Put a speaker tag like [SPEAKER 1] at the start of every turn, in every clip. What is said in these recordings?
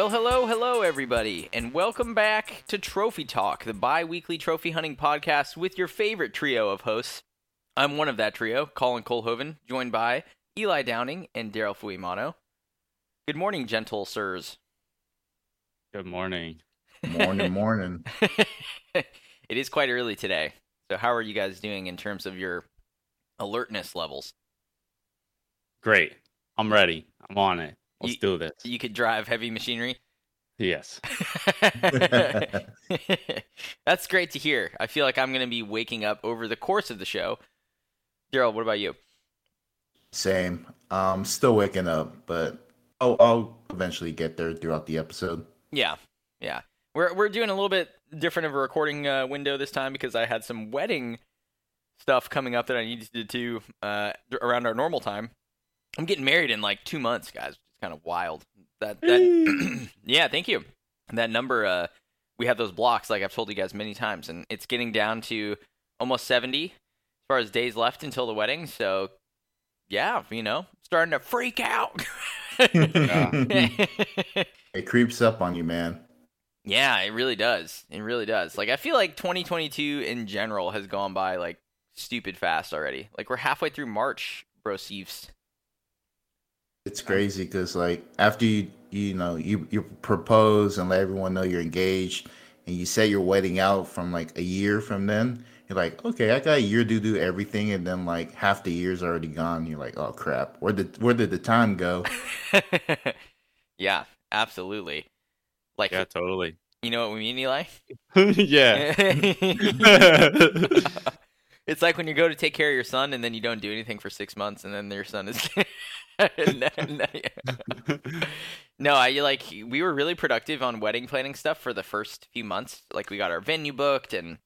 [SPEAKER 1] Well, hello, hello, everybody, and welcome back to Trophy Talk, the bi weekly trophy hunting podcast with your favorite trio of hosts. I'm one of that trio, Colin Colhoven, joined by Eli Downing and Daryl Fuimano. Good morning, gentle sirs.
[SPEAKER 2] Good morning.
[SPEAKER 3] Morning, morning.
[SPEAKER 1] it is quite early today, so how are you guys doing in terms of your alertness levels?
[SPEAKER 2] Great. I'm ready. I'm on it. Let's
[SPEAKER 1] You-
[SPEAKER 2] do this.
[SPEAKER 1] You could drive heavy machinery?
[SPEAKER 2] Yes.
[SPEAKER 1] That's great to hear. I feel like I'm going to be waking up over the course of the show. Daryl, what about you?
[SPEAKER 3] Same. Um, still waking up, but I'll, I'll eventually get there throughout the episode.
[SPEAKER 1] Yeah, yeah. We're we're doing a little bit different of a recording uh, window this time because I had some wedding stuff coming up that I needed to do uh, around our normal time. I'm getting married in like two months, guys. Kind of wild. That that yeah, thank you. That number, uh, we have those blocks, like I've told you guys many times, and it's getting down to almost 70 as far as days left until the wedding. So yeah, you know, starting to freak out.
[SPEAKER 3] It creeps up on you, man.
[SPEAKER 1] Yeah, it really does. It really does. Like I feel like 2022 in general has gone by like stupid fast already. Like we're halfway through March, bro. Steves.
[SPEAKER 3] It's crazy because, like, after you, you know, you you propose and let everyone know you're engaged, and you set your wedding out from like a year from then. You're like, okay, I got a year to do everything, and then like half the year's already gone. You're like, oh crap, where did where did the time go?
[SPEAKER 1] yeah, absolutely. Like
[SPEAKER 2] Yeah, totally.
[SPEAKER 1] you know what we mean, Eli?
[SPEAKER 2] yeah.
[SPEAKER 1] it's like when you go to take care of your son and then you don't do anything for six months and then your son is no i like we were really productive on wedding planning stuff for the first few months. Like we got our venue booked and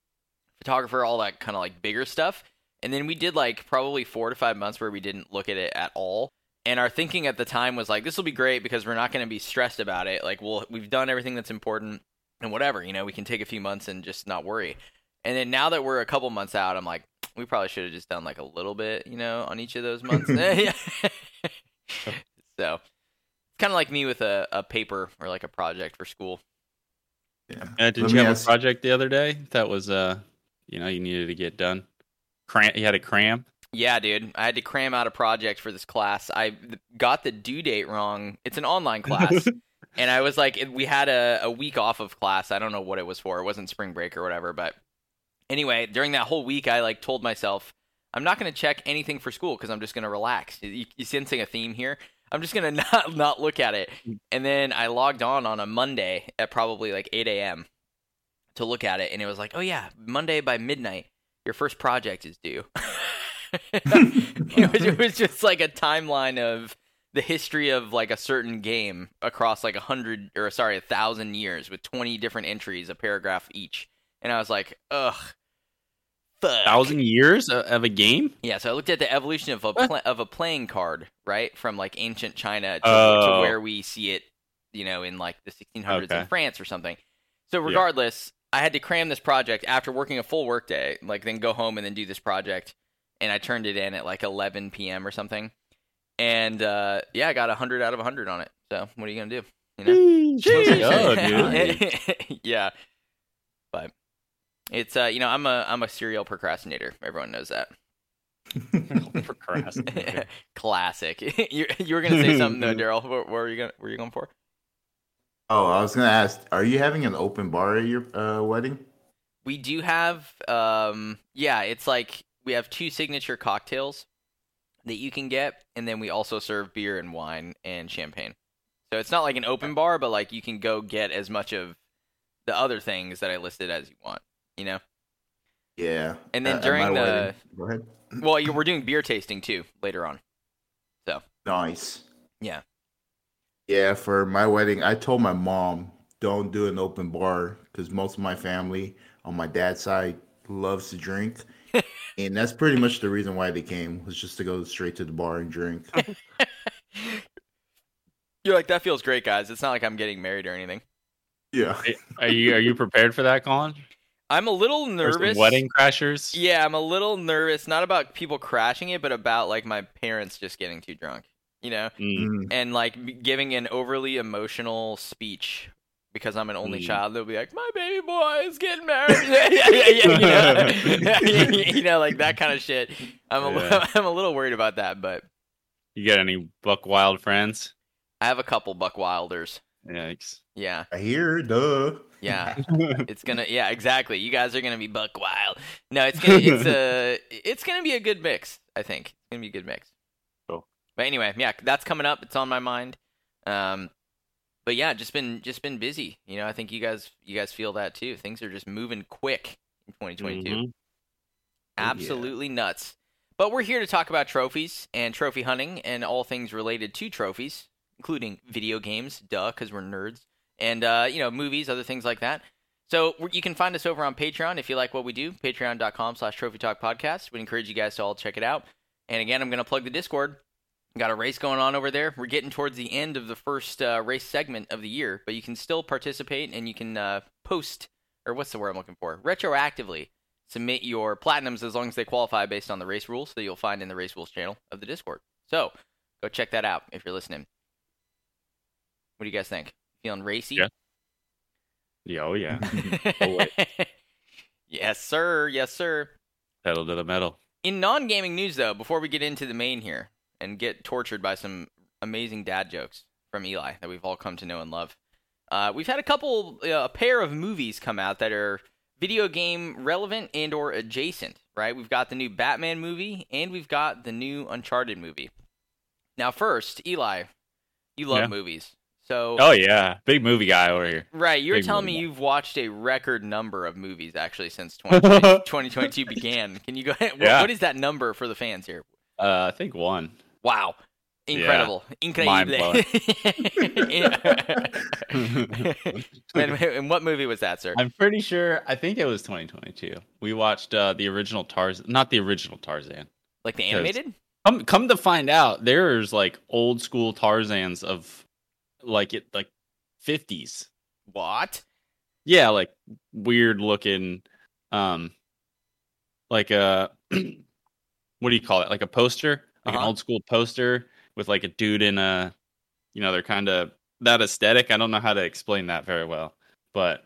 [SPEAKER 1] photographer all that kind of like bigger stuff. And then we did like probably four to five months where we didn't look at it at all. And our thinking at the time was like this will be great because we're not going to be stressed about it. Like we'll we've done everything that's important and whatever you know we can take a few months and just not worry and then now that we're a couple months out i'm like we probably should have just done like a little bit you know on each of those months Yeah. so it's kind of like me with a, a paper or like a project for school
[SPEAKER 3] Yeah.
[SPEAKER 2] Uh, did
[SPEAKER 3] Let
[SPEAKER 2] you have
[SPEAKER 3] ask-
[SPEAKER 2] a project the other day that was uh you know you needed to get done? Cram you had a cram?
[SPEAKER 1] Yeah, dude. I had to cram out a project for this class. I got the due date wrong. It's an online class. and I was like, we had a, a week off of class. I don't know what it was for. It wasn't spring break or whatever. But anyway, during that whole week, I like told myself, I'm not going to check anything for school because I'm just going to relax. You, you sensing a theme here? I'm just going to not, not look at it. Mm. And then I logged on on a Monday at probably like 8 a.m. to look at it. And it was like, oh, yeah, Monday by midnight, your first project is due. it, was, it was just like a timeline of the history of like a certain game across like a hundred or sorry a thousand years with 20 different entries a paragraph each and i was like ugh fuck
[SPEAKER 2] Thousand years of a game?
[SPEAKER 1] yeah so i looked at the evolution of a
[SPEAKER 2] What?
[SPEAKER 1] pla- of a playing card right from like ancient china to, to
[SPEAKER 2] Oh.
[SPEAKER 1] where we see it you know in like the 1600s
[SPEAKER 2] Okay.
[SPEAKER 1] in france or something so regardless i had to cram this project after working a full workday like then go home and then do this project and i turned it in at like 11 p.m or something and uh, yeah i got 100 out of 100 on it so what are you gonna do you know
[SPEAKER 2] Let's go, dude.
[SPEAKER 1] yeah but it's uh you know i'm a i'm a serial procrastinator. Everyone knows that.
[SPEAKER 2] Procrastinator.
[SPEAKER 1] classic. You, you were gonna say something though daryl. What, what were you gonna were you going for?
[SPEAKER 3] Oh, I was gonna ask, are you having an open bar at your uh, wedding?
[SPEAKER 1] we do have um yeah it's like we have two signature cocktails that you can get and then we also serve beer and wine and champagne. So it's not like an open bar but like you can go get as much of the other things that i listed as you want you know
[SPEAKER 3] Yeah.
[SPEAKER 1] And then
[SPEAKER 3] at- at
[SPEAKER 1] during the-
[SPEAKER 3] Go ahead.
[SPEAKER 1] well you, we're doing beer tasting too later on So
[SPEAKER 3] Nice.
[SPEAKER 1] Yeah.
[SPEAKER 3] Yeah, for my wedding, I told my mom don't do an open bar because most of my family on my dad's side loves to drink, and that's pretty much the reason why they came was just to go straight to the bar and drink.
[SPEAKER 1] you're like that feels great guys it's not like i'm getting married or anything
[SPEAKER 3] yeah.
[SPEAKER 2] Are you are you prepared for that, Colin?
[SPEAKER 1] I'm a little nervous
[SPEAKER 2] wedding crashers?
[SPEAKER 1] yeah i'm a little nervous not about people crashing it but about like my parents just getting too drunk you know,
[SPEAKER 2] Mm.
[SPEAKER 1] And like giving an overly emotional speech because I'm an only
[SPEAKER 2] Mm.
[SPEAKER 1] child. They'll be like, "My baby boy is getting married," you know, you know, like that kind of shit. I'm a,
[SPEAKER 2] yeah.
[SPEAKER 1] I'm a little worried about that, but
[SPEAKER 2] You got any Buck Wild friends?
[SPEAKER 1] I have a couple Buck Wilders.
[SPEAKER 2] Yikes.
[SPEAKER 1] Yeah,
[SPEAKER 3] I hear, duh.
[SPEAKER 1] yeah. It's gonna, yeah, exactly. You guys are gonna be Buck Wild. No, it's gonna, it's a, it's gonna be a good mix. I think it's gonna be a good mix.
[SPEAKER 2] Cool.
[SPEAKER 1] But anyway, yeah, that's coming up. It's on my mind. Um, but yeah, just been, just been busy. You know, I think you guys, you guys feel that too. Things are just moving quick in 2022.
[SPEAKER 2] Mhm.
[SPEAKER 3] Oh, yeah.
[SPEAKER 1] Absolutely nuts. But we're here to talk about trophies and trophy hunting and all things related to trophies, including video games, duh, because we're nerds, and uh, you know, movies, other things like that. So you can find us over on Patreon if you like what we do. Patreon.com slash Trophy Talk Podcast. We encourage you guys to all check it out. And again, I'm going to plug the Discord. Got a race going on over there. We're getting towards the end of the first uh, race segment of the year, but you can still participate and you can uh, post, or what's the word I'm looking for? Retroactively submit your platinums as long as they qualify based on the race rules that you'll find in the race rules channel of the Discord. So go check that out if you're listening. What do you guys think? Feeling racy?
[SPEAKER 2] Yeah. Yeah, oh yeah. Oh,
[SPEAKER 1] yes, sir. Yes, sir.
[SPEAKER 2] Pedal to the metal.
[SPEAKER 1] In non gaming news, though, before we get into the main here and get tortured by some amazing dad jokes from Eli that we've all come to know and love, uh, we've had a couple, uh, a pair of movies come out that are video game relevant and or adjacent. Right? We've got the new Batman movie and we've got the new Uncharted movie. Now, first, Eli, you love
[SPEAKER 2] Yeah.
[SPEAKER 1] movies, so
[SPEAKER 2] Oh yeah, big movie guy over here.
[SPEAKER 1] right, you were
[SPEAKER 2] big
[SPEAKER 1] telling me
[SPEAKER 2] movie.
[SPEAKER 1] you've watched a record number of movies actually since 2020, 2022 began. Can you go ahead? what-
[SPEAKER 2] Yeah.
[SPEAKER 1] what is that number for the fans here?
[SPEAKER 2] Uh, I think one.
[SPEAKER 1] Wow. Incredible. Incredible. and, and what movie was that, sir?
[SPEAKER 2] I'm pretty sure. I think it was 2022. We watched uh, the original Tarzan, not the original Tarzan.
[SPEAKER 1] Like the animated?
[SPEAKER 2] Come, come to find out, there's like old school Tarzans of like it, like 50s.
[SPEAKER 1] What?
[SPEAKER 2] Yeah, like weird looking, um, like a what do you call it? Like a poster, like
[SPEAKER 1] Uh-huh.
[SPEAKER 2] an old school poster with like a dude in a, you know, they're kind of that aesthetic. I don't know how to explain that very well, but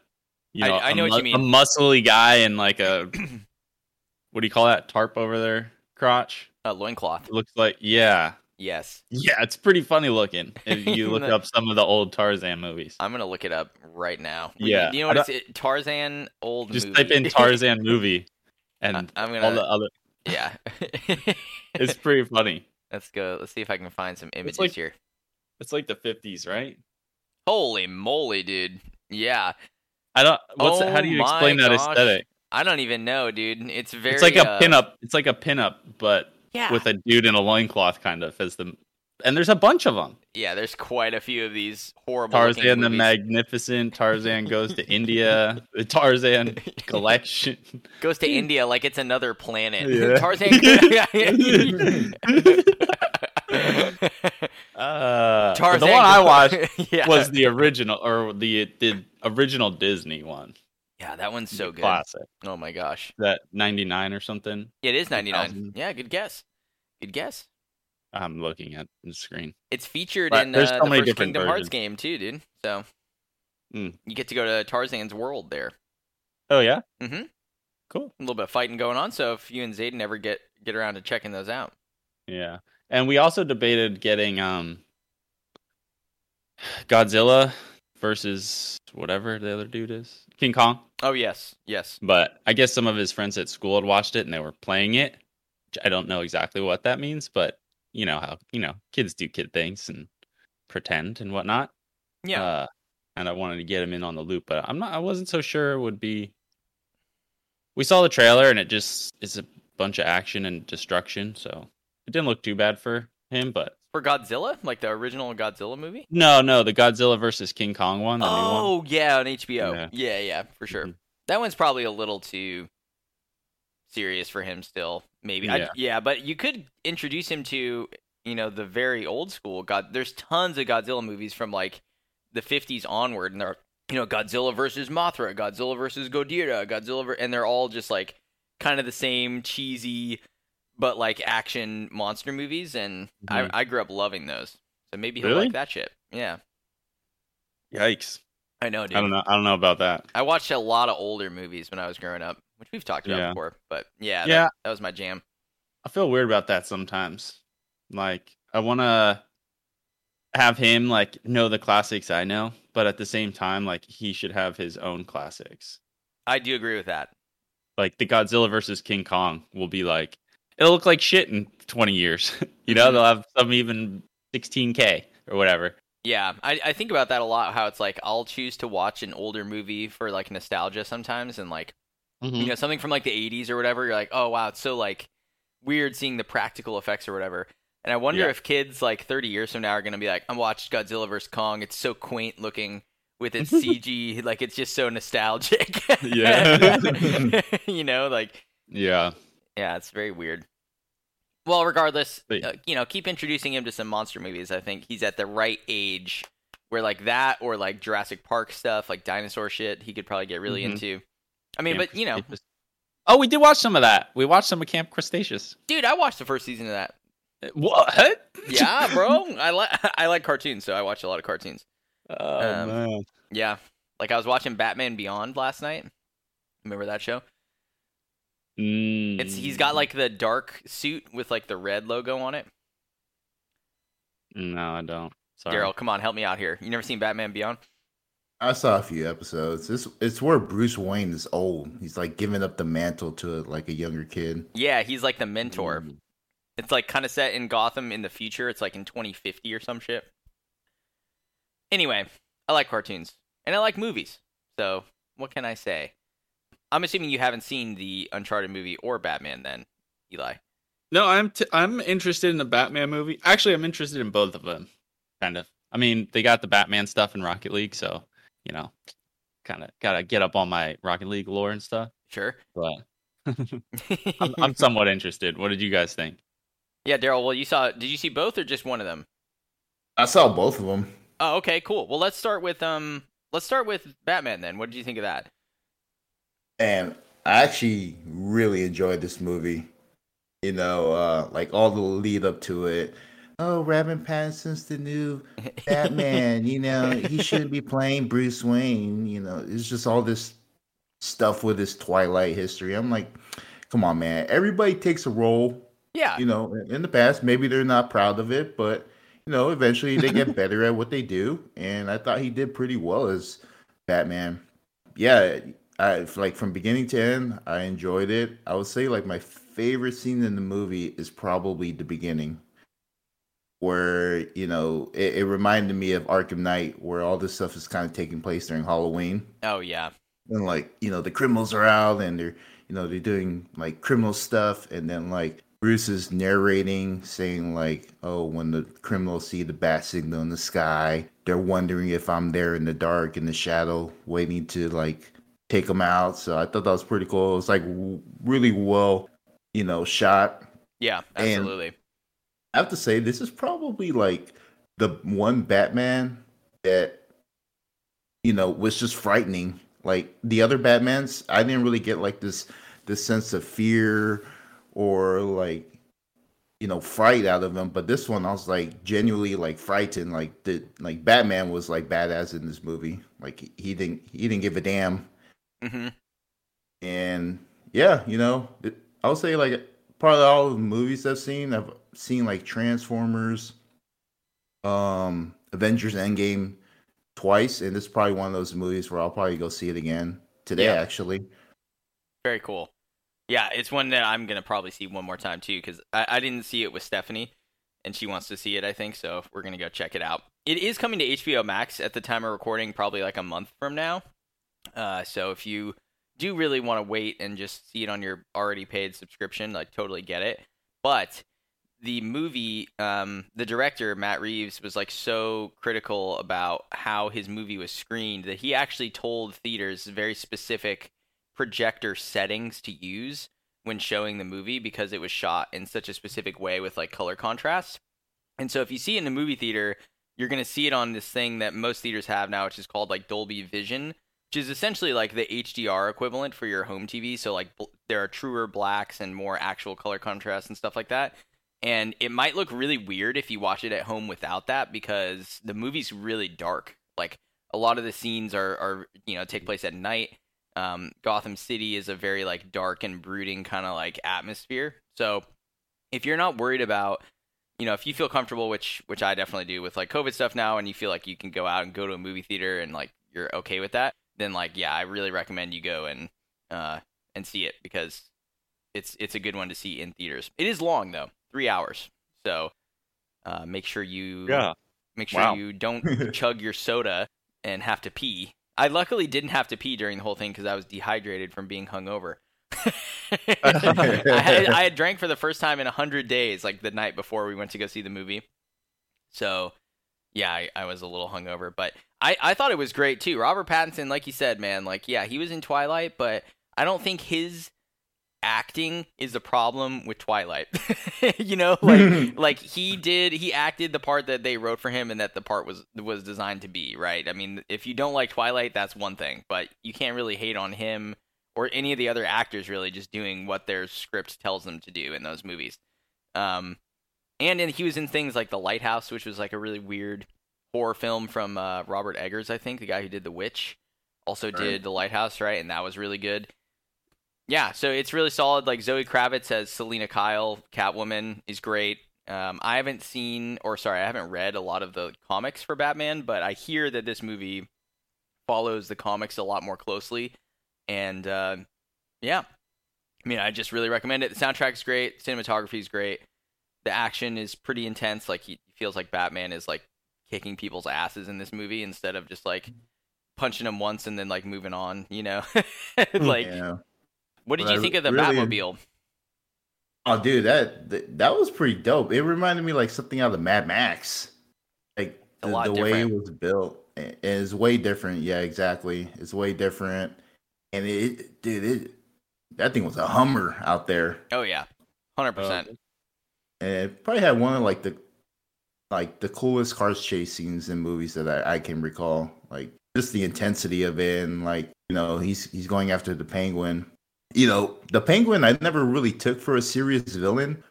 [SPEAKER 2] you
[SPEAKER 1] I-
[SPEAKER 2] know,
[SPEAKER 1] I
[SPEAKER 2] a
[SPEAKER 1] know what you mean.
[SPEAKER 2] A muscly guy and like a what do you call that tarp over their crotch?
[SPEAKER 1] A loincloth.
[SPEAKER 2] Looks like yeah,
[SPEAKER 1] Yes.
[SPEAKER 2] yeah. It's pretty funny looking if you look up some of the old Tarzan movies.
[SPEAKER 1] I'm going to look it up right now.
[SPEAKER 2] Yeah.
[SPEAKER 1] Do you know what it's it, Tarzan old
[SPEAKER 2] Just
[SPEAKER 1] movie.
[SPEAKER 2] type in Tarzan movie, and
[SPEAKER 1] I- I'm
[SPEAKER 2] all the other.
[SPEAKER 1] Yeah.
[SPEAKER 2] It's pretty funny.
[SPEAKER 1] Let's go. Let's see if I can find some images
[SPEAKER 2] like-
[SPEAKER 1] here.
[SPEAKER 2] It's like the fifties, right?
[SPEAKER 1] Holy moly, dude. Yeah.
[SPEAKER 2] I don't. What's
[SPEAKER 1] Oh
[SPEAKER 2] how do you
[SPEAKER 1] my
[SPEAKER 2] explain that
[SPEAKER 1] gosh.
[SPEAKER 2] aesthetic?
[SPEAKER 1] I don't even know, dude. It's very
[SPEAKER 2] it's like a
[SPEAKER 1] uh,
[SPEAKER 2] pinup. It's like a pinup, but
[SPEAKER 1] Yeah.
[SPEAKER 2] with a dude in a loincloth, kind of as the. And there's a bunch of them.
[SPEAKER 1] yeah, there's quite a few of these horrible looking
[SPEAKER 2] Tarzan the. Magnificent. Tarzan goes to India. The Tarzan collection.
[SPEAKER 1] goes to India like it's another planet.
[SPEAKER 2] Yeah.
[SPEAKER 1] Tarzan.
[SPEAKER 2] Uh,
[SPEAKER 1] Tarzan.
[SPEAKER 2] the one I watched
[SPEAKER 1] yeah.
[SPEAKER 2] was the original, or the the original Disney one.
[SPEAKER 1] yeah, that one's so good.
[SPEAKER 2] Classic.
[SPEAKER 1] Oh my gosh.
[SPEAKER 2] That ninety nine or something.
[SPEAKER 1] It is 99.
[SPEAKER 2] 2000.
[SPEAKER 1] Yeah, good guess. Good guess.
[SPEAKER 2] I'm looking at the screen.
[SPEAKER 1] It's featured
[SPEAKER 2] But
[SPEAKER 1] in
[SPEAKER 2] there's
[SPEAKER 1] uh,
[SPEAKER 2] so
[SPEAKER 1] the
[SPEAKER 2] many
[SPEAKER 1] first
[SPEAKER 2] different
[SPEAKER 1] Kingdom Hearts game too, dude. So
[SPEAKER 2] Mm.
[SPEAKER 1] you get to go to Tarzan's world there.
[SPEAKER 2] Oh yeah.
[SPEAKER 1] Mm Mhm.
[SPEAKER 2] Cool.
[SPEAKER 1] A little bit of fighting going on. So if you and Zayden ever get get around to checking those out,
[SPEAKER 2] Yeah. And we also debated getting um Godzilla versus whatever the other dude is. King Kong.
[SPEAKER 1] oh yes, yes.
[SPEAKER 2] But I guess some of his friends at school had watched it and they were playing it. I don't know exactly what that means, but you know how you know kids do kid things and pretend and whatnot.
[SPEAKER 1] Yeah.
[SPEAKER 2] Uh, and I wanted to get him in on the loop, but I'm not. I wasn't so sure it would be. We saw the trailer and it just is a bunch of action and destruction, so it didn't look too bad for him. But
[SPEAKER 1] For Godzilla, like the original Godzilla movie.
[SPEAKER 2] no, no, the Godzilla versus King Kong one, new one.
[SPEAKER 1] Oh yeah, on HBO.
[SPEAKER 2] Yeah.
[SPEAKER 1] Yeah, yeah, for sure.
[SPEAKER 2] Mhm.
[SPEAKER 1] That one's probably a little too serious for him still. Maybe. I,
[SPEAKER 2] Yeah.
[SPEAKER 1] yeah, but you could introduce him to you know the very old school God. There's tons of Godzilla movies from like the 50s onward, and they're you know Godzilla versus Mothra, Godzilla versus Ghidorah, Godzilla, ver- and they're all just like kind of the same cheesy but like action monster movies, and
[SPEAKER 2] Mhm.
[SPEAKER 1] I, I grew up loving those. So maybe he'll
[SPEAKER 2] Really?
[SPEAKER 1] like that shit. Yeah,
[SPEAKER 2] Yikes!
[SPEAKER 1] I know, dude.
[SPEAKER 2] I don't know. I don't know about that.
[SPEAKER 1] I watched a lot of older movies when I was growing up, which we've talked about
[SPEAKER 2] Yeah.
[SPEAKER 1] before. But yeah,
[SPEAKER 2] Yeah.
[SPEAKER 1] that was my jam.
[SPEAKER 2] I feel weird about that sometimes. Like I want to have him like know the classics I know, but at the same time, like he should have his own classics.
[SPEAKER 1] I do agree with that.
[SPEAKER 2] Like the Godzilla versus King Kong will be like it'll look like shit in 20 years. you know,
[SPEAKER 1] Mhm.
[SPEAKER 2] they'll have some even 16k or whatever.
[SPEAKER 1] Yeah, I, I think about that a lot. How it's like I'll choose to watch an older movie for like nostalgia sometimes, and like you know something from like the 80s or whatever. You're like, oh wow, it's so like weird seeing the practical effects or whatever. And I wonder
[SPEAKER 2] Yeah.
[SPEAKER 1] if kids like 30 years from now are gonna be like, I watched Godzilla vs Kong. It's so quaint looking with its CG. like it's just so nostalgic.
[SPEAKER 2] Yeah.
[SPEAKER 1] you know, like
[SPEAKER 2] Yeah.
[SPEAKER 1] yeah, it's very weird. Well, regardless, uh, you know, keep introducing him to some monster movies. I think he's at the right age where like that or like Jurassic Park stuff, like dinosaur shit, he could probably get really
[SPEAKER 2] Mhm.
[SPEAKER 1] into. I mean,
[SPEAKER 2] Camp
[SPEAKER 1] but you know,
[SPEAKER 2] Oh, we did watch some of that. We watched some of Camp Cretaceous.
[SPEAKER 1] dude, I watched the first season of that.
[SPEAKER 2] What?
[SPEAKER 1] Yeah, bro, I like I like cartoons, so I watch a lot of cartoons.
[SPEAKER 2] Oh
[SPEAKER 1] Um,
[SPEAKER 2] man.
[SPEAKER 1] Yeah, like I was watching Batman Beyond last night. Remember that show? It's he's got like the dark suit with like the red logo on it.
[SPEAKER 2] Mm, No, I don't. Sorry.
[SPEAKER 1] Daryl, come on, help me out here. You never seen Batman Beyond?
[SPEAKER 3] I saw a few episodes. It's it's where Bruce Wayne is old. He's like giving up the mantle to like a younger kid.
[SPEAKER 1] Yeah, he's like the mentor.
[SPEAKER 2] Mm.
[SPEAKER 1] It's like kind of set in Gotham in the future. It's like in 2050 or some shit. Anyway, I like cartoons and I like movies. So, what can I say? I'm assuming you haven't seen the Uncharted movie or Batman then, Eli.
[SPEAKER 2] No, I'm t- I'm interested in the Batman movie. Actually, I'm interested in both of them. Kind of. I mean, they got the Batman stuff in Rocket League, so you know, kind of gotta get up on my Rocket League lore and stuff.
[SPEAKER 1] Sure.
[SPEAKER 2] But I'm, I'm somewhat interested. What did you guys think?
[SPEAKER 1] yeah, Daryl, well, you saw did you see both or just one of them?
[SPEAKER 3] I saw both of them.
[SPEAKER 1] Oh, okay, cool. Well, let's start with um let's start with Batman then. What did you think of that?
[SPEAKER 3] And I actually really enjoyed this movie. You know, uh, like all the lead up to it. Oh, Robin Pattinson's the new Batman. you know, he shouldn't be playing Bruce Wayne. You know, it's just all this stuff with his Twilight history. I'm like, come on, man. Everybody takes a role.
[SPEAKER 1] yeah.
[SPEAKER 3] You know, in the past, maybe they're not proud of it, but you know, eventually they get better at what they do. And I thought he did pretty well as Batman. Yeah, I like from beginning to end, I enjoyed it. I would say like my favorite scene in the movie is probably the beginning, where you know it, it reminded me of Arkham Knight, where all this stuff is kind of taking place during Halloween.
[SPEAKER 1] Oh yeah.
[SPEAKER 3] and like you know the criminals are out and they're you know they're doing like criminal stuff. And then like bruce is narrating saying like oh when the criminals see the bat signal in the sky they're wondering if i'm there in the dark in the shadow waiting to like take them out. So i thought that was pretty cool. It was like w- really well you know shot.
[SPEAKER 1] Yeah,
[SPEAKER 3] And-
[SPEAKER 1] absolutely.
[SPEAKER 3] I have to say this is probably like the one Batman that you know was just frightening. Like the other Batmans, I didn't really get like this this sense of fear or like you know fright out of him. But this one, I was like genuinely like frightened. Like the like Batman was like badass in this movie. Like he, he didn't he didn't give a damn.
[SPEAKER 1] Mhm.
[SPEAKER 3] And yeah, you know, it, I would say like probably all the movies I've seen, I've seen like Transformers, um, Avengers Endgame twice, and this is probably one of those movies where I'll probably go see it again today.
[SPEAKER 1] Yeah.
[SPEAKER 3] Actually,
[SPEAKER 1] Very cool. Yeah, it's one that I'm gonna probably see one more time too because I, I didn't see it with Stephanie, and she wants to see it. I think so. We're gonna go check it out. It is coming to HBO Max at the time of recording, probably like a month from now. Uh, so if you do really want to wait and just see it on your already paid subscription, like totally get it. But the movie, um, the director Matt Reeves was like so critical about how his movie was screened that he actually told theaters very specific projector settings to use when showing the movie because it was shot in such a specific way with like color contrast. And so if you see it in a movie theater, you're going to see it on this thing that most theaters have now, which is called like Dolby Vision, which is essentially like the HDR equivalent for your home TV. So like bl- there are truer blacks and more actual color contrast and stuff like that. And it might look really weird if you watch it at home without that because the movie's really dark. Like a lot of the scenes are, are you know take place at night. Um, Gotham City is a very like dark and brooding kind of like atmosphere. So if you're not worried about you know, if you feel comfortable, which which I definitely do with like COVID stuff now, and you feel like you can go out and go to a movie theater and like you're okay with that, then like yeah, I really recommend you go and uh and see it because it's it's a good one to see in theaters. It is long though, three hours, so uh, make sure you
[SPEAKER 2] Yeah.
[SPEAKER 1] make sure
[SPEAKER 2] Wow.
[SPEAKER 1] you don't chug your soda and have to pee. I luckily didn't have to pee during the whole thing because I was dehydrated from being hungover. I, had, I had drank for the first time in a hundred days, like the night before we went to go see the movie. So, yeah, I, I was a little hungover, but I, I thought it was great too. Robert Pattinson, like you said, man, like yeah, he was in Twilight, but I don't think his acting is the problem with Twilight. you know, like like he did he acted the part that they wrote for him and that the part was was designed to be, right? I mean, if you don't like Twilight, that's one thing, but you can't really hate on him or any of the other actors really just doing what their script tells them to do in those movies. Um and then he was in things like The Lighthouse, which was like a really weird horror film from uh, Robert Eggers, I think, the guy who did The Witch. Also
[SPEAKER 3] Right.
[SPEAKER 1] did The Lighthouse, right? And that was really good. Yeah, so it's really solid. Like Zoe Kravitz as Selina Kyle, Catwoman is great. Um, I haven't seen, or sorry, I haven't read a lot of the comics for Batman, but I hear that this movie follows the comics a lot more closely. And uh, yeah, I mean, I just really recommend it. The soundtrack's great, cinematography is great, the action is pretty intense. Like he feels like Batman is like kicking people's asses in this movie instead of just like punching them once and then like moving on. You know, like
[SPEAKER 3] yeah.
[SPEAKER 1] What did
[SPEAKER 3] But
[SPEAKER 1] you
[SPEAKER 3] I
[SPEAKER 1] think of the
[SPEAKER 3] really-
[SPEAKER 1] Batmobile?
[SPEAKER 3] Oh, dude, that, that that was pretty dope. It reminded me like something out of Mad Max, like
[SPEAKER 1] A
[SPEAKER 3] the,
[SPEAKER 1] lot
[SPEAKER 3] the way it was built. It is way different. Yeah, exactly. It's way different. And it, dude, it that thing was a Hummer out there,
[SPEAKER 1] Oh yeah, hundred oh, percent.
[SPEAKER 3] Uh, and it probably had one of like the like the coolest cars chase scenes in movies that I, I can recall. Like just the intensity of it, and like you know, he's he's going after the Penguin. You know, the Penguin I never really took for a serious villain.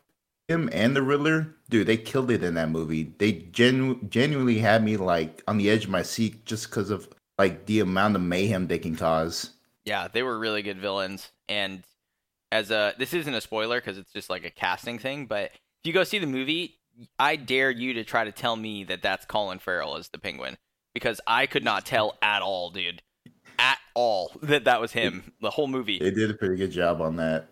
[SPEAKER 3] Him and the Riddler, dude, they killed it in that movie. They genu- genuinely had me like on the edge of my seat just because of like the amount of mayhem they can cause.
[SPEAKER 1] Yeah, they were really good villains. And as a this isn't a spoiler because it's just like a casting thing, but if you go see the movie, I dare you to try to tell me that that's Colin Farrell as the Penguin because I could not tell at all, dude, all that that was him. The whole movie.
[SPEAKER 3] They did a pretty good job on that.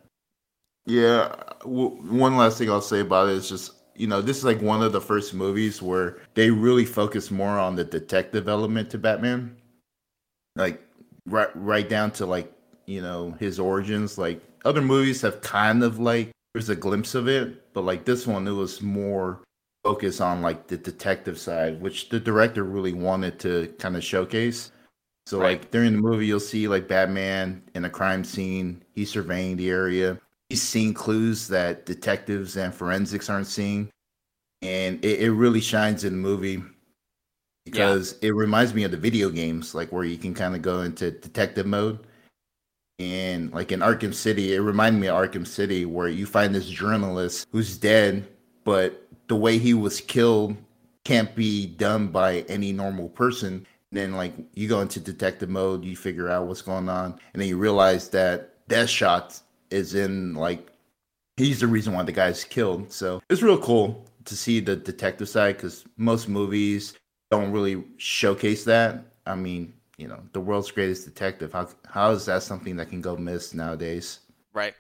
[SPEAKER 3] Yeah. W- one last thing I'll say about it is just, you know, this is like one of the first movies where they really focus more on the detective element to Batman. Like, right, right down to like, you know, his origins. Like, other movies have kind of like, there's a glimpse of it, but like this one, it was more focused on like the detective side, which the director really wanted to kind of showcase. So
[SPEAKER 1] Right.
[SPEAKER 3] like during the movie, you'll see like Batman in a crime scene. He's surveying the area. He's seeing clues that detectives and forensics aren't seeing, and it, it really shines in the movie because it reminds me of the video games, like where you can kind of go into detective mode. And like in Arkham City, it reminded me of Arkham City, where you find this journalist who's dead, but the way he was killed can't be done by any normal person. Then like you go into detective mode, you figure out what's going on, and then you realize that Deadshot is in like he's the reason why the guy's killed. So it's real cool to see the detective side because most movies don't really showcase that. I mean, you know, the world's greatest detective. How how is that something that can go miss nowadays?
[SPEAKER 1] Right.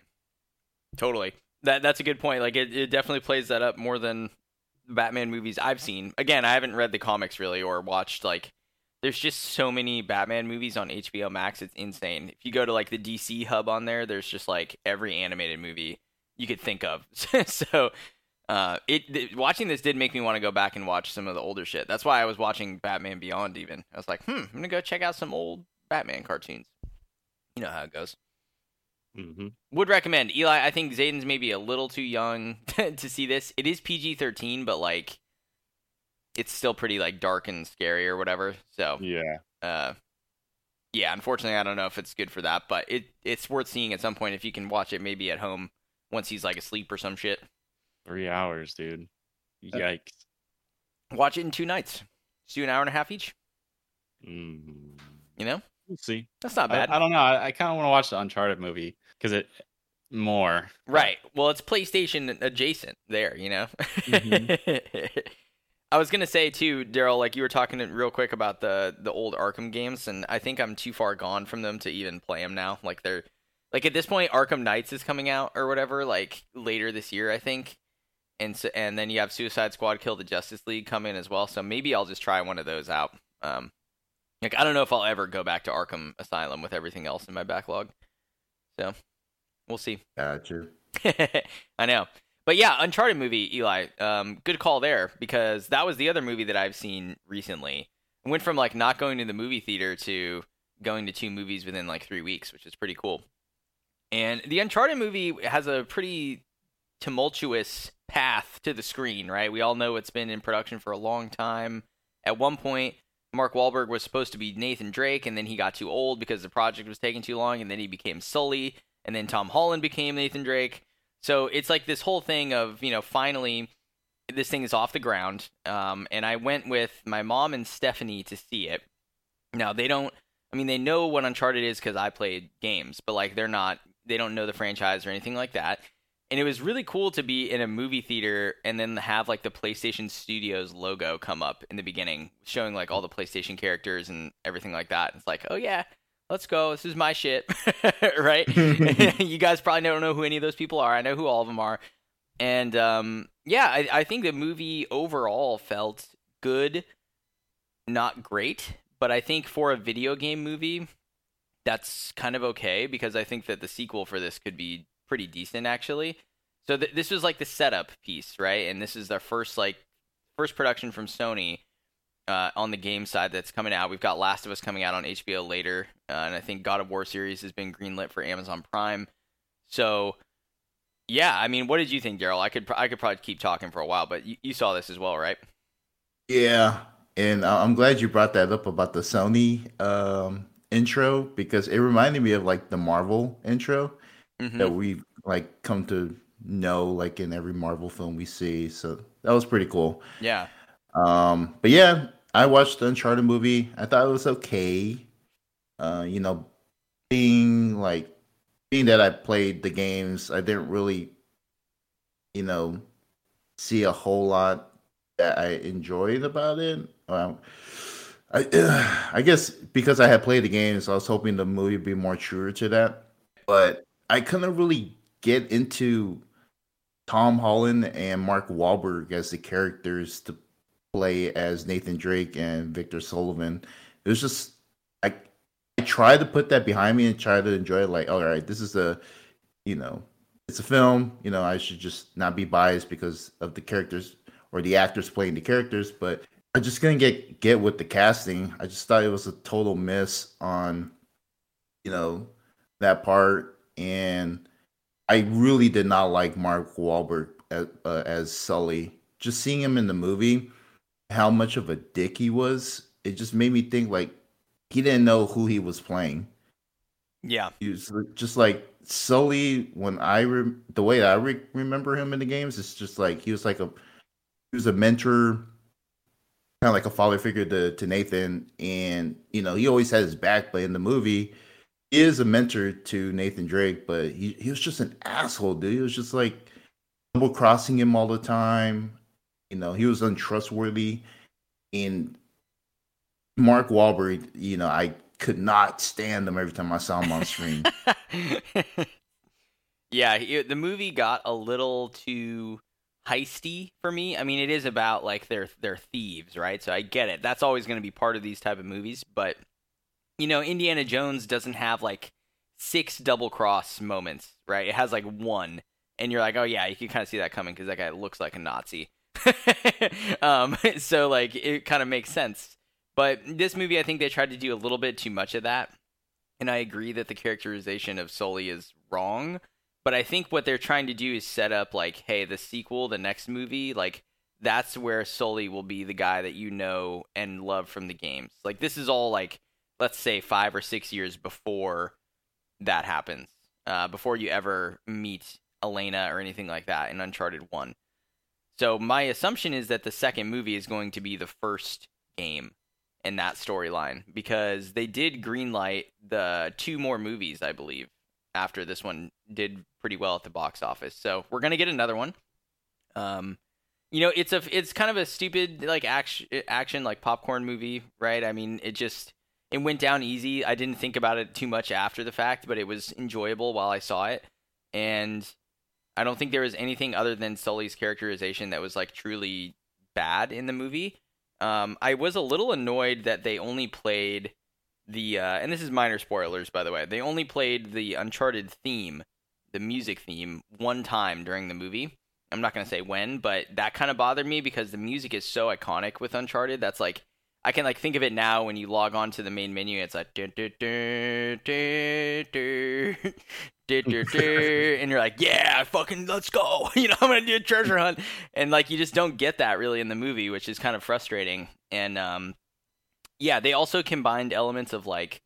[SPEAKER 1] Totally. That that's a good point. Like it, it definitely plays that up more than Batman movies I've seen. Again, I haven't read the comics really or watched like there's just so many Batman movies on HBO Max. It's insane. If you go to like the DC hub on there, there's just like every animated movie you could think of. so uh, it th- watching this did make me want to go back and watch some of the older shit. That's why I was watching Batman Beyond. Even I was like, hmm, I'm gonna go check out some old Batman cartoons. You know how it goes
[SPEAKER 2] hmm
[SPEAKER 1] would recommend Eli. I think Zayden's maybe a little too young to see this. It is PG thirteen, but like, it's still pretty like dark and scary or whatever. So,
[SPEAKER 2] Yeah.
[SPEAKER 1] uh, yeah, unfortunately, I don't know if it's good for that, but it it's worth seeing at some point if you can watch it maybe at home once he's like asleep or some shit.
[SPEAKER 2] Three hours, dude.
[SPEAKER 3] Uh,
[SPEAKER 2] Yikes.
[SPEAKER 1] Watch it in two nights. Just do an hour and a half each.
[SPEAKER 2] Mm,
[SPEAKER 1] You know,
[SPEAKER 2] we'll see.
[SPEAKER 1] that's not bad.
[SPEAKER 2] I don't know. I, I kind of want to watch the Uncharted movie because it more.
[SPEAKER 1] Right. Well, it's PlayStation adjacent there, you know?
[SPEAKER 2] Mhm.
[SPEAKER 1] I was gonna say too, Daryl, like you were talking real quick about the the old Arkham games, and I think I'm too far gone from them to even play them now. Like they're like at this point, Arkham Knights is coming out or whatever, like later this year, I think. And so, and then you have Suicide Squad, Kill the Justice League come in as well. So maybe I'll just try one of those out. Um, like I don't know if I'll ever go back to Arkham Asylum with everything else in my backlog. So we'll see.
[SPEAKER 3] Gotcha.
[SPEAKER 1] I know. But yeah, Uncharted movie, Eli. Um, good call there because that was the other movie that I've seen recently. I went from like not going to the movie theater to going to two movies within like three weeks, which is pretty cool. And the Uncharted movie has a pretty tumultuous path to the screen, right? We all know it's been in production for a long time. At one point, Mark Wahlberg was supposed to be Nathan Drake, and then he got too old because the project was taking too long, and then he became Sully, and then Tom Holland became Nathan Drake. So it's like this whole thing of, you know, finally this thing is off the ground. Um, and I went with my mom and Stephanie to see it. Now, they don't, I mean, they know what Uncharted is because I played games, but like they're not, they don't know the franchise or anything like that. And it was really cool to be in a movie theater and then have like the PlayStation Studios logo come up in the beginning, showing like all the PlayStation characters and everything like that. It's like, oh yeah, let's go. This is my shit, right? you guys probably don't know who any of those people are. I know who all of them are. And um, yeah, I, I think the movie overall felt good, not great, but I think for a video game movie, that's kind of okay because I think that the sequel for this could be pretty decent actually. So th- this was like the setup piece, right? And this is their first like first production from Sony uh, on the game side that's coming out. We've got Last of Us coming out on HBO later, uh, and I think God of War series has been greenlit for Amazon Prime. So, yeah, I mean, what did you think, Daryl? I could I could probably keep talking for a while, but you, you saw this as well, right?
[SPEAKER 3] Yeah, and I'm glad you brought that up about the Sony um, intro because it reminded me of like the Marvel intro
[SPEAKER 1] Mhm.
[SPEAKER 3] that we like come to know like in every Marvel film we see. So that was pretty cool.
[SPEAKER 1] Yeah,
[SPEAKER 3] Um, but yeah, I watched the Uncharted movie. I thought it was okay. Uh, you know, being like being that I played the games, I didn't really, you know, see a whole lot that I enjoyed about it. Um, I I guess because I had played the games, I was hoping the movie would be more true to that. But I couldn't really get into Tom Holland and Mark Wahlberg as the characters to play as Nathan Drake and Victor Sullivan. It was just I I tried to put that behind me and try to enjoy it like all right, this is a you know, it's a film, you know, I should just not be biased because of the characters or the actors playing the characters, but I just couldn't get get with the casting. I just thought it was a total miss on you know that part and I really did not like Mark Wahlberg as, uh, as Sully. Just seeing him in the movie, how much of a dick he was, it just made me think like he didn't know who he was playing.
[SPEAKER 1] yeah,
[SPEAKER 3] He was just like Sully. When I re- the way I re- remember him in the games, it's just like he was like a he was a mentor, kind of like a father figure to to Nathan, and you know he always had his back. But in the movie, he is a mentor to Nathan Drake, but he he was just an asshole, dude. He was just like double crossing him all the time. You know, he was untrustworthy. And Mark Wahlberg, you know, I could not stand him every time I saw him on screen.
[SPEAKER 1] yeah, he- the movie got a little too heisty for me. I mean, it is about like they're they're thieves, right? So I get it. That's always going to be part of these type of movies, but you know, Indiana Jones doesn't have like six double cross moments, right? It has like one, and you're like, oh yeah, you can kind of see that coming because that guy looks like a Nazi. um, so like it kind of makes sense. But this movie, I think they tried to do a little bit too much of that, and I agree that the characterization of Sully is wrong. But I think what they're trying to do is set up like, hey, the sequel, the next movie, like that's where Sully will be the guy that you know and love from the games. Like this is all like let's say five or six years before that happens, uh, before you ever meet Elena or anything like that in Uncharted One. So my assumption is that the second movie is going to be the first game in that storyline because they did greenlight the two more movies, I believe, after this one did pretty well at the box office. So we're gonna get another one. Um, you know, it's a it's kind of a stupid like action action like popcorn movie, right? I mean, it just it went down easy. I didn't think about it too much after the fact, but it was enjoyable while I saw it, and I don't think there was anything other than Sully's characterization that was like truly bad in the movie. Um, I was a little annoyed that they only played the, uh, and this is minor spoilers by the way. They only played the Uncharted theme, the music theme, one time during the movie. I'm not gonna say when, but that kind of bothered me because the music is so iconic with Uncharted. That's like I can like think of it now when you log on to the main menu. It's like and you're like, yeah, fucking let's go. You know, I'm gonna do a treasure hunt, and like you just don't get that really in the movie, which is kind of frustrating. And um, yeah, they also combined elements of like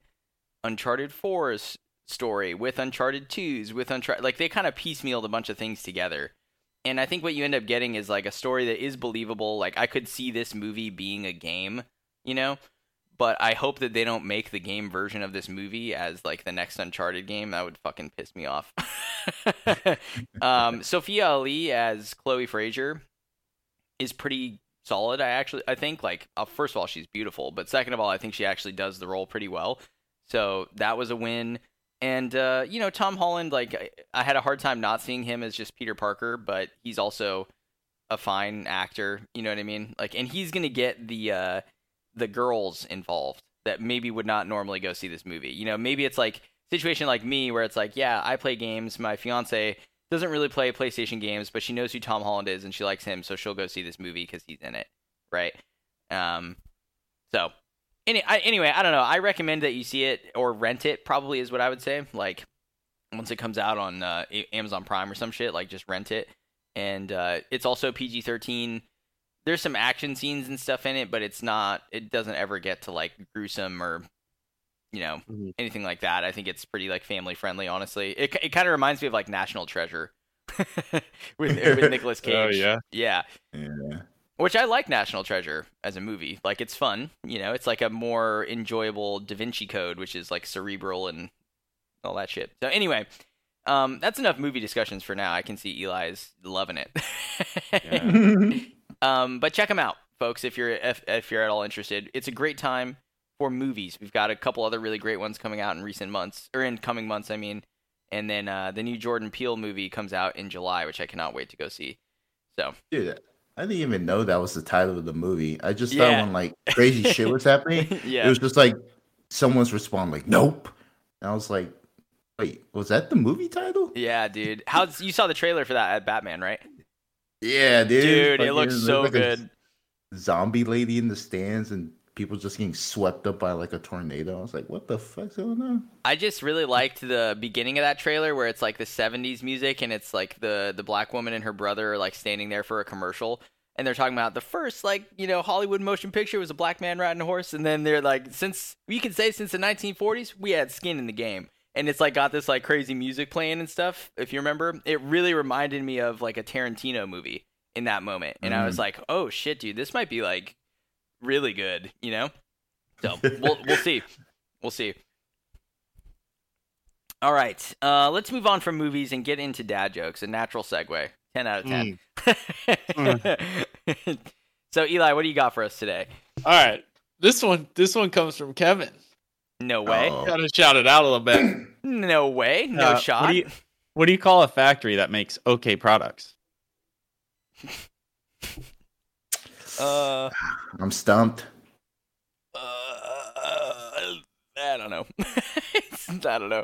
[SPEAKER 1] Uncharted 4's story with Uncharted 2's with Uncharted, like they kind of piecemealed a bunch of things together. And I think what you end up getting is like a story that is believable. Like I could see this movie being a game you know? But I hope that they don't make the game version of this movie as like the next Uncharted game. That would fucking piss me off. um, Sophia Ali as Chloe Frazer is pretty solid. I actually I think like uh, first of all she's beautiful, but second of all I think she actually does the role pretty well. So that was a win. And uh, you know Tom Holland, like I, I had a hard time not seeing him as just Peter Parker, but he's also a fine actor. You know what I mean? Like, and he's gonna get the uh, the girls involved that maybe would not normally go see this movie. You know, maybe it's like situation like me where it's like, yeah, I play games. My fiance doesn't really play PlayStation games, but she knows who Tom Holland is and she likes him, so she'll go see this movie because he's in it, right? Um, so any, I, anyway, I don't know. I recommend that you see it or rent it. Probably is what I would say. Like once it comes out on uh, Amazon Prime or some shit, like just rent it. And uh, it's also PG thirteen there's some action scenes and stuff in it, but it's not. It doesn't ever get to like gruesome or you know mm-hmm. anything like that. I think it's pretty like family friendly. Honestly, it it kind of reminds me of like National Treasure with with Nicolas Cage.
[SPEAKER 2] oh yeah,
[SPEAKER 1] yeah,
[SPEAKER 3] yeah.
[SPEAKER 1] Which I like National Treasure as a movie. Like it's fun. You know, it's like a more enjoyable Da Vinci Code, which is like cerebral and all that shit. So anyway. Um, that's enough movie discussions for now. I can see Eli's loving it. Um, but check them out, folks, if you're if, if you're at all interested. It's a great time for movies. We've got a couple other really great ones coming out in recent months, or in coming months, I mean. And then uh, the new Jordan Peele movie comes out in July, which I cannot wait to go see. So,
[SPEAKER 3] dude, I didn't even know that was the title of the movie. I just yeah. thought when like crazy shit was happening, yeah. it was just like someone's responding like, "Nope," and I was like, "Wait, was that the movie title?"
[SPEAKER 1] Yeah, dude. How you saw the trailer for that at Batman, right?
[SPEAKER 3] Yeah, dude.
[SPEAKER 1] Dude, it looks so like good.
[SPEAKER 3] Zombie lady in the stands and people just getting swept up by like a tornado. I was like, what the fuck's going on?
[SPEAKER 1] I just really liked the beginning of that trailer where it's like the 70s music and it's like the the black woman and her brother are like standing there for a commercial and they're talking about the first like, you know, Hollywood motion picture was a black man riding a horse and then they're like since we can say since the 1940s we had skin in the game and it's like got this like crazy music playing and stuff. If you remember, it really reminded me of like a Tarantino movie in that moment, and mm. I was mm. like, "Oh shit, dude, this might be like really good," you know. So we'll we'll see, we'll see. All right, uh, let's move on from movies and get into dad jokes. A natural segue. Ten out of ten. Mm. mm. so Eli, what do you got for us today?
[SPEAKER 4] All right, this one this one comes from Kevin.
[SPEAKER 1] No way.
[SPEAKER 4] Oh. Gotta shout it out a little bit.
[SPEAKER 1] no way. No uh, shot.
[SPEAKER 2] What do, you, what do you call a factory that makes okay products?
[SPEAKER 1] uh,
[SPEAKER 3] I'm stumped.
[SPEAKER 1] Uh, I don't know. I don't know.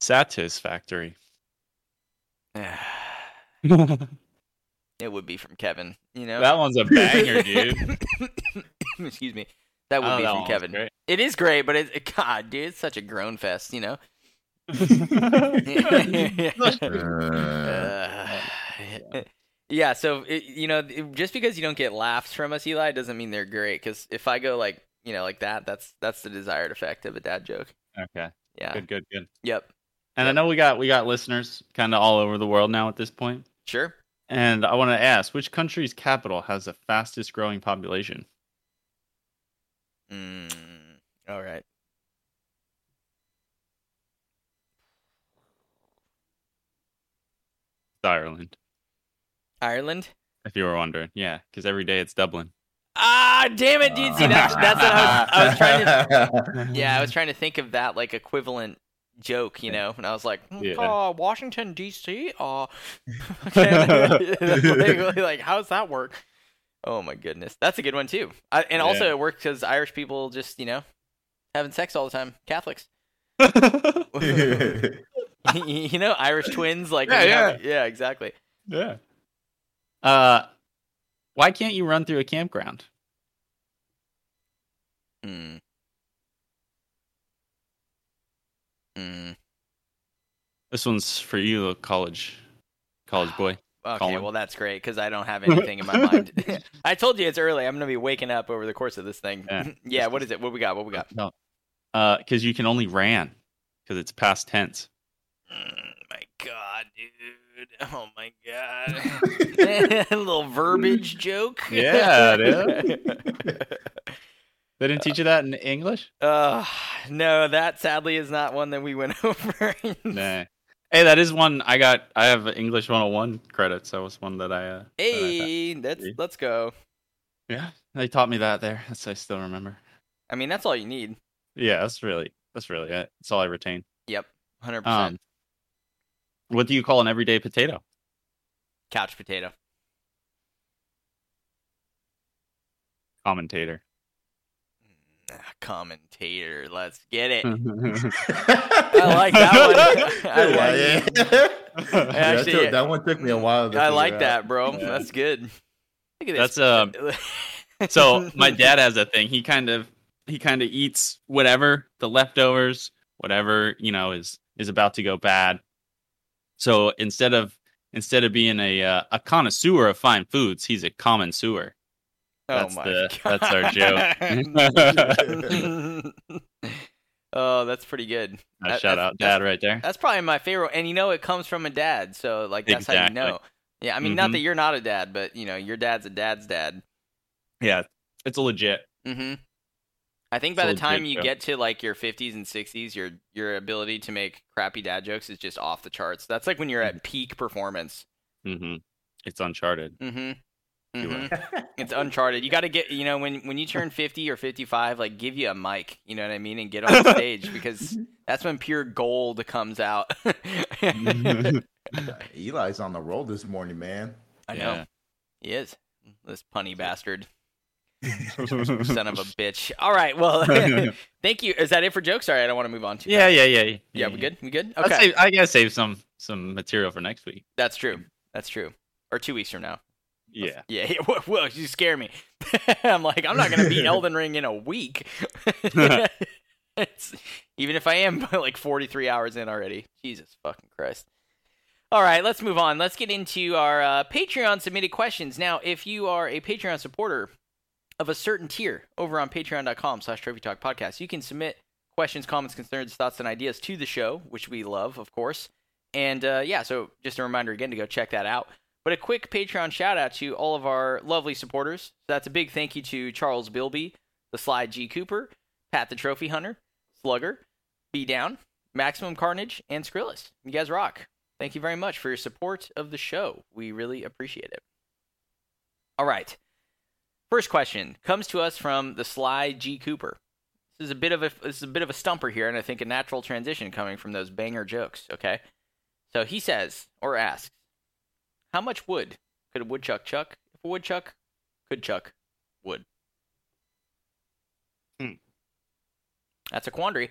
[SPEAKER 2] Satis factory.
[SPEAKER 1] it would be from Kevin. You know
[SPEAKER 2] that one's a banger, dude.
[SPEAKER 1] Excuse me. That would oh, be from Kevin. It is great, but it, it, God, dude, it's such a groan fest, you know. uh, yeah, so it, you know, just because you don't get laughs from us, Eli, doesn't mean they're great. Because if I go like, you know, like that. That's that's the desired effect of a dad joke.
[SPEAKER 2] Okay.
[SPEAKER 1] Yeah.
[SPEAKER 2] Good, good, good.
[SPEAKER 1] Yep.
[SPEAKER 2] And I know we got we got listeners kind of all over the world now at this point.
[SPEAKER 1] Sure.
[SPEAKER 2] And I want to ask, which country's capital has the fastest growing population?
[SPEAKER 1] Mm, all right.
[SPEAKER 2] It's Ireland,
[SPEAKER 1] Ireland.
[SPEAKER 2] if you were wondering. Yeah, because every day it's Dublin.
[SPEAKER 1] Ah, damn it, dude. See, that's that's what I was. I was trying to.
[SPEAKER 3] to.
[SPEAKER 1] Yeah, I was trying to think of that like equivalent joke, you know, and I was like, mm,
[SPEAKER 2] Yeah.
[SPEAKER 1] uh, Washington D.C. Uh, like, like, how's that work? Oh my goodness, that's a good one too. I, and also
[SPEAKER 2] Yeah.
[SPEAKER 1] it works because Irish people just you know having sex all the time. Catholics, you know, Irish twins, like when
[SPEAKER 2] Yeah,
[SPEAKER 1] have- yeah, exactly.
[SPEAKER 2] yeah. Uh, why can't you run through a campground?
[SPEAKER 1] Mm. Mm.
[SPEAKER 2] This one's for you, college, college boy.
[SPEAKER 1] Okay,
[SPEAKER 2] Colin.
[SPEAKER 1] well that's great because I don't have anything in my mind. I told you it's early. I'm gonna be waking up over the course of this thing.
[SPEAKER 2] Yeah.
[SPEAKER 1] Yeah, what is it? What we got? What we got?
[SPEAKER 2] No. Uh, because you can only ran because it's past tense.
[SPEAKER 1] Mm, my God, dude! Oh my God! A little verbiage joke.
[SPEAKER 2] Yeah, dude. They didn't teach you that in English?
[SPEAKER 1] uh, no, that sadly is not one that we went over.
[SPEAKER 2] Nah. Hey, that is one I got. I have English 101 credits. That was one that I. Uh, that I had.
[SPEAKER 1] hey, let's let's go.
[SPEAKER 2] yeah, they taught me that there. That's I still remember.
[SPEAKER 1] I mean, that's all you need.
[SPEAKER 2] Yeah, that's really that's really it. That's all I retain.
[SPEAKER 1] Yep, hundred
[SPEAKER 2] Um,
[SPEAKER 1] percent.
[SPEAKER 2] what do you call an everyday potato?
[SPEAKER 1] Couch potato.
[SPEAKER 2] Commentator.
[SPEAKER 1] Ah, commentator. Let's get it.
[SPEAKER 3] I
[SPEAKER 1] like that one. I like
[SPEAKER 3] it.
[SPEAKER 1] Actually,
[SPEAKER 3] that, took, that one took me a while. To
[SPEAKER 1] I
[SPEAKER 3] figure
[SPEAKER 1] like
[SPEAKER 3] out.
[SPEAKER 1] that, bro.
[SPEAKER 2] Yeah.
[SPEAKER 1] That's good. Look at this.
[SPEAKER 2] That's um. So my dad has a thing. He kind of he kind of eats whatever the leftovers, whatever you know is is about to go bad. So instead of instead of being a uh, a connoisseur of fine foods, he's a common sewer. That's
[SPEAKER 1] oh my
[SPEAKER 2] the-
[SPEAKER 1] God.
[SPEAKER 2] that's our
[SPEAKER 1] joke. oh, that's pretty good.
[SPEAKER 2] Uh,
[SPEAKER 1] That-
[SPEAKER 2] shout
[SPEAKER 1] that's-
[SPEAKER 2] out dad right there.
[SPEAKER 1] That's probably my favorite, and you know it comes from a dad, so like that's how you know. Yeah, I mean, not
[SPEAKER 2] Mhm.
[SPEAKER 1] that you're not a dad, but you know your dad's a dad's dad.
[SPEAKER 2] Yeah, it's a legit.
[SPEAKER 1] hmm I think by the time you get to like your 50s and 60s, your your ability to make crappy dad jokes is just off the charts. That's like when you're
[SPEAKER 2] Mm-hmm.
[SPEAKER 1] at peak performance.
[SPEAKER 2] hmm It's uncharted.
[SPEAKER 1] hmm
[SPEAKER 2] You
[SPEAKER 1] hmm. It's uncharted. You got to get, you know, when when you turn 50 or 55, like give you a mic, you know what I mean, and get on stage because that's when pure gold comes out.
[SPEAKER 3] Eli's on the roll this morning, man.
[SPEAKER 1] I know.
[SPEAKER 2] Yeah.
[SPEAKER 1] He is. This punny bastard. Son of a bitch. All right. Well, thank you. Is that it for jokes? Sorry, I don't want to move on to.
[SPEAKER 2] yeah, yeah, yeah, yeah.
[SPEAKER 1] Yeah, we good? We good? Okay.
[SPEAKER 2] save- I gotta save some some material for next week.
[SPEAKER 1] That's true. That's true. Or two weeks from now.
[SPEAKER 2] Yeah.
[SPEAKER 1] Yeah. yeah. Whoa, whoa, you scare me. I'm like, I'm not going to beat Elden Ring in a week. Even if I am like 43 hours in already. Jesus fucking Christ. All right, let's move on. Let's get into our uh, Patreon submitted questions. Now, if you are a Patreon supporter of a certain tier over on patreon.com slash trophy talk podcast, you can submit questions, comments, concerns, thoughts, and ideas to the show, which we love, of course. And uh, yeah, so just a reminder again to go check that out. But a quick Patreon shout out to all of our lovely supporters. So that's a big thank you to Charles Bilby, the Sly G Cooper, Pat the Trophy Hunter, Slugger, Be Down, Maximum Carnage, and Skrillis. You guys rock. Thank you very much for your support of the show. We really appreciate it. All right. First question comes to us from the Sly G Cooper. This is a bit of a this is a bit of a stumper here, and I think a natural transition coming from those banger jokes. Okay, so he says or asks, "How much wood could a woodchuck chuck if a woodchuck could chuck wood?"
[SPEAKER 2] Hmm.
[SPEAKER 1] That's a quandary.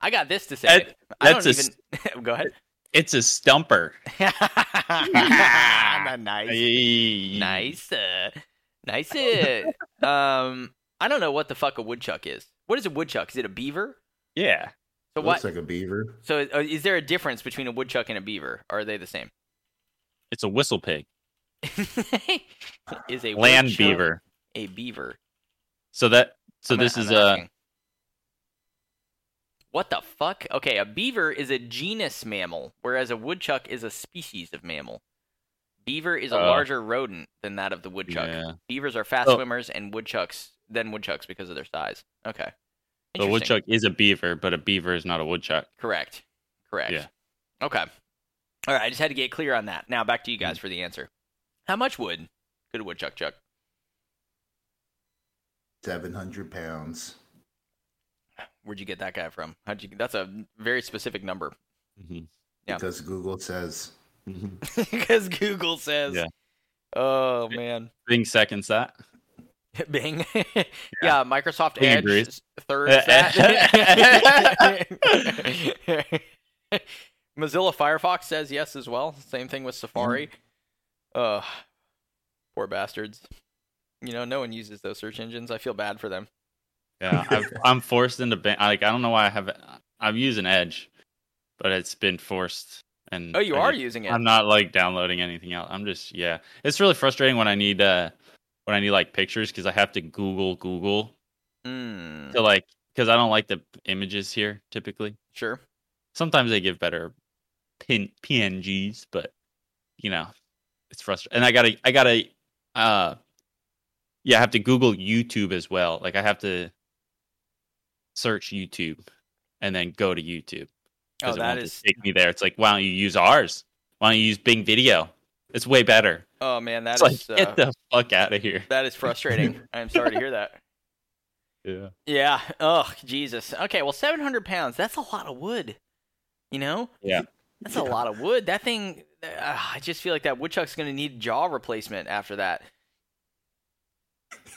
[SPEAKER 1] I got this to say.
[SPEAKER 2] That-
[SPEAKER 1] I
[SPEAKER 2] that's
[SPEAKER 1] don't
[SPEAKER 2] a
[SPEAKER 1] even. Go ahead.
[SPEAKER 2] It's a stumper.
[SPEAKER 1] nice.
[SPEAKER 2] Hey.
[SPEAKER 1] Nice. Uh, nice. Uh, um, I don't know what the fuck a woodchuck is. What is a woodchuck? Is it a beaver?
[SPEAKER 2] Yeah.
[SPEAKER 1] So
[SPEAKER 3] Looks
[SPEAKER 1] what?
[SPEAKER 3] like a beaver.
[SPEAKER 1] so uh, is there a difference between a woodchuck and a beaver? Or are they the same?
[SPEAKER 2] It's a whistle pig.
[SPEAKER 1] is a
[SPEAKER 2] Land beaver.
[SPEAKER 1] a beaver?
[SPEAKER 2] So that so
[SPEAKER 1] I'm-
[SPEAKER 2] this
[SPEAKER 1] I'm
[SPEAKER 2] is a.
[SPEAKER 1] asking. What the fuck? Okay, a beaver is a genus mammal, whereas a woodchuck is a species of mammal. Beaver is a
[SPEAKER 2] Oh.
[SPEAKER 1] larger rodent than that of the woodchuck.
[SPEAKER 2] yeah.
[SPEAKER 1] Beavers are fast
[SPEAKER 2] Oh.
[SPEAKER 1] swimmers and woodchucks than woodchucks because of their size. Okay.
[SPEAKER 2] The
[SPEAKER 1] Interesting.
[SPEAKER 2] woodchuck is a beaver, but a beaver is not a woodchuck.
[SPEAKER 1] Correct. Correct.
[SPEAKER 2] Yeah.
[SPEAKER 1] Okay. All right, I just had to get clear on that. Now back to you
[SPEAKER 2] Mm-hmm.
[SPEAKER 1] guys for the answer. How much wood could a woodchuck chuck?
[SPEAKER 3] Seven hundred pounds.
[SPEAKER 1] Where'd you get that guy from? How'd you? That's a very specific number.
[SPEAKER 2] Mhm.
[SPEAKER 1] Yeah.
[SPEAKER 3] Because Google says.
[SPEAKER 1] Because Google says.
[SPEAKER 2] Yeah.
[SPEAKER 1] Oh man.
[SPEAKER 2] Bing seconds that.
[SPEAKER 1] Bing. yeah. Microsoft
[SPEAKER 2] Bing
[SPEAKER 1] Edge
[SPEAKER 2] agrees.
[SPEAKER 1] thirds that. Mozilla Firefox says yes as well. Same thing with Safari. Mm-hmm. Ugh. Poor bastards. You know, no one uses those search engines. I feel bad for them.
[SPEAKER 2] Yeah, I've, I'm forced into Bing. Like I don't know why I have. I'm using Edge, but it's been forced. And
[SPEAKER 1] Oh, you
[SPEAKER 2] I
[SPEAKER 1] are
[SPEAKER 2] just-
[SPEAKER 1] using it.
[SPEAKER 2] I'm not like downloading anything else. I'm just yeah. It's really frustrating when I need uh when I need like pictures because I have to Google Google
[SPEAKER 1] Mm,
[SPEAKER 2] to like because I don't like the images here typically.
[SPEAKER 1] sure.
[SPEAKER 2] Sometimes they give better pin PNGs, but you know it's frustrating. And I gotta I gotta uh yeah I have to Google YouTube as well. Like I have to search YouTube and then go to YouTube
[SPEAKER 1] Oh, that is.
[SPEAKER 2] take me there. It's like why don't you use ours? Why don't you use Bing Video? It's way better.
[SPEAKER 1] Oh man, that
[SPEAKER 2] it's
[SPEAKER 1] is.
[SPEAKER 2] like
[SPEAKER 1] uh,
[SPEAKER 2] get the fuck out of here.
[SPEAKER 1] That is frustrating. I'm sorry to hear that.
[SPEAKER 2] Yeah.
[SPEAKER 1] Yeah. Oh, Jesus. Okay, well, 700 pounds. That's a lot of wood. You know?
[SPEAKER 2] Yeah.
[SPEAKER 1] That's a lot of wood. That thing. Uh, I just feel like that woodchuck's going to need jaw replacement after that.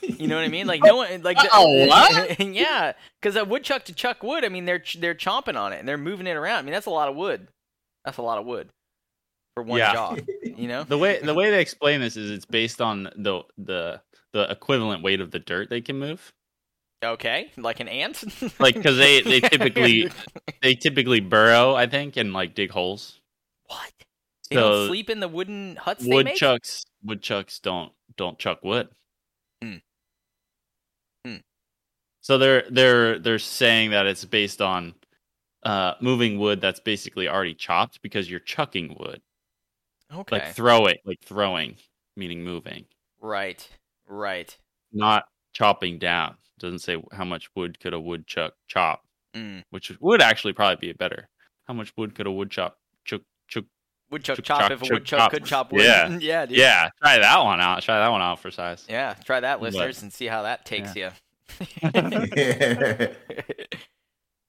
[SPEAKER 1] You know what I mean? Like no oh, one, like
[SPEAKER 2] Oh, what?
[SPEAKER 1] yeah, because a woodchuck to chuck wood. I mean, they're they're chomping on it and they're moving it around. I mean, that's a lot of wood. That's a lot of wood for one
[SPEAKER 2] Yeah.
[SPEAKER 1] jaw. You know?
[SPEAKER 2] The way the way they explain this is it's based on the the the equivalent weight of the dirt they can move.
[SPEAKER 1] Okay, like an ant.
[SPEAKER 2] Like because they they typically they typically burrow, I think, and like dig holes.
[SPEAKER 1] what? They don't sleep in the wooden huts they make.
[SPEAKER 2] woodchucks woodchucks don't don't chuck wood.
[SPEAKER 1] Hmm. Hmm.
[SPEAKER 2] So they're they're they're saying that it's based on uh moving wood that's basically already chopped because you're chucking wood.
[SPEAKER 1] Okay.
[SPEAKER 2] Like throw it, like throwing, meaning moving.
[SPEAKER 1] right. Right.
[SPEAKER 2] Not chopping down. Doesn't say how much wood could a woodchuck chop,
[SPEAKER 1] Mm.
[SPEAKER 2] which would actually probably be better. How much wood could a woodchuck chuck chuck
[SPEAKER 1] Woodchuck
[SPEAKER 2] Chuck,
[SPEAKER 1] chop
[SPEAKER 2] chop,
[SPEAKER 1] if a
[SPEAKER 2] chuck,
[SPEAKER 1] woodchuck
[SPEAKER 2] chop.
[SPEAKER 1] could chop wood.
[SPEAKER 2] Yeah.
[SPEAKER 1] yeah, dude.
[SPEAKER 2] Yeah, try that one out. Try that one out for size.
[SPEAKER 1] Yeah, try that,
[SPEAKER 2] But-
[SPEAKER 1] listeners, and see how that takes you.
[SPEAKER 3] yeah.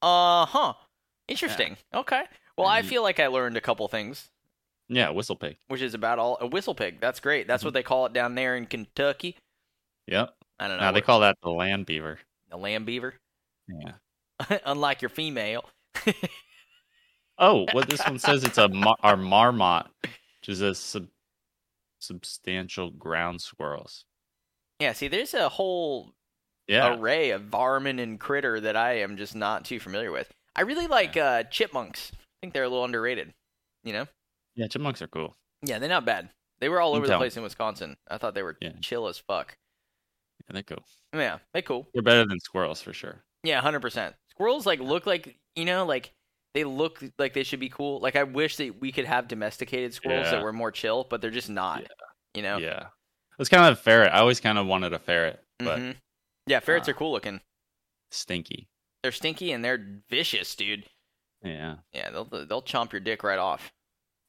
[SPEAKER 1] uh huh. Interesting. Okay. Well, I feel like I learned a couple things,
[SPEAKER 2] Yeah, whistle pig.
[SPEAKER 1] which is about all a whistle pig. That's great. That's
[SPEAKER 2] Mm-hmm.
[SPEAKER 1] what they call it down there in Kentucky.
[SPEAKER 2] Yep.
[SPEAKER 1] I don't know.
[SPEAKER 2] Now they call that the land beaver.
[SPEAKER 1] The land beaver.
[SPEAKER 2] Yeah.
[SPEAKER 1] Unlike your female.
[SPEAKER 2] Oh, what this one says it's a mar- our marmot, which is a sub- substantial ground squirrels.
[SPEAKER 1] Yeah. See, there's a whole
[SPEAKER 2] Yeah.
[SPEAKER 1] array of varmin and critter that I am just not too familiar with. I really like uh, chipmunks. I think they're a little underrated. You know?
[SPEAKER 2] Yeah, chipmunks are cool.
[SPEAKER 1] Yeah, they're not bad. They were all over the place in Wisconsin. I thought they were
[SPEAKER 2] Yeah.
[SPEAKER 1] chill as fuck.
[SPEAKER 2] Yeah, they're cool.
[SPEAKER 1] Yeah, they're cool.
[SPEAKER 2] They're better than squirrels for sure.
[SPEAKER 1] Yeah, hundred percent. Squirrels like look like you know like they look like they should be cool. Like I wish that we could have domesticated squirrels that were more chill, but they're just not.
[SPEAKER 2] Yeah.
[SPEAKER 1] You know.
[SPEAKER 2] Yeah. It's kind of a ferret. I always kind of wanted a ferret, but
[SPEAKER 1] Mhm. Yeah, ferrets
[SPEAKER 2] uh,
[SPEAKER 1] are cool looking.
[SPEAKER 2] stinky.
[SPEAKER 1] They're stinky and they're vicious, dude.
[SPEAKER 2] Yeah.
[SPEAKER 1] Yeah, they'll they'll chomp your dick right off.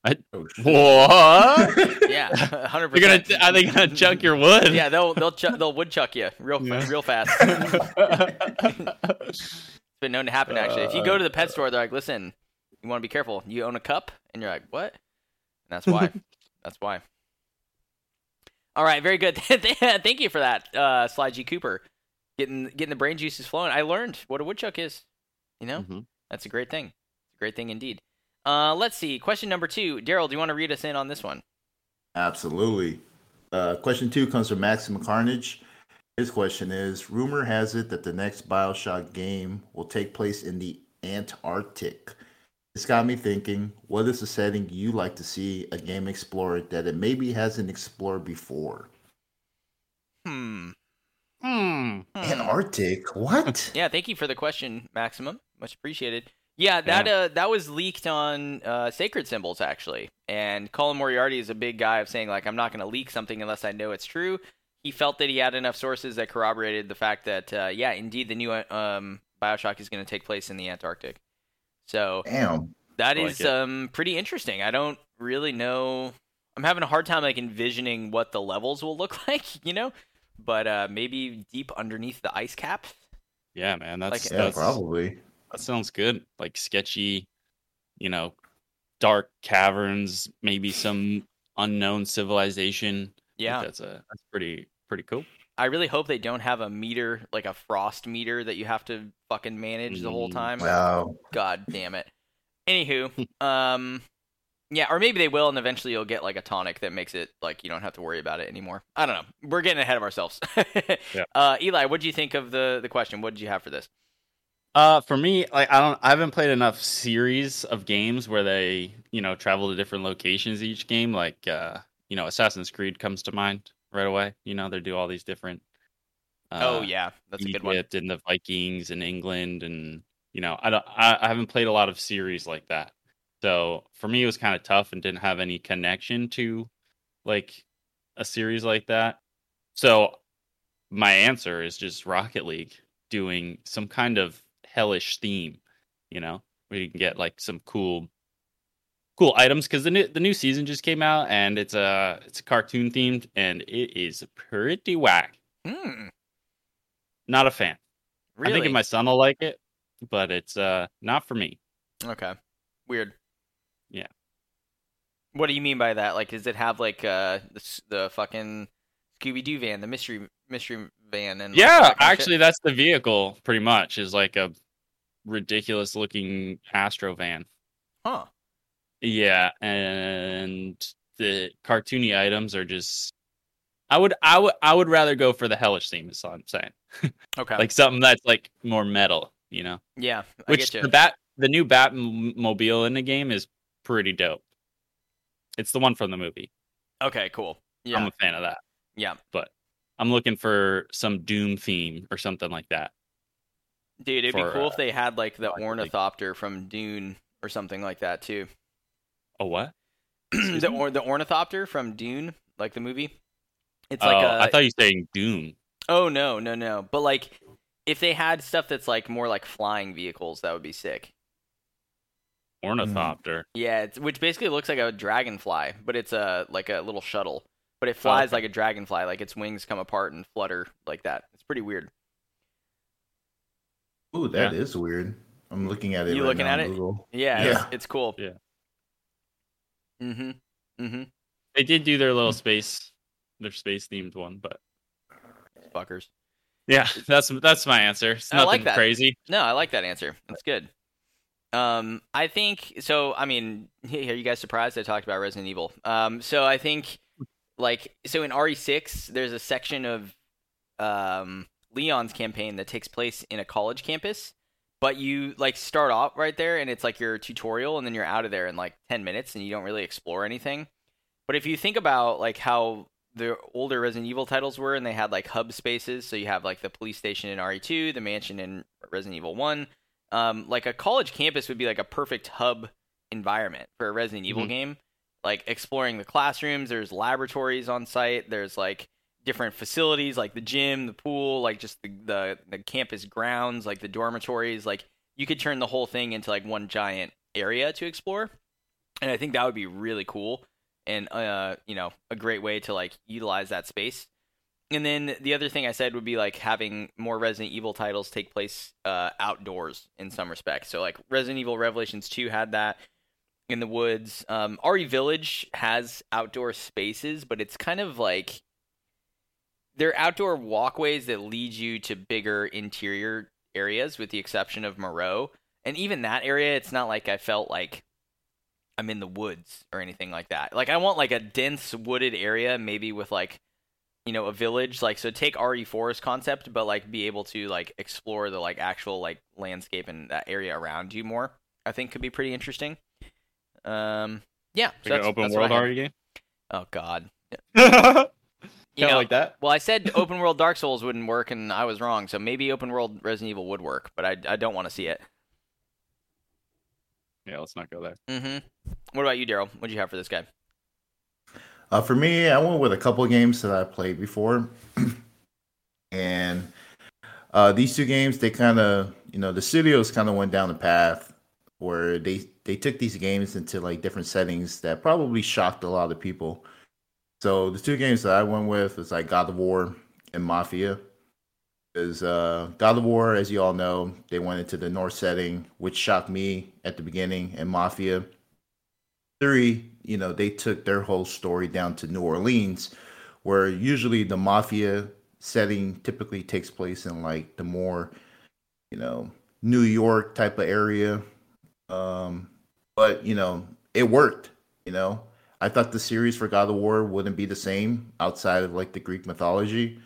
[SPEAKER 3] Oh.
[SPEAKER 2] What?
[SPEAKER 1] Yeah, hundred
[SPEAKER 2] They're
[SPEAKER 1] percent.
[SPEAKER 2] gonna are they gonna chuck your wood?
[SPEAKER 1] Yeah, they'll they'll ch- they'll woodchuck you real
[SPEAKER 2] Yeah.
[SPEAKER 1] real fast. It's been known to happen actually. If you go to the pet store, they're like, "Listen, you want to be careful. You own a cup," and you're like, "What?" And that's why. that's why. All right, very good. Thank you for that, uh, Sly G Cooper. Getting getting the brain juices flowing. I learned what a woodchuck is. You know,
[SPEAKER 2] Mhm.
[SPEAKER 1] that's a great thing. It's a great thing indeed. Uh, let's see. Question number two, Daryl. Do you want to read us in on this one?
[SPEAKER 3] Absolutely. Uh, question two comes from Maximum Carnage. His question is Rumor has it that the next Bioshock game will take place in the Antarctic. This got me thinking what is the setting you like to see a game explore that it maybe hasn't explored before?
[SPEAKER 1] Hmm.
[SPEAKER 2] Hmm.
[SPEAKER 3] Antarctic? What?
[SPEAKER 1] Yeah, thank you for the question, Maximum. Much appreciated. Yeah, that uh that was leaked on uh, Sacred Symbols actually, and Colin Moriarty is a big guy of saying like I'm not going to leak something unless I know it's true. He felt that he had enough sources that corroborated the fact that uh, yeah, indeed, the new um, Bioshock is going to take place in the Antarctic. So
[SPEAKER 3] Damn.
[SPEAKER 1] that
[SPEAKER 2] like
[SPEAKER 1] is
[SPEAKER 2] it.
[SPEAKER 1] um pretty interesting. I don't really know. I'm having a hard time like envisioning what the levels will look like, you know, but uh, maybe deep underneath the ice cap.
[SPEAKER 2] Yeah, man. That's,
[SPEAKER 1] Like-
[SPEAKER 3] Yeah,
[SPEAKER 2] that's
[SPEAKER 3] probably.
[SPEAKER 2] that sounds good. Like sketchy, you know, dark caverns, maybe some unknown civilization.
[SPEAKER 1] Yeah,
[SPEAKER 2] that's a that's pretty pretty cool.
[SPEAKER 1] I really hope they don't have a meter like a frost meter that you have to fucking manage the whole
[SPEAKER 2] Mm,
[SPEAKER 1] time.
[SPEAKER 3] Wow.
[SPEAKER 1] God damn it. Anywho, um, yeah, or maybe they will, and eventually you'll get like a tonic that makes it like you don't have to worry about it anymore. I don't know. We're getting ahead of ourselves.
[SPEAKER 2] Yeah.
[SPEAKER 1] Uh, Eli, what do you think of the the question? What did you have for this?
[SPEAKER 2] Uh, for me, like I don't, I haven't played enough series of games where they, you know, travel to different locations each game. Like, uh, you know, Assassin's Creed comes to mind right away. You know, they do all these different. Uh,
[SPEAKER 1] oh yeah, that's a good one.
[SPEAKER 2] Egypt and the Vikings and England and you know, I don't, I, I haven't played a lot of series like that. So for me, it was kind of tough and didn't have any connection to like a series like that. So my answer is just Rocket League doing some kind of hellish theme, you know, where you can get like some cool cool items because the new the new season just came out and it's a it's a cartoon themed and it is pretty whack.
[SPEAKER 1] Hmm,
[SPEAKER 2] Not a fan.
[SPEAKER 1] really?
[SPEAKER 2] I think my son will like it, but it's uh not for me.
[SPEAKER 1] Okay. Weird. What do you mean by that? Like, does it have like uh the, the fucking Scooby Doo van, the mystery mystery van, and like,
[SPEAKER 2] Yeah,
[SPEAKER 1] that kind of shit?
[SPEAKER 2] actually, that's the vehicle. Pretty much is like a ridiculous looking Astro van.
[SPEAKER 1] huh?
[SPEAKER 2] Yeah, and the cartoony items are just. I would, I would, I would rather go for the hellish theme. Is what I'm saying.
[SPEAKER 1] Okay.
[SPEAKER 2] Like something that's like more metal, you know.
[SPEAKER 1] yeah, I
[SPEAKER 2] Which the bat, the new Batmobile in the game is pretty dope. It's the one from the movie.
[SPEAKER 1] Okay, cool. Yeah,
[SPEAKER 2] I'm a fan of that.
[SPEAKER 1] yeah, But
[SPEAKER 2] I'm looking for some Doom theme or something like that.
[SPEAKER 1] dude, it'd be cool
[SPEAKER 2] uh,
[SPEAKER 1] if they had like the ornithopter from Dune or something like that too.
[SPEAKER 2] Oh, what?
[SPEAKER 1] the or the ornithopter from Dune, like the movie. It's like
[SPEAKER 2] oh,
[SPEAKER 1] a.
[SPEAKER 2] I thought you were saying Doom.
[SPEAKER 1] Oh no, no, no. But like, if they had stuff that's like more like flying vehicles, that would be sick.
[SPEAKER 2] Ornithopter.
[SPEAKER 1] Yeah, it's, which basically looks like a dragonfly, but it's a like a little shuttle. But it flies
[SPEAKER 2] okay.
[SPEAKER 1] like a dragonfly, like its wings come apart and flutter like that. It's pretty weird.
[SPEAKER 3] Ooh, that is weird. I'm looking at it.
[SPEAKER 1] You
[SPEAKER 3] right
[SPEAKER 1] looking
[SPEAKER 3] now
[SPEAKER 1] at
[SPEAKER 3] on
[SPEAKER 1] it?
[SPEAKER 3] Google.
[SPEAKER 1] Yeah,
[SPEAKER 3] Yeah.
[SPEAKER 1] It's, it's cool.
[SPEAKER 2] Yeah.
[SPEAKER 1] Mm-hmm. Mm-hmm.
[SPEAKER 2] They did do their little space, their space themed one, but
[SPEAKER 1] Fuckers.
[SPEAKER 2] yeah, that's that's my answer. It's
[SPEAKER 1] I
[SPEAKER 2] nothing
[SPEAKER 1] like that.
[SPEAKER 2] crazy.
[SPEAKER 1] No, I like that answer. That's good. Um, I think so. I mean, are you guys surprised I talked about Resident Evil? Um, so I think like so in RE6, there's a section of um Leon's campaign that takes place in a college campus, but you like start off right there and it's like your tutorial, and then you're out of there in like 10 minutes, and you don't really explore anything. But if you think about like how the older Resident Evil titles were, and they had like hub spaces, so you have like the police station in RE2, the mansion in Resident Evil 1. Um, like a college campus would be like a perfect hub environment for a Resident Evil
[SPEAKER 2] Mhm.
[SPEAKER 1] game. Like exploring the classrooms, there's laboratories on site, there's like different facilities like the gym, the pool, like just the, the the campus grounds, like the dormitories. Like you could turn the whole thing into like one giant area to explore, and I think that would be really cool and uh you know a great way to like utilize that space. And then the other thing I said would be like having more Resident Evil titles take place uh, outdoors in some respects. So like Resident Evil Revelations 2 had that in the woods. Um, RE Village has outdoor spaces, but it's kind of like they're outdoor walkways that lead you to bigger interior areas, with the exception of Moreau. And even that area, it's not like I felt like I'm in the woods or anything like that. Like I want like a dense wooded area, maybe with like you know a village. Like so, take RE4's concept, but like be able to like explore the like actual like landscape and that area around you more. I think could be pretty interesting. Um, yeah. so
[SPEAKER 2] Like an open world already game.
[SPEAKER 1] Oh God. You know,
[SPEAKER 2] like that.
[SPEAKER 1] well, I said open world Dark Souls wouldn't work, and I was wrong. So maybe open world Resident Evil would work, but I, I don't want to see it.
[SPEAKER 2] Yeah, let's not go there.
[SPEAKER 1] mm-hmm What about you, Daryl? What'd you have for this guy?
[SPEAKER 3] Uh, for me, I went with a couple of games that I played before, and uh, these two games they kind of, you know, the studios kind of went down the path where they they took these games into like different settings that probably shocked a lot of people. So the two games that I went with was like God of War and Mafia. Is uh, God of War, as you all know, they went into the Norse setting, which shocked me at the beginning, and Mafia three, you know, they took their whole story down to New Orleans, where usually the mafia setting typically takes place in like the more, you know, New York type of area. Um, but you know, it worked. You know, I thought the series for God of War wouldn't be the same outside of like the Greek mythology,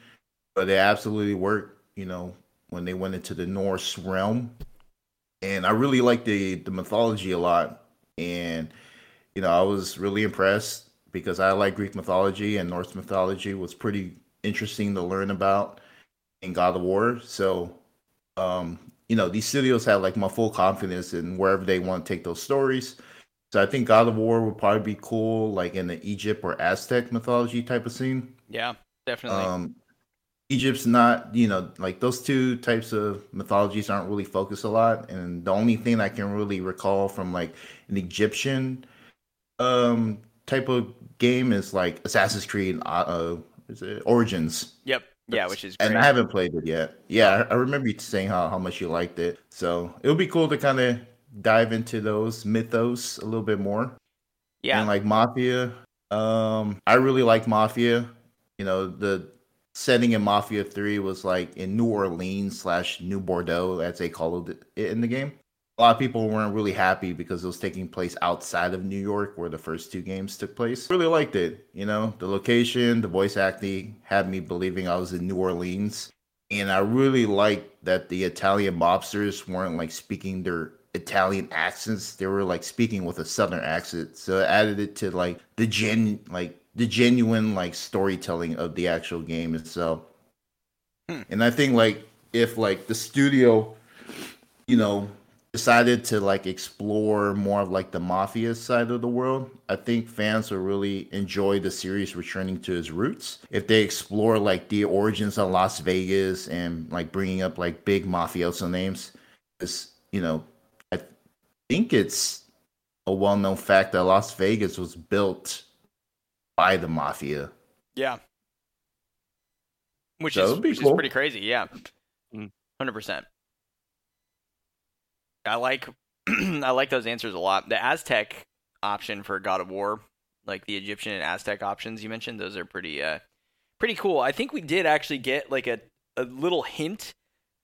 [SPEAKER 3] but it absolutely worked. You know, when they went into the Norse realm, and I really like the the mythology a lot, and you know, I was really impressed because I like Greek mythology and Norse mythology was pretty interesting to learn about in God of War. So, um, you know, these studios have like my full confidence in wherever they want to take those stories. So I think God of War would probably be cool, like in the Egypt or Aztec mythology type of scene.
[SPEAKER 1] Yeah, definitely.
[SPEAKER 3] Um, Egypt's not, you know, like those two types of mythologies aren't really focused a lot. And the only thing I can really recall from like an Egyptian um type of game is like Assassin's Creed uh, uh is it Origins.
[SPEAKER 1] yep. Yeah, which is great.
[SPEAKER 3] And I haven't played it yet. Yeah, I I remember you saying how, how much you liked it. So it would be cool to kind of dive into those mythos a little bit more.
[SPEAKER 1] yeah.
[SPEAKER 3] And like Mafia, um, I really like Mafia. You know, the setting in Mafia 3 was like in New Orleans slash New Bordeaux, as they called it in the game. A lot of people weren't really happy because it was taking place outside of New York where the first two games took place. Really liked it. You know, the location, the voice acting had me believing I was in New Orleans. And I really liked that the Italian mobsters weren't like speaking their Italian accents. They were like speaking with a southern accent. So it added it to like the gen like the genuine like storytelling of the actual game itself.
[SPEAKER 1] Hmm.
[SPEAKER 3] And I think like if like the studio, you know, decided to like explore more of like the mafia side of the world, I think fans will really enjoy the series returning to its roots. If they explore like the origins of Las Vegas and like bringing up like big mafioso names, because you know, I think it's a well-known fact that Las Vegas was built by the mafia.
[SPEAKER 1] Yeah. Which
[SPEAKER 3] So
[SPEAKER 1] is
[SPEAKER 3] it'd be
[SPEAKER 1] which is pretty crazy, yeah.
[SPEAKER 2] Mm.
[SPEAKER 1] Hundred percent. I like I like those answers a lot. The Aztec option for God of War, like the Egyptian and Aztec options you mentioned, those are pretty uh pretty cool. I think we did actually get like a, a little hint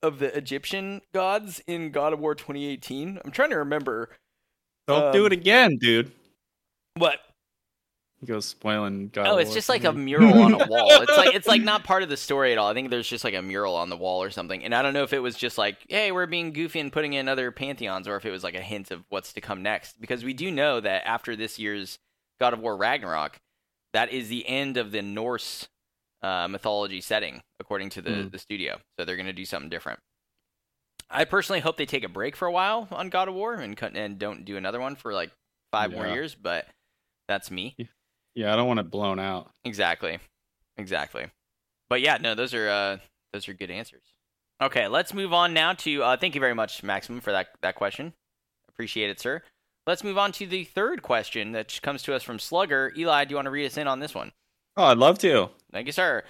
[SPEAKER 1] of the Egyptian gods in God of War 2018. I'm trying to remember
[SPEAKER 2] Don't do
[SPEAKER 1] Um,
[SPEAKER 2] it again, dude.
[SPEAKER 1] what
[SPEAKER 2] He goes spoiling God.
[SPEAKER 1] Oh, it's just like a mural on a wall. It's like it's like not part of the story at all. I think there's just like a mural on the wall or something. And I don't know if it was just like, hey, we're being goofy and putting in other pantheons, or if it was like a hint of what's to come next. Because we do know that after this year's God of War Ragnarok, that is the end of the Norse uh, mythology setting, according to the
[SPEAKER 2] Hmm.
[SPEAKER 1] the studio. So they're gonna do something different. I personally hope they take a break for a while on God of War and cut- and don't do another one for like five more years. But that's me.
[SPEAKER 2] Yeah, I don't want it blown out.
[SPEAKER 1] Exactly. Exactly. But yeah, no, those are uh those are good answers. Okay, let's move on now to uh thank you very much, Maximum, for that that question. Appreciate it, sir. Let's move on to the third question that comes to us from Slugger. Eli, do you want to read us in on this one?
[SPEAKER 2] Oh, I'd love to.
[SPEAKER 1] Thank you, sir.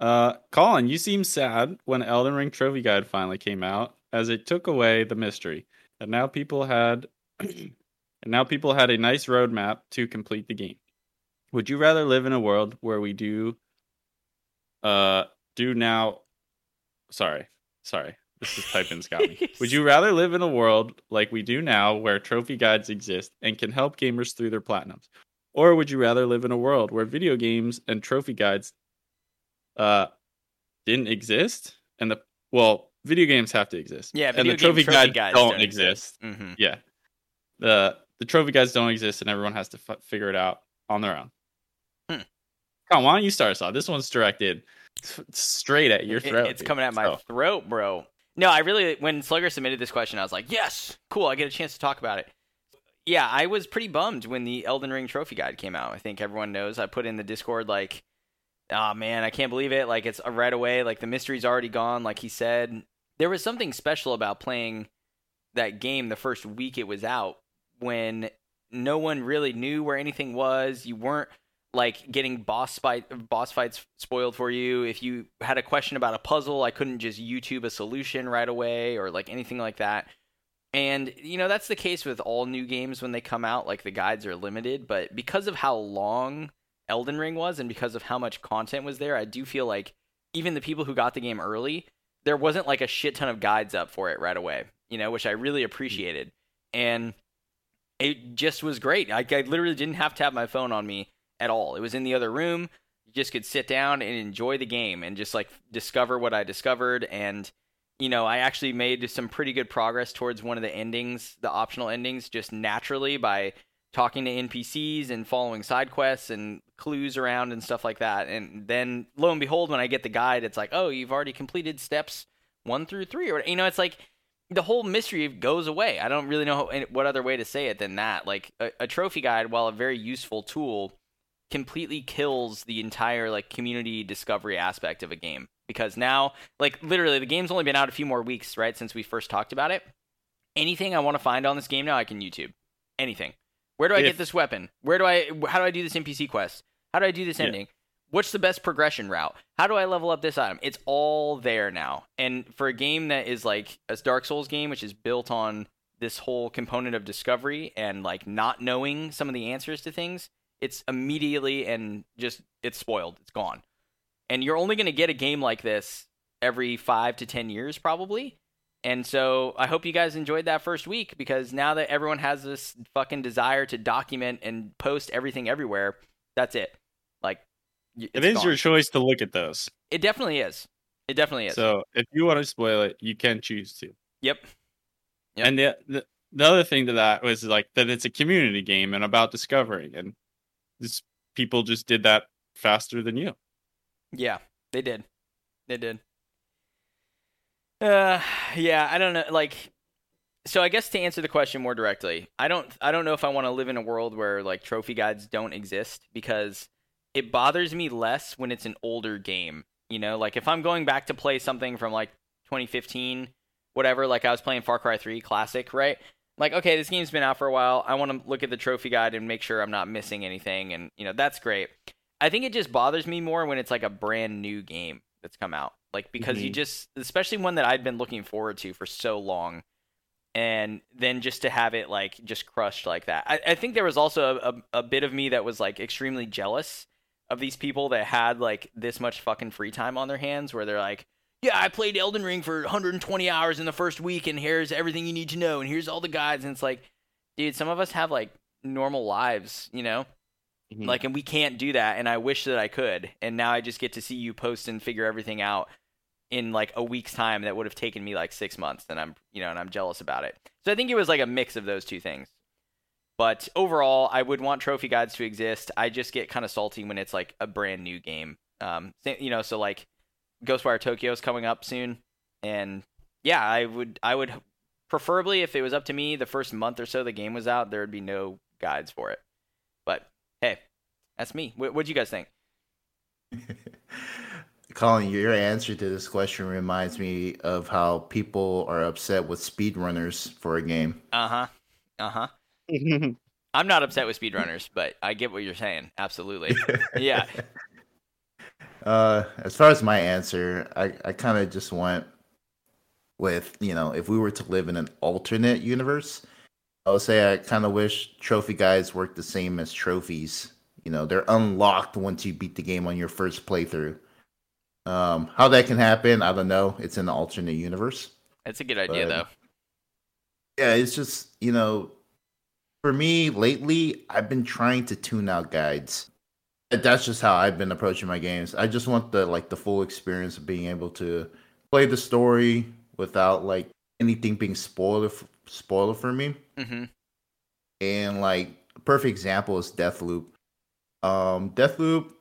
[SPEAKER 2] Uh, Colin, you seem sad when Elden Ring Trophy Guide finally came out, as it took away the mystery. And now people had, and now people had a nice roadmap to complete the game. Would you rather live in a world where we do, uh, do now? Sorry, sorry, this is typing's got me. Would you rather live in a world like we do now, where trophy guides exist and can help gamers through their platinums, or would you rather live in a world where video games and trophy guides uh didn't exist and the well video games have to exist
[SPEAKER 1] Yeah,
[SPEAKER 2] and the trophy,
[SPEAKER 1] trophy
[SPEAKER 2] guides,
[SPEAKER 1] guides
[SPEAKER 2] don't,
[SPEAKER 1] don't
[SPEAKER 2] exist
[SPEAKER 1] Mm-hmm.
[SPEAKER 2] yeah the the trophy guides don't exist and everyone has to f- figure it out on their own Come why don't you start us off? This one's directed straight at your
[SPEAKER 1] It-
[SPEAKER 2] throat.
[SPEAKER 1] it's
[SPEAKER 2] dude.
[SPEAKER 1] coming at my
[SPEAKER 2] So,
[SPEAKER 1] throat, bro. No, I really when Slugger submitted this question, I was like, yes, cool. I get a chance to talk about it. Yeah, I was pretty bummed when the Elden Ring trophy guide came out. I think everyone knows. I put in the Discord like, oh man, I can't believe it. Like it's uh, right away. Like the mystery's already gone. Like he said, there was something special about playing that game the first week it was out when no one really knew where anything was. You weren't like getting boss fight boss fights spoiled for you. If you had a question about a puzzle, I couldn't just YouTube a solution right away or like anything like that. And you know, that's the case with all new games when they come out, like the guides are limited, but because of how long Elden Ring was and because of how much content was there, I do feel like even the people who got the game early, there wasn't like a shit ton of guides up for it right away, you know, which I really appreciated. And it just was great. I, I literally didn't have to have my phone on me at all. It was in the other room. You just could sit down and enjoy the game and just like discover what I discovered. And, you know, I actually made some pretty good progress towards one of the endings, the optional endings, just naturally by talking to NPCs and following side quests and clues around and stuff like that. And then lo and behold, when I get the guide, it's like, oh, you've already completed steps one through three, or you know, it's like the whole mystery goes away. I don't really know what other way to say it than that. Like a, a trophy guide, while a very useful tool, completely kills the entire like community discovery aspect of a game because now, like literally, the game's only been out a few more weeks, right, since we first talked about it. Anything I want to find on this game now, I can YouTube. Anything. Where do I
[SPEAKER 2] If-
[SPEAKER 1] get this weapon? Where do I? How do I do this NPC quest? How do I do this
[SPEAKER 2] Yeah.
[SPEAKER 1] ending? What's the best progression route? How do I level up this item? It's all there now. And for a game that is like a Dark Souls game, which is built on this whole component of discovery and like not knowing some of the answers to things, it's immediately and just it's spoiled. It's gone. And you're only going to get a game like this every 5 to 10 years probably. And so I hope you guys enjoyed that first week because now that everyone has this fucking desire to document and post everything everywhere, that's it. Like it's gone.
[SPEAKER 2] your choice to look at those.
[SPEAKER 1] It definitely is. It definitely is.
[SPEAKER 2] So if you want to spoil it, you can choose to.
[SPEAKER 1] yep. Yep.
[SPEAKER 2] And the, the the other thing to that was like that it's a community game and about discovering, and this people just did that faster than you.
[SPEAKER 1] Yeah, they did. They did. Uh, yeah, I don't know. Like, so I guess to answer the question more directly, I don't, I don't know if I want to live in a world where like trophy guides don't exist because it bothers me less when it's an older game. You know, like if I'm going back to play something from like 2015, whatever. Like I was playing Far Cry 3 Classic, right? Like, okay, this game's been out for a while. I want to look at the trophy guide and make sure I'm not missing anything, and you know that's great. I think it just bothers me more when it's like a brand new game that's come out. Like because you
[SPEAKER 2] Mhm.
[SPEAKER 1] just especially one that I'd been looking forward to for so long. And then just to have it like just crushed like that. I, I think there was also a, a, a bit of me that was like extremely jealous of these people that had like this much fucking free time on their hands where they're like, Yeah, I played Elden Ring for 120 hours in the first week and here's everything you need to know and here's all the guides and it's like, dude, some of us have like normal lives, you know?
[SPEAKER 2] Mhm.
[SPEAKER 1] Like, and we can't do that. And I wish that I could. And now I just get to see you post and figure everything out in like a week's time that would have taken me like six months. And I'm, you know, and I'm jealous about it. So I think it was like a mix of those two things. But overall, I would want trophy guides to exist. I just get kind of salty when it's like a brand new game. Um, you know, so like Ghostwire Tokyo is coming up soon, and yeah, I would, I would preferably if it was up to me, the first month or so the game was out, there would be no guides for it. But hey, that's me. What do you guys think?
[SPEAKER 3] Colin, your answer to this question reminds me of how people are upset with speedrunners for a game.
[SPEAKER 1] Uh huh. Uh huh. I'm not upset with speedrunners, but I get what you're saying. Absolutely. Yeah.
[SPEAKER 3] Uh, as far as my answer, I, I kind of just went with, you know, if we were to live in an alternate universe, I would say I kind of wish trophy guides worked the same as trophies. You know, they're unlocked once you beat the game on your first playthrough. Um, how that can happen, I don't know. It's an alternate universe.
[SPEAKER 1] That's a good idea,
[SPEAKER 3] But-
[SPEAKER 1] though.
[SPEAKER 3] Yeah, it's just, you know, for me lately, I've been trying to tune out guides. That's just how I've been approaching my games. I just want the like the full experience of being able to play the story without like anything being spoiled spoiler for me.
[SPEAKER 1] hmm
[SPEAKER 3] And like perfect example is Deathloop. Um Deathloop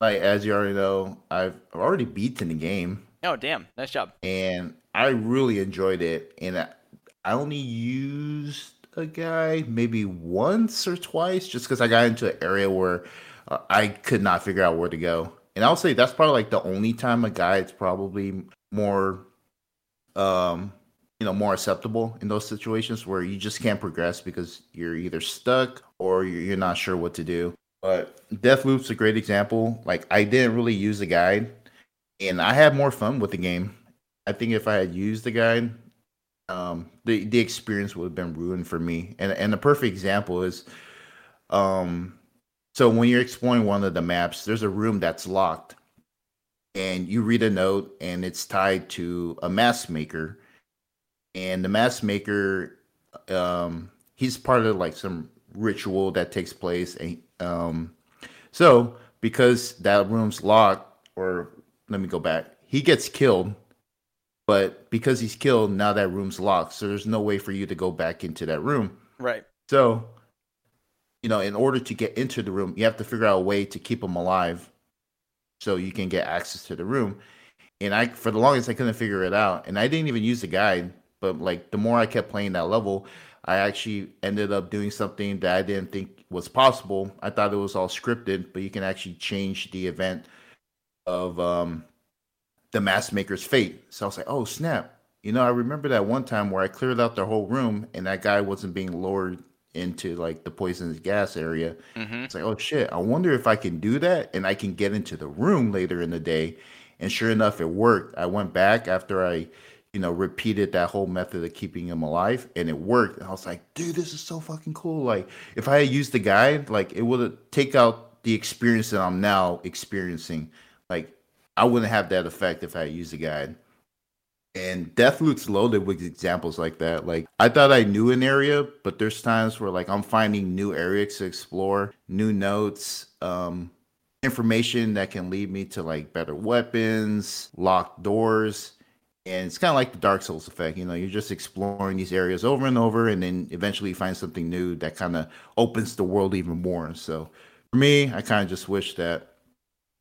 [SPEAKER 3] like as you already know, I've already beaten the game,
[SPEAKER 1] Oh damn, nice job.
[SPEAKER 3] and I really enjoyed it. And I, I only used a guy maybe once or twice, just because I got into an area where I could not figure out where to go. And I'll say that's probably like the only time a guide's probably more, um, you know, more acceptable in those situations where you just can't progress because you're either stuck or you're not sure what to do. But Deathloop's a great example. Like I didn't really use the guide, and I had more fun with the game. I think if I had used the guide, um, the the experience would have been ruined for me. And and the perfect example is, um, so when you're exploring one of the maps, there's a room that's locked, and you read a note, and it's tied to a mask maker, and the mask maker, um, he's part of like some ritual that takes place, and um, so because that room's locked, or let me go back, he gets killed but because he's killed, now that room's locked. So there's no way for you to go back into that room.
[SPEAKER 1] Right.
[SPEAKER 3] So, you know, in order to get into the room, you have to figure out a way to keep them alive so you can get access to the room. And I, for the longest, I couldn't figure it out. And I didn't even use the guide. But like the more I kept playing that level, I actually ended up doing something that I didn't think was possible. I thought it was all scripted, but you can actually change the event of um the mask maker's fate. So I was like, oh snap. You know, I remember that one time where I cleared out the whole room and that guy wasn't being lured into like the poisonous gas area.
[SPEAKER 1] Mm-hmm.
[SPEAKER 3] It's like, oh shit, I wonder if I can do that and I can get into the room later in the day. And sure enough, it worked. I went back after I, you know, repeated that whole method of keeping him alive and it worked. And I was like, dude, this is so fucking cool. Like, if I had used the guide, like it would have take out the experience that I'm now experiencing. Like, I wouldn't have that effect if I had used the guide. And Deathloop's loaded with examples like that. Like I thought I knew an area, but there's times where like I'm finding new areas to explore, new notes, um, information that can lead me to like better weapons, locked doors. And it's kind of like the Dark Souls effect, you know, you're just exploring these areas over and over, and then eventually you find something new that kind of opens the world even more. So for me, I kind of just wish that,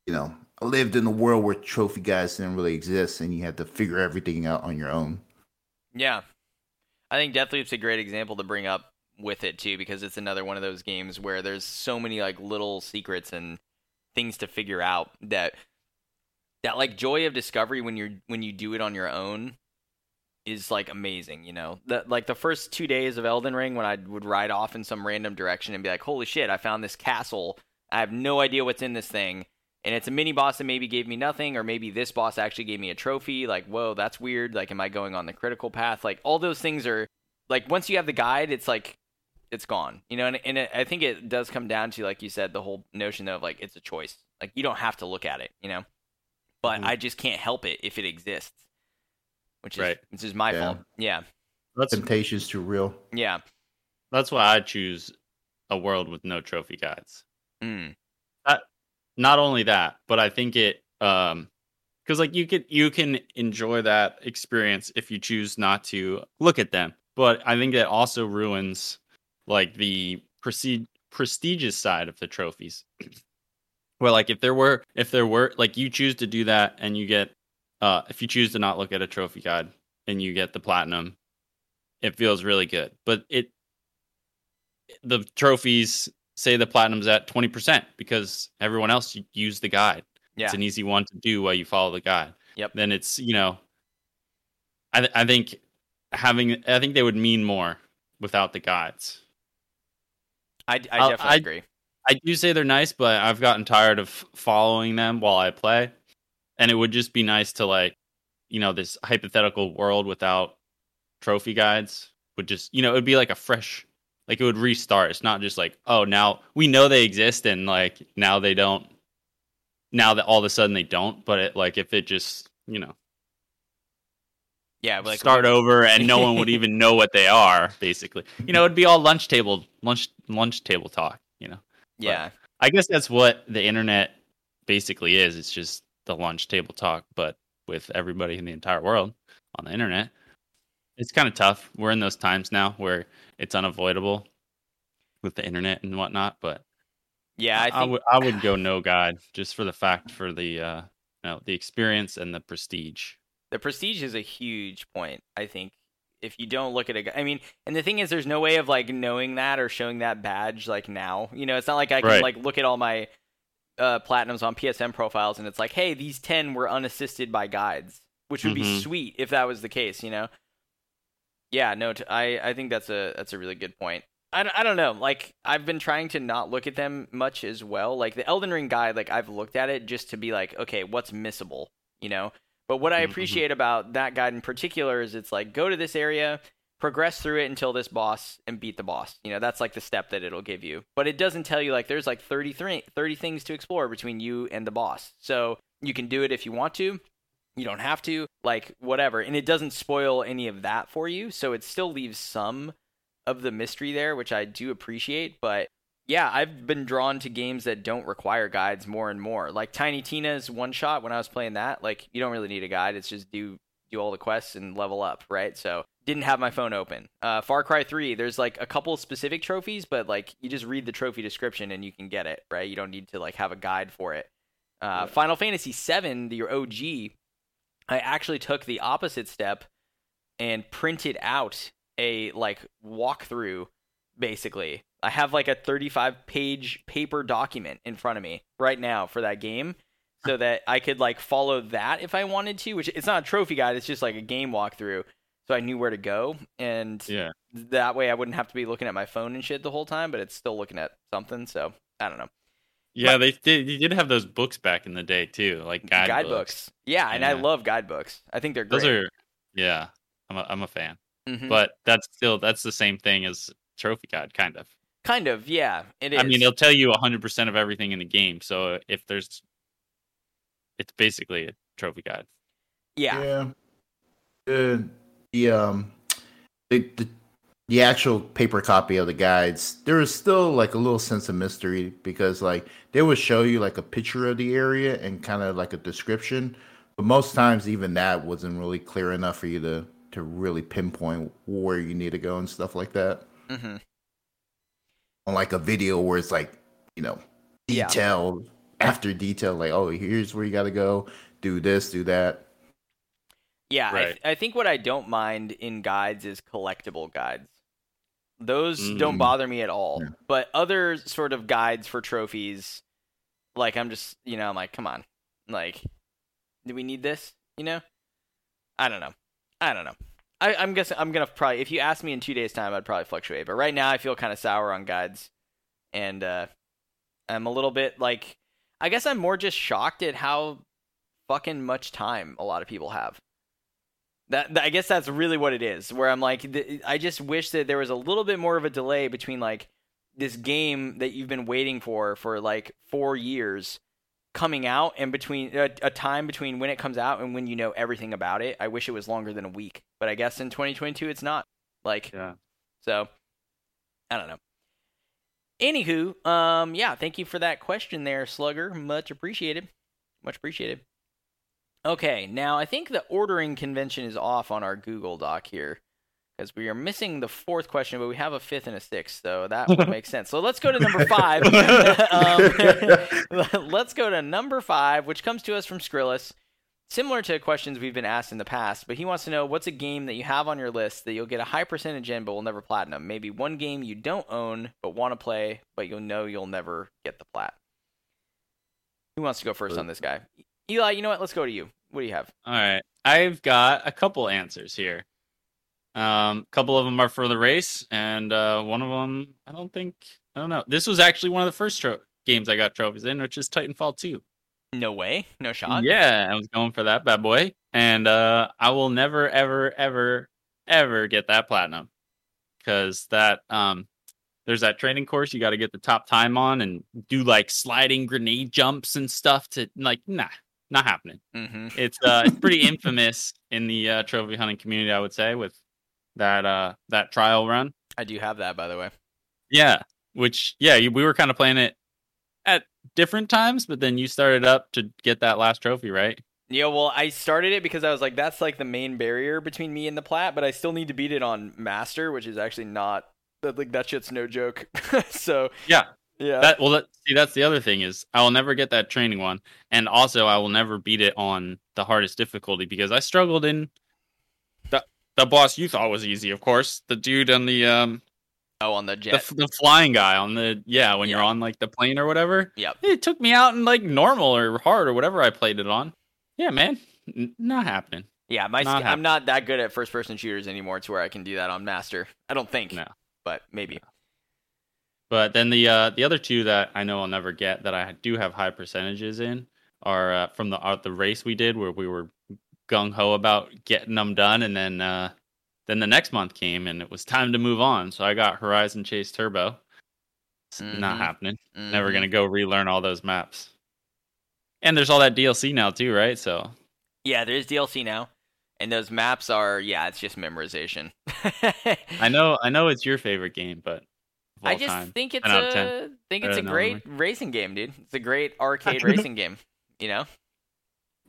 [SPEAKER 3] you know, Lived in a world where trophy guys didn't really exist and you had to figure everything out on your own.
[SPEAKER 1] Yeah. I think Deathloop's a great example to bring up with it too because it's another one of those games where there's so many like little secrets and things to figure out that that like joy of discovery when you're when you do it on your own is like amazing, you know. That like the first 2 days of Elden Ring when I would ride off in some random direction and be like, "Holy shit, I found this castle. I have no idea what's in this thing." And it's a mini boss that maybe gave me nothing or maybe this boss actually gave me a trophy like whoa that's weird like am i going on the critical path like all those things are like once you have the guide it's like it's gone you know and, and it, i think it does come down to like you said the whole notion of like it's a choice like you don't have to look at it you know but
[SPEAKER 2] Mhm.
[SPEAKER 1] i just can't help it if it exists which is
[SPEAKER 2] Right.
[SPEAKER 1] which is my
[SPEAKER 3] Yeah.
[SPEAKER 1] fault yeah
[SPEAKER 2] That's
[SPEAKER 3] Temptation's too real.
[SPEAKER 1] yeah
[SPEAKER 2] that's why I choose a world with no trophy guides.
[SPEAKER 1] mm.
[SPEAKER 2] Not only that, but I think it um because like you could you can enjoy that experience if you choose not to look at them. But I think it also ruins like the prestige prestigious side of the trophies. Where like if there were if there were like you choose to do that and you get uh if you choose to not look at a trophy guide and you get the platinum, it feels really good. But it the trophies say the platinum's at 20% because everyone else used the guide.
[SPEAKER 1] yeah
[SPEAKER 2] It's an easy one to do while you follow the guide.
[SPEAKER 1] Yep.
[SPEAKER 2] Then it's, you know, I, th- I think having, I think they would mean more without the guides.
[SPEAKER 1] i, I definitely
[SPEAKER 2] I-
[SPEAKER 1] agree
[SPEAKER 2] I do say they're nice, but I've gotten tired of following them while I play. And it would just be nice to like, you know, this hypothetical world without trophy guides would just, you know, it would be like a fresh, like it would restart. It's not just like, oh, now we know they exist and like now they don't, now that all of a sudden they don't. But it like if it just, you know,
[SPEAKER 1] yeah like
[SPEAKER 2] start over and no one would even know what they are, basically. You know, it'd be all lunch table, lunch, lunch table talk, you know.
[SPEAKER 1] yeah
[SPEAKER 2] I guess that's what the internet basically is. It's just the lunch table talk, but with everybody in the entire world on the internet. It's kind of tough. We're in those times now where it's unavoidable with the internet and whatnot. But
[SPEAKER 1] Yeah, I
[SPEAKER 2] I, would I would go no guide just for the fact for the uh you know, the experience and the prestige.
[SPEAKER 1] the prestige is a huge point. I think if you don't look at a I mean, and the thing is, there's no way of like knowing that or showing that badge like now. You know, it's not like I can
[SPEAKER 2] Right.
[SPEAKER 1] like look at all my uh, platinums on PSN profiles and it's like, hey, these ten were unassisted by guides, which would be
[SPEAKER 2] Mhm.
[SPEAKER 1] sweet if that was the case. You know? Yeah, no, t- I I think that's a that's a really good point. I, don't- I don't know. Like I've been trying to not look at them much as well. Like the Elden Ring guide, like I've looked at it just to be like, okay, what's missable, you know? But what I
[SPEAKER 2] Mhm.
[SPEAKER 1] appreciate about that guide in particular is it's like go to this area, progress through it until this boss and beat the boss. You know, that's like the step that it'll give you. But it doesn't tell you like there's like 33 30 things to explore between you and the boss. So you can do it if you want to. You don't have to, like whatever. And it doesn't spoil any of that for you, so it still leaves some of the mystery there, which I do appreciate, but yeah, I've been drawn to games that don't require guides more and more. Like Tiny Tina's one shot when I was playing that, like you don't really need a guide. It's just do do all the quests and level up, right? So didn't have my phone open. Uh, Far Cry 3, there's like a couple specific trophies, but like you just read the trophy description and you can get it, right? You don't need to like have a guide for it. Uh, Final Fantasy 7, the OG, I actually took the opposite step and printed out a like walkthrough basically. I have like a 35 page paper document in front of me right now for that game so that I could like follow that if I wanted to, which it's not a trophy guide, it's just like a game walkthrough. So I knew where to go and
[SPEAKER 2] Yeah.
[SPEAKER 1] that way I wouldn't have to be looking at my phone and shit the whole time, but it's still looking at something, so I don't know.
[SPEAKER 2] Yeah, they did they did have those books back in the day too, like guidebooks.
[SPEAKER 1] Yeah, and I love guidebooks. I think they're great.
[SPEAKER 2] Those are yeah, I'm a, I'm a fan.
[SPEAKER 1] Mhm.
[SPEAKER 2] But that's still that's the same thing as trophy guide kind of.
[SPEAKER 1] kind of, yeah. It is.
[SPEAKER 2] I mean, they'll tell you 100% of everything in the game. So if there's it's basically a trophy guide.
[SPEAKER 1] yeah.
[SPEAKER 3] Yeah. The the um the, the the actual paper copy of the guides, there is still like a little sense of mystery because like they would show you like a picture of the area and kind of like a description, but most times even that wasn't really clear enough for you to to really pinpoint where you need to go and stuff like that.
[SPEAKER 1] hmm
[SPEAKER 3] On like a video where it's like, you know,
[SPEAKER 1] Yeah.
[SPEAKER 3] detail after detail, like, oh, here's where you got to go, do this, do that.
[SPEAKER 1] Yeah, I, th- I think what I don't mind in guides is collectible guides. Those don't
[SPEAKER 2] Mm.
[SPEAKER 1] bother me at all.
[SPEAKER 3] Yeah.
[SPEAKER 1] But other sort of guides for trophies, like I'm just, you know, I'm like, come on, like, do we need this? You know, I don't know. I don't know. I, I'm guessing I'm gonna probably. If you ask me in two days' time, I'd probably fluctuate. But right now, I feel kind of sour on guides, and uh, I'm a little bit like. I guess I'm more just shocked at how fucking much time a lot of people have. That, I guess that's really what it is. Where I'm like, th- I just wish that there was a little bit more of a delay between like this game that you've been waiting for for like four years coming out and between a, a time between when it comes out and when you know everything about it. I wish it was longer than a week, but I guess in 2022 it's not. Like,
[SPEAKER 2] Yeah.
[SPEAKER 1] so I don't know. Anywho, um, yeah, thank you for that question there, Slugger. Much appreciated. Much appreciated. Okay, now I think the ordering convention is off on our Google Doc here because we are missing the fourth question, but we have a fifth and a sixth, so that would make sense. So let's go to number five. um, let's go to number five, which comes to us from Skrillus. Similar to questions we've been asked in the past, but he wants to know what's a game that you have on your list that you'll get a high percentage in but will never platinum. Maybe one game you don't own but want to play, but you'll know you'll never get the plat. Who wants to go first on this guy? Eli, you know what? Let's go to you. What do you have?
[SPEAKER 2] All right. I've got a couple answers here. Um, a couple of them are for the race, and uh, one of them I don't think I don't know. This was actually one of the first tro- games I got trophies in, which is Titanfall 2.
[SPEAKER 1] No way. No shot.
[SPEAKER 2] Yeah, I was going for that bad boy, and uh, I will never, ever, ever, ever get that platinum because that um, there's that training course you got to get the top time on and do like sliding grenade jumps and stuff to like nah, not happening.
[SPEAKER 1] Mm-hmm.
[SPEAKER 2] It's uh, it's pretty infamous in the uh, trophy hunting community, I would say, with that uh that trial run.
[SPEAKER 1] I do have that, by the way.
[SPEAKER 2] Yeah, which yeah, we were kind of playing it at different times, but then you started up to get that last trophy, right?
[SPEAKER 1] Yeah, well, I started it because I was like, that's like the main barrier between me and the plat, but I still need to beat it on master, which is actually not like that shit's no joke. so
[SPEAKER 2] Yeah.
[SPEAKER 1] Yeah.
[SPEAKER 2] That well, that, see, that's the other thing is I will never get that training one, and also I will never beat it on the hardest difficulty because I struggled in the the boss you thought was easy, of course. The dude on the um
[SPEAKER 1] oh, on the
[SPEAKER 2] the,
[SPEAKER 1] jet.
[SPEAKER 2] f- the flying guy on the yeah when you're on like the plane or whatever.
[SPEAKER 1] Yep.
[SPEAKER 2] It took me out in like normal or hard or whatever I played it on. Yeah, man, N- not happening.
[SPEAKER 1] Yeah, my
[SPEAKER 2] Not
[SPEAKER 1] sk- I'm not that good at first person shooters anymore to where I can do that on master. I don't think.
[SPEAKER 2] No.
[SPEAKER 1] But maybe.
[SPEAKER 2] But then the uh, the other two that I know I'll never get that I do have high percentages in are uh, from the uh, the race we did where we were gung ho about getting them done, and then uh, then the next month came and it was time to move on. So I got Horizon Chase Turbo. It's
[SPEAKER 1] Mhm.
[SPEAKER 2] not happening. Never
[SPEAKER 1] Mhm.
[SPEAKER 2] gonna go relearn all those maps. And there's all that DLC now too, right? So
[SPEAKER 1] Yeah, there's DLC now. And those maps are yeah, it's just memorization.
[SPEAKER 2] I know I know it's your favorite game, but
[SPEAKER 1] I just
[SPEAKER 2] time.
[SPEAKER 1] think it's
[SPEAKER 2] 10 out of 10.
[SPEAKER 1] a think it's a great racing game, dude. It's a great arcade racing game. You know,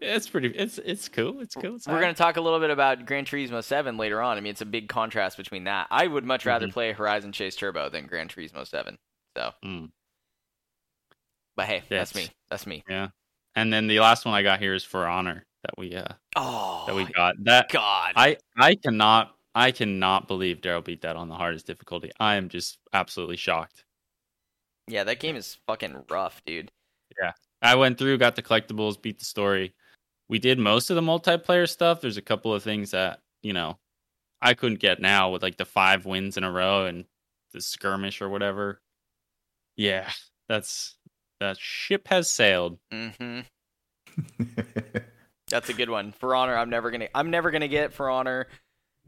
[SPEAKER 2] it's pretty. It's it's cool. It's cool. It's
[SPEAKER 1] we're gonna talk a little bit about Gran Turismo Seven later on. I mean, it's a big contrast between that. I would much rather
[SPEAKER 2] Mhm.
[SPEAKER 1] play Horizon Chase Turbo than Gran Turismo Seven. So,
[SPEAKER 2] Mm.
[SPEAKER 1] but hey, that's
[SPEAKER 2] Yes.
[SPEAKER 1] me. That's me.
[SPEAKER 2] Yeah. And then the last one I got here is For Honor that we uh
[SPEAKER 1] Oh,
[SPEAKER 2] that we got. That
[SPEAKER 1] God.
[SPEAKER 2] I I cannot I cannot believe Daryl beat that on the hardest difficulty. I am just absolutely shocked.
[SPEAKER 1] yeah, that game is fucking rough, dude. Yeah.
[SPEAKER 2] I went through, got the collectibles, beat the story. We did most of the multiplayer stuff. There's a couple of things that, you know, I couldn't get now with like the five wins in a row and the skirmish or whatever. Yeah, that's that ship has sailed.
[SPEAKER 1] Mm-hmm. That's a good one. For Honor, I'm never gonna I'm never gonna get For Honor.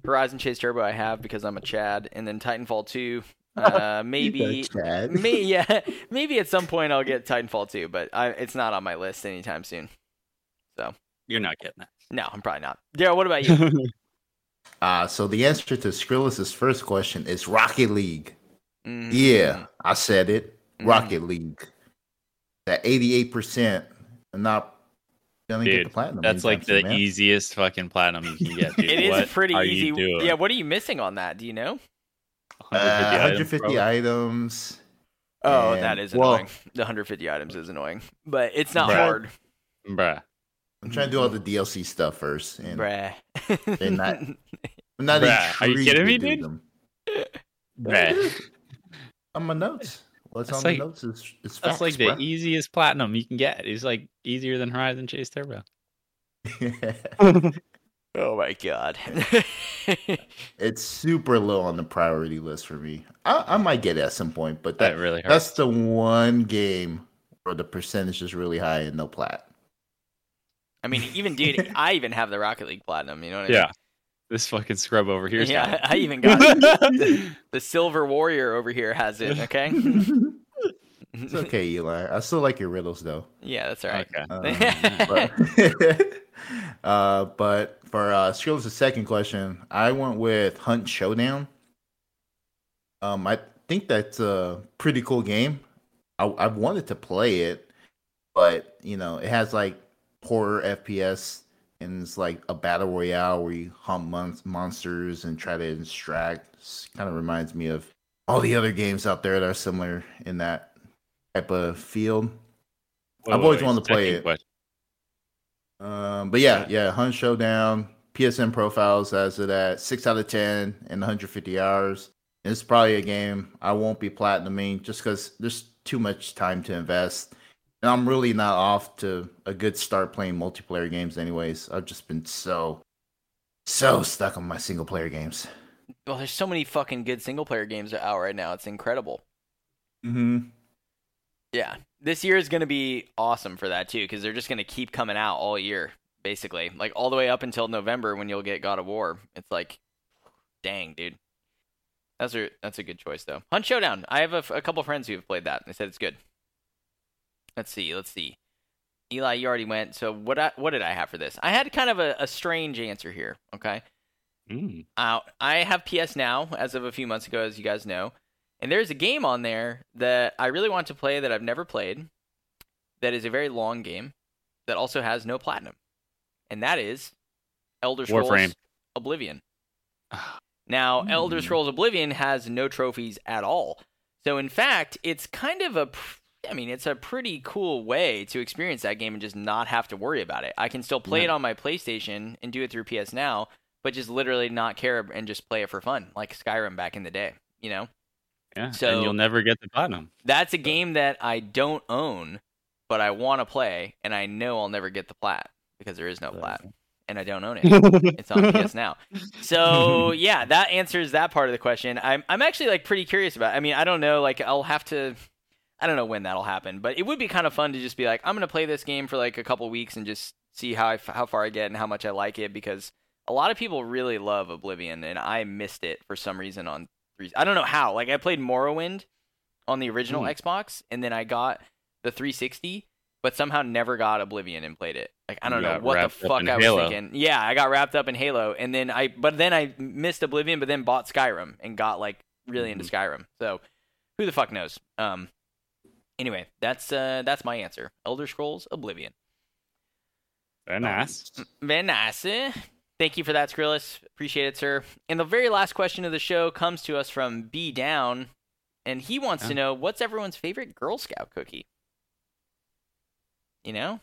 [SPEAKER 1] Horizon Chase Turbo I have because I'm a Chad, and then Titanfall 2. Uh, maybe me yeah maybe at some point I'll get Titanfall 2, but I, it's not on my list anytime soon.
[SPEAKER 2] So you're not getting it.
[SPEAKER 1] No, I'm probably not. Daryl, what about you?
[SPEAKER 2] that.
[SPEAKER 3] Uh, so the answer to Skrillis's first question is Rocket League.
[SPEAKER 1] Mhm.
[SPEAKER 3] Yeah, I said it.
[SPEAKER 1] Mhm.
[SPEAKER 3] Rocket League. That 88% and not gonna get the
[SPEAKER 2] Dude,
[SPEAKER 3] platinum.
[SPEAKER 2] That's like the
[SPEAKER 3] soon, man.
[SPEAKER 2] easiest fucking platinum you can get, dude.
[SPEAKER 1] It is
[SPEAKER 2] what
[SPEAKER 1] pretty
[SPEAKER 2] are
[SPEAKER 1] easy.
[SPEAKER 2] You doing?
[SPEAKER 1] Yeah, what are you missing on that? Do you know?
[SPEAKER 3] Uh, 150
[SPEAKER 2] items,
[SPEAKER 3] items.
[SPEAKER 1] Oh,
[SPEAKER 3] And-
[SPEAKER 1] that is
[SPEAKER 3] well-
[SPEAKER 1] annoying. The 150 items is annoying, but it's not
[SPEAKER 2] Bruh.
[SPEAKER 1] hard,
[SPEAKER 2] bruh.
[SPEAKER 3] I'm trying to do all the DLC stuff first. And
[SPEAKER 1] bruh.
[SPEAKER 3] They're not- I'm not
[SPEAKER 2] Bruh, are you kidding me,
[SPEAKER 3] do
[SPEAKER 2] dude?
[SPEAKER 3] them.
[SPEAKER 2] Bruh.
[SPEAKER 3] On my notes. What's
[SPEAKER 2] That's
[SPEAKER 3] on
[SPEAKER 2] like-
[SPEAKER 3] the notes is, is
[SPEAKER 2] That's
[SPEAKER 3] facts,
[SPEAKER 2] like the easiest platinum you can get. It's like easier than Horizon Chase Turbo.
[SPEAKER 1] oh my god.
[SPEAKER 3] it's super low on the priority list for me. I, I might get it at some point, but
[SPEAKER 2] That
[SPEAKER 3] that,
[SPEAKER 2] really hurts.
[SPEAKER 3] that's the one game where the percentage is really high and no plat.
[SPEAKER 1] I mean, even dude, I even have the Rocket League Platinum. You know what I mean?
[SPEAKER 2] Yeah. This fucking scrub over here.
[SPEAKER 1] Yeah, I even got it. the Silver Warrior over here has it. Okay.
[SPEAKER 3] It's okay, Eli. I still like your riddles though.
[SPEAKER 1] yeah, that's all right.
[SPEAKER 2] Okay.
[SPEAKER 3] Um, but, uh, but for uh, Skrills' second question, I went with Hunt Showdown. Um, I think that's a pretty cool game. I, I wanted to play it, but you know, it has like horror FPS and it's like a battle royale where you hunt mon- monsters and try to extract. Kind of reminds me of all the other games out there that are similar in that type of field. I've always wanted to play it.
[SPEAKER 2] question.
[SPEAKER 3] Um, but yeah, yeah, Hunt Showdown, PSN profiles as it at six out of ten in 150 hours. And it's probably a game I won't be platinuming just because there's too much time to invest. And I'm really not off to a good start playing multiplayer games, anyways. I've just been so, so stuck on my single player games.
[SPEAKER 1] Well, there's so many fucking good single player games out right now. It's incredible.
[SPEAKER 3] Mm-hmm.
[SPEAKER 1] Yeah, this year is going to be awesome for that too, because they're just going to keep coming out all year, basically, like all the way up until November when you'll get God of War. It's like, dang, dude. That's a that's a good choice though. Hunt Showdown. I have a couple friends who have played that. They said it's good. Let's see. Let's see. Eli, you already went. So what? I, what did I have for this? I had kind of a, a strange answer here. Okay.
[SPEAKER 2] Mm.
[SPEAKER 1] Uh, I have PS Now as of a few months ago, as you guys know, and there's a game on there that I really want to play that I've never played. That is a very long game that also has no platinum, and that is Elder Scrolls
[SPEAKER 2] Warframe.
[SPEAKER 1] Oblivion. Now, Elder
[SPEAKER 3] Hmm.
[SPEAKER 1] Scrolls Oblivion has no trophies at all, So in fact, it's kind of a I mean, it's a pretty cool way to experience that game and just not have to worry about it. I can still play it on my PlayStation and do it through PS Now, but just literally not care and just play it for fun, like Skyrim back in the day, you know?
[SPEAKER 2] Yeah,
[SPEAKER 1] So-
[SPEAKER 2] and you'll never get the platinum.
[SPEAKER 1] That's a game that I don't own, but I want to play, and I know I'll never get the plat because there is no plat, and I don't own it. it's on PS Now. So yeah, that answers that part of the question. I'm I'm actually like pretty curious about. It. I mean, I don't know. Like I'll have to. I don't know when that'll happen, but it would be kind of fun to just be like, I'm gonna play this game for like a couple weeks and just see how I, how far I get and how much I like it because a lot of people really love Oblivion and I missed it for some reason on three. I don't know how. Like I played Morrowind on the original
[SPEAKER 2] Hmm.
[SPEAKER 1] Xbox and then I got the 360, but somehow never got Oblivion and played it. Like I don't
[SPEAKER 2] You
[SPEAKER 1] know what the fuck I was
[SPEAKER 2] Halo.
[SPEAKER 1] thinking. Yeah, I got wrapped up in Halo and then I but then I missed Oblivion but then bought Skyrim and got like really into Skyrim. So who the fuck knows? Um anyway, that's uh that's my answer. Elder Scrolls Oblivion.
[SPEAKER 2] Very nice.
[SPEAKER 1] Very nice. eh? Thank you for that, Skrillis. Appreciate it, sir. And the very last question of the show comes to us from B Down, and he wants to know what's everyone's favorite Girl Scout cookie. You know, what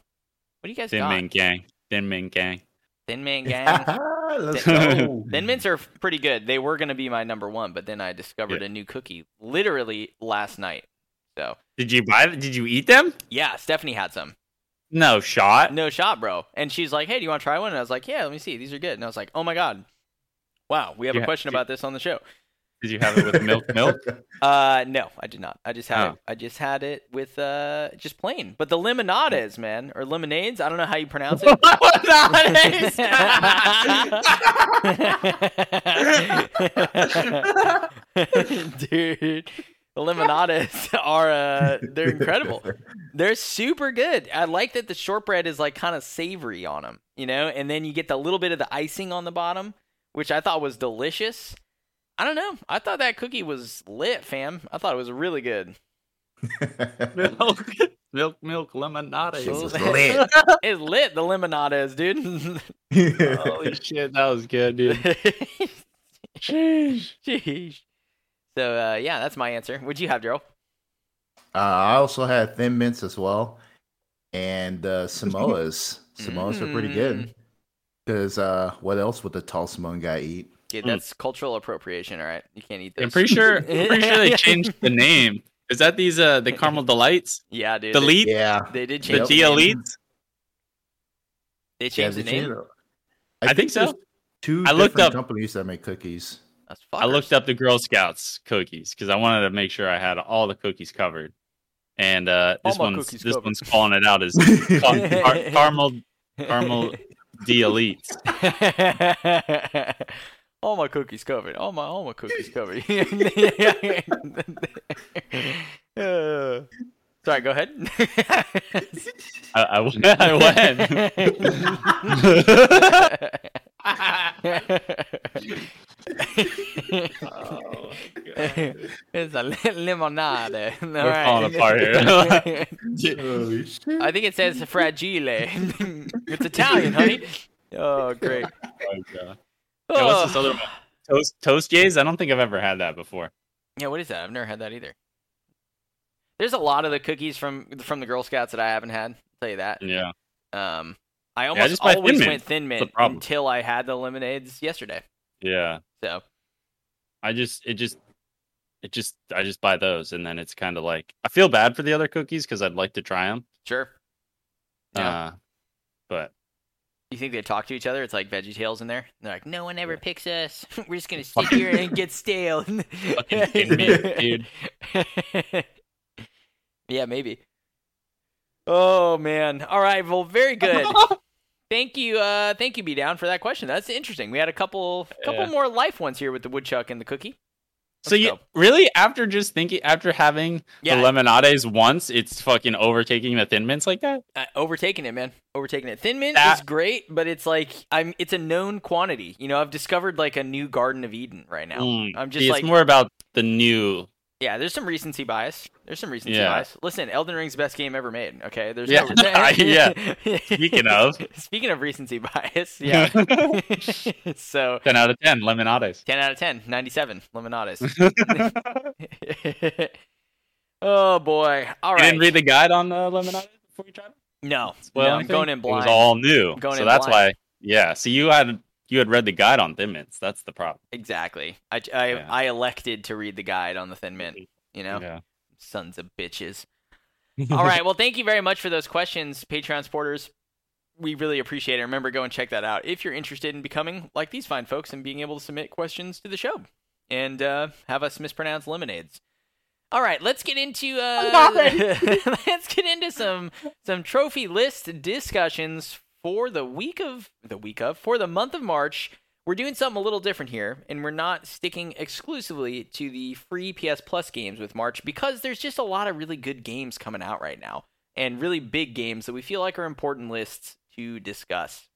[SPEAKER 1] do you guys
[SPEAKER 2] Thin
[SPEAKER 1] got?
[SPEAKER 2] Mint Gang. Thin Mint Gang.
[SPEAKER 1] Thin Man Gang.
[SPEAKER 3] Let's
[SPEAKER 1] Th-
[SPEAKER 3] go.
[SPEAKER 1] Thin Mints are pretty good. They were going to be my number one, but then I discovered
[SPEAKER 2] Yeah.
[SPEAKER 1] a new cookie literally last night. So
[SPEAKER 2] Did you buy? Did you eat them?
[SPEAKER 1] yeah, Stephanie had some.
[SPEAKER 2] No shot.
[SPEAKER 1] No shot, bro. And she's like, "Hey, do you want to try one?" And I was like, "Yeah, let me see. These are good." And I was like, "Oh my god, wow, we have a question
[SPEAKER 2] do-
[SPEAKER 1] about this on the show."
[SPEAKER 2] Did you have it with milk? Milk.
[SPEAKER 1] Uh, no, I did not. I just had
[SPEAKER 2] Oh.
[SPEAKER 1] it. I just had it with uh, just plain. But the limonades, man, or lemonades. I don't know how you pronounce it. Dude, the limonades are uh, they're incredible. They're super good. I like that the shortbread is like kind of savory on them, you know, and then you get the little bit of the icing on the bottom, which I thought was delicious. I don't know. I thought that cookie was lit, fam. I thought it was really good.
[SPEAKER 2] milk. Milk. Milk. Lemonade.
[SPEAKER 3] It's lit.
[SPEAKER 1] It's lit, the limonades, dude.
[SPEAKER 2] Holy shit, that was good, dude.
[SPEAKER 1] Sheesh. So uh, yeah, that's my answer. What'd you have, Daryl?
[SPEAKER 3] Uh, I also had thin mints as well, and uh, Samoas. Samoas are pretty
[SPEAKER 1] Mm.
[SPEAKER 3] good. Because uh, what else would the tall Samoan guy eat?
[SPEAKER 1] Dude,
[SPEAKER 2] Mm.
[SPEAKER 1] that's cultural appropriation. All right, you can't eat this.
[SPEAKER 2] I'm pretty sure. I'm pretty sure they changed the name. Is that these uh the caramel delights?
[SPEAKER 1] Yeah, dude.
[SPEAKER 2] The
[SPEAKER 1] they-
[SPEAKER 2] lead,
[SPEAKER 3] Yeah,
[SPEAKER 1] They, did change
[SPEAKER 2] D
[SPEAKER 1] the name.
[SPEAKER 2] elites.
[SPEAKER 1] They
[SPEAKER 3] yeah,
[SPEAKER 1] changed
[SPEAKER 3] they
[SPEAKER 1] the name.
[SPEAKER 3] changed it.
[SPEAKER 2] I think so.
[SPEAKER 3] there's Two
[SPEAKER 2] I looked
[SPEAKER 3] different
[SPEAKER 2] up-
[SPEAKER 3] companies that make cookies.
[SPEAKER 1] That's
[SPEAKER 2] I looked up the Girl Scouts cookies because I wanted to make sure I had all the cookies covered. And uh, this one's this
[SPEAKER 1] covered.
[SPEAKER 2] one's calling it out as car- car- caramel caramel D elites.
[SPEAKER 1] all my cookies covered. All my all my cookies covered. Uh, sorry, go ahead.
[SPEAKER 2] I, I, went- I Oh,
[SPEAKER 1] it's a li- limonade. All
[SPEAKER 2] We're
[SPEAKER 1] right.
[SPEAKER 2] falling apart here.
[SPEAKER 3] Holy shit.
[SPEAKER 1] I think it says fragile. it's Italian, honey. Oh, great.
[SPEAKER 2] Oh, God. Yeah, what's this other one? Toast Toast Yays? I don't think I've ever had that before.
[SPEAKER 1] Yeah, what is that? I've never had that either. There's a lot of the cookies from from the Girl Scouts that I haven't had. I'll tell you that.
[SPEAKER 2] Yeah.
[SPEAKER 1] Um, I almost
[SPEAKER 2] just buy Thin
[SPEAKER 1] always
[SPEAKER 2] Mint.
[SPEAKER 1] went Thin Mint until I had the lemonades yesterday.
[SPEAKER 2] Yeah.
[SPEAKER 1] So
[SPEAKER 2] I just it just it just I just buy those and then it's kind of like I feel bad for the other cookies because I'd like to try them.
[SPEAKER 1] sure. Yeah.
[SPEAKER 2] Uh, but
[SPEAKER 1] you think they talk to each other? It's like Veggie Tales in there. They're like, no one ever picks us. We're just gonna sit here and get stale.
[SPEAKER 2] Thin dude.
[SPEAKER 1] yeah, maybe. Oh man. All right. Well, very good. Thank you, uh, thank you, Be down for that question. That's interesting. We had a couple, couple
[SPEAKER 2] Yeah.
[SPEAKER 1] more life ones here with the woodchuck and the cookie.
[SPEAKER 2] so
[SPEAKER 1] Let's
[SPEAKER 2] you
[SPEAKER 1] go.
[SPEAKER 2] really after just thinking after having
[SPEAKER 1] Yeah,
[SPEAKER 2] the lemonades once, it's fucking overtaking the thin mints like that.
[SPEAKER 1] uh, overtaking it, man. Overtaking it. Thin mint
[SPEAKER 2] That-
[SPEAKER 1] is great, but it's like I'm. It's a known quantity. You know, I've discovered like a new Garden of Eden right now.
[SPEAKER 2] Mm,
[SPEAKER 1] I'm just
[SPEAKER 2] see,
[SPEAKER 1] like,
[SPEAKER 2] it's more about the new.
[SPEAKER 1] Yeah. There's some recency bias. There's some recency
[SPEAKER 2] Yeah.
[SPEAKER 1] bias. Listen, Elden Ring's best game ever made. Okay, there's
[SPEAKER 2] Yeah,
[SPEAKER 1] no,
[SPEAKER 2] yeah. Speaking of.
[SPEAKER 1] speaking of recency bias, yeah. so
[SPEAKER 2] ten out of ten lemonades.
[SPEAKER 1] 10 out of 10, 97 lemonades. Oh boy! All right.
[SPEAKER 2] You didn't read the guide on uh, the lemonade before you tried it?
[SPEAKER 1] no,
[SPEAKER 2] well,
[SPEAKER 1] no, I'm going in blind.
[SPEAKER 2] It was all new,
[SPEAKER 1] going
[SPEAKER 2] so that's
[SPEAKER 1] blind.
[SPEAKER 2] why. Yeah, so you had you had read the guide on Thin Mints. That's the problem.
[SPEAKER 1] Exactly. I, I,
[SPEAKER 2] Yeah.
[SPEAKER 1] I elected to read the guide on the Thin Mint. You know,
[SPEAKER 2] Yeah.
[SPEAKER 1] sons of bitches. All right. Well, thank you very much for those questions, Patreon supporters. We really appreciate it. Remember, go and check that out if you're interested in becoming like these fine folks and being able to submit questions to the show and uh, have us mispronounce lemonades. All right, let's get into uh, let's get into some some trophy list discussions for the week of the week of for the month of March. We're doing something a little different here, and we're not sticking exclusively to the free PS Plus games with March because there's just a lot of really good games coming out right now, and really big games that we feel like are important lists to discuss.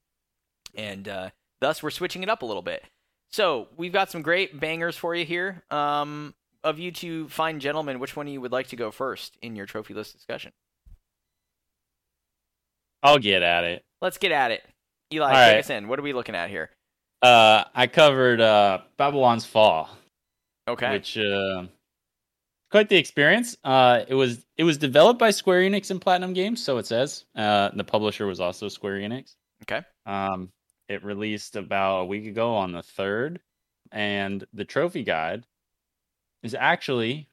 [SPEAKER 1] And uh, thus, we're switching it up a little bit. So we've got some great bangers for you here. Um, of you two fine gentlemen, which one of you would like to go first in your trophy list discussion?
[SPEAKER 2] I'll get at it.
[SPEAKER 1] Let's get at it. Eli,
[SPEAKER 2] All
[SPEAKER 1] take
[SPEAKER 2] right.
[SPEAKER 1] us in. What are we looking at here?
[SPEAKER 2] Uh, I covered uh, Babylon's Fall,
[SPEAKER 1] Okay.
[SPEAKER 2] which uh, quite the experience. Uh, it was it was developed by Square Enix and Platinum Games, so it says. Uh, the publisher was also Square Enix.
[SPEAKER 1] Okay.
[SPEAKER 2] Um, it released about a week ago on the third, and the trophy guide is actually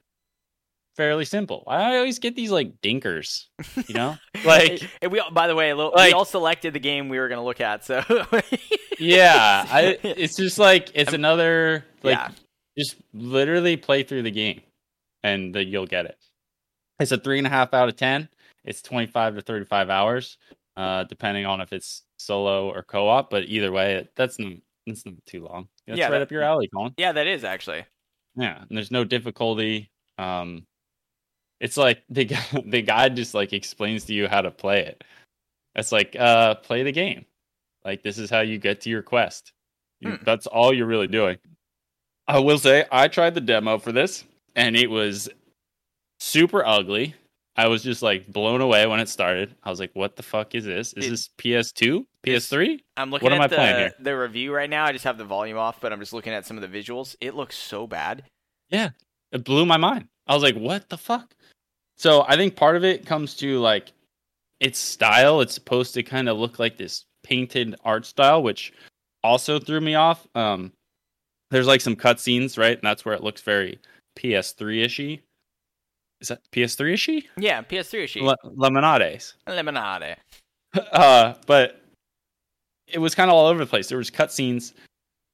[SPEAKER 2] fairly simple. I always get these like dinkers, you know, like
[SPEAKER 1] Hey, we all, by the way, we
[SPEAKER 2] like-
[SPEAKER 1] all selected the game we were going to look at. So
[SPEAKER 2] yeah, I, it's just like it's
[SPEAKER 1] I'm-
[SPEAKER 2] another like
[SPEAKER 1] yeah,
[SPEAKER 2] just literally play through the game and the, you'll get it. It's a three and a half out of ten. It's twenty five to thirty five hours, uh, depending on if it's solo or co op. But either way, that's not that's not too long. That's
[SPEAKER 1] Yeah,
[SPEAKER 2] right
[SPEAKER 1] that-
[SPEAKER 2] up your alley, Colin.
[SPEAKER 1] yeah, that is actually.
[SPEAKER 2] Yeah, and there's no difficulty. Um, it's like the guy, the guide just like explains to you how to play it. It's like uh, play the game. Like this is how you get to your quest. You-
[SPEAKER 1] Hmm.
[SPEAKER 2] That's all you're really doing. I will say I tried the demo for this, and it was super ugly. I was just like blown away when it started. I was like, "What the fuck is this? Is
[SPEAKER 1] It-
[SPEAKER 2] this PS2, PS3?"
[SPEAKER 1] I'm looking
[SPEAKER 2] What am
[SPEAKER 1] at
[SPEAKER 2] I playing here?
[SPEAKER 1] the review right now. I just have the volume off, but I'm just looking at some of the visuals. It looks so bad.
[SPEAKER 2] Yeah, it blew my mind. I was like, what the fuck? So I think part of it comes to like its style. It's supposed to kind of look like this painted art style, which also threw me off. Um, there's like some cutscenes, right? And that's where it looks very PS3 ishy. Is that PS3 ishy?
[SPEAKER 1] Yeah, PS3 issue.
[SPEAKER 2] Le- Lemonades.
[SPEAKER 1] Lemonade.
[SPEAKER 2] uh, but it was kind of all over the place. There was cutscenes.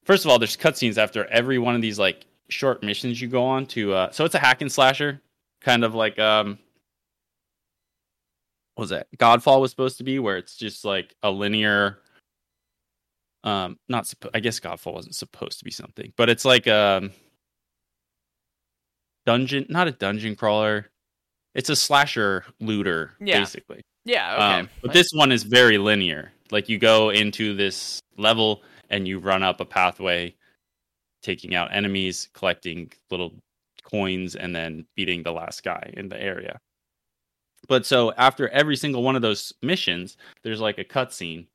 [SPEAKER 2] First of all, there's cutscenes after every one of these like short missions you go on to. Uh, so it's a hack and slasher, kind of like um, what was that? Godfall was supposed to be, where it's just like a linear. Um, not suppo- I guess Godfall wasn't supposed to be something, but it's like um, dungeon, not a dungeon crawler. It's a slasher looter,
[SPEAKER 1] Yeah.
[SPEAKER 2] basically.
[SPEAKER 1] Yeah. Okay.
[SPEAKER 2] Um, but this one is very linear. Like you go into this level and you run up a pathway, taking out enemies, collecting little coins, and then beating the last guy in the area. But so after every single one of those missions, there's like a cutscene,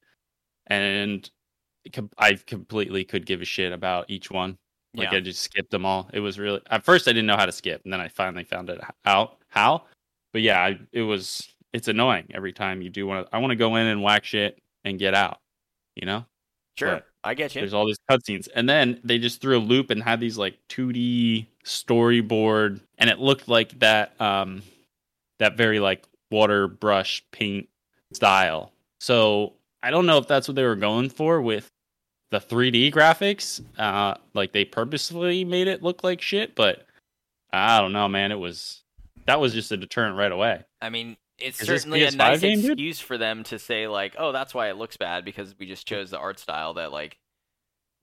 [SPEAKER 2] and I completely could give a shit about each one. Like
[SPEAKER 1] Yeah.
[SPEAKER 2] I just skipped them all. It was really at first I didn't know how to skip, and then I finally found it out how. But yeah, I, it was it's annoying every time you do want to. I want to go in and whack shit and get out. You know,
[SPEAKER 1] sure.
[SPEAKER 2] but
[SPEAKER 1] I get you.
[SPEAKER 2] there's all these cutscenes, and then they just threw a loop and had these like 2D storyboard, and it looked like that um that very like water brush paint style. So I don't know if that's what they were going for with the 3D graphics. Uh, like they purposely made it look like shit, but I don't know, man. It was that was just a deterrent right away.
[SPEAKER 1] I mean, it's
[SPEAKER 2] Is
[SPEAKER 1] certainly a nice
[SPEAKER 2] game, dude?
[SPEAKER 1] excuse for them to say like, "Oh, that's why it looks bad because we just chose the art style that like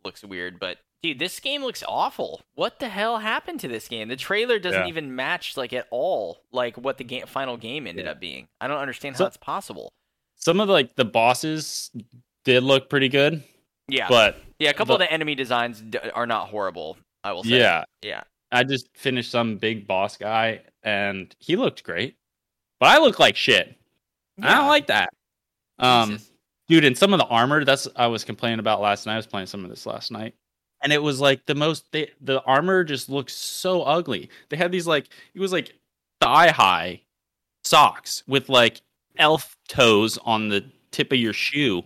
[SPEAKER 1] looks weird." But dude, this game looks awful. What the hell happened to this game? The trailer doesn't
[SPEAKER 2] Yeah.
[SPEAKER 1] even match like at all like what the game final game ended
[SPEAKER 2] Yeah.
[SPEAKER 1] up being. I don't understand how
[SPEAKER 2] So-
[SPEAKER 1] that's possible.
[SPEAKER 2] Some of the, like the bosses did look pretty good,
[SPEAKER 1] Yeah,
[SPEAKER 2] but
[SPEAKER 1] yeah, a couple
[SPEAKER 2] the-
[SPEAKER 1] of the enemy designs d- are not horrible. I will say.
[SPEAKER 2] yeah,
[SPEAKER 1] yeah.
[SPEAKER 2] I just finished some big boss guy and he looked great. But I look like shit. I don't like that. Um
[SPEAKER 1] Jesus.
[SPEAKER 2] dude, and some of the armor that's I was complaining about last night. I was playing some of this last night. And it was like the most they, the armor just looks so ugly. They had these like it was like thigh high socks with like elf toes on the tip of your shoe,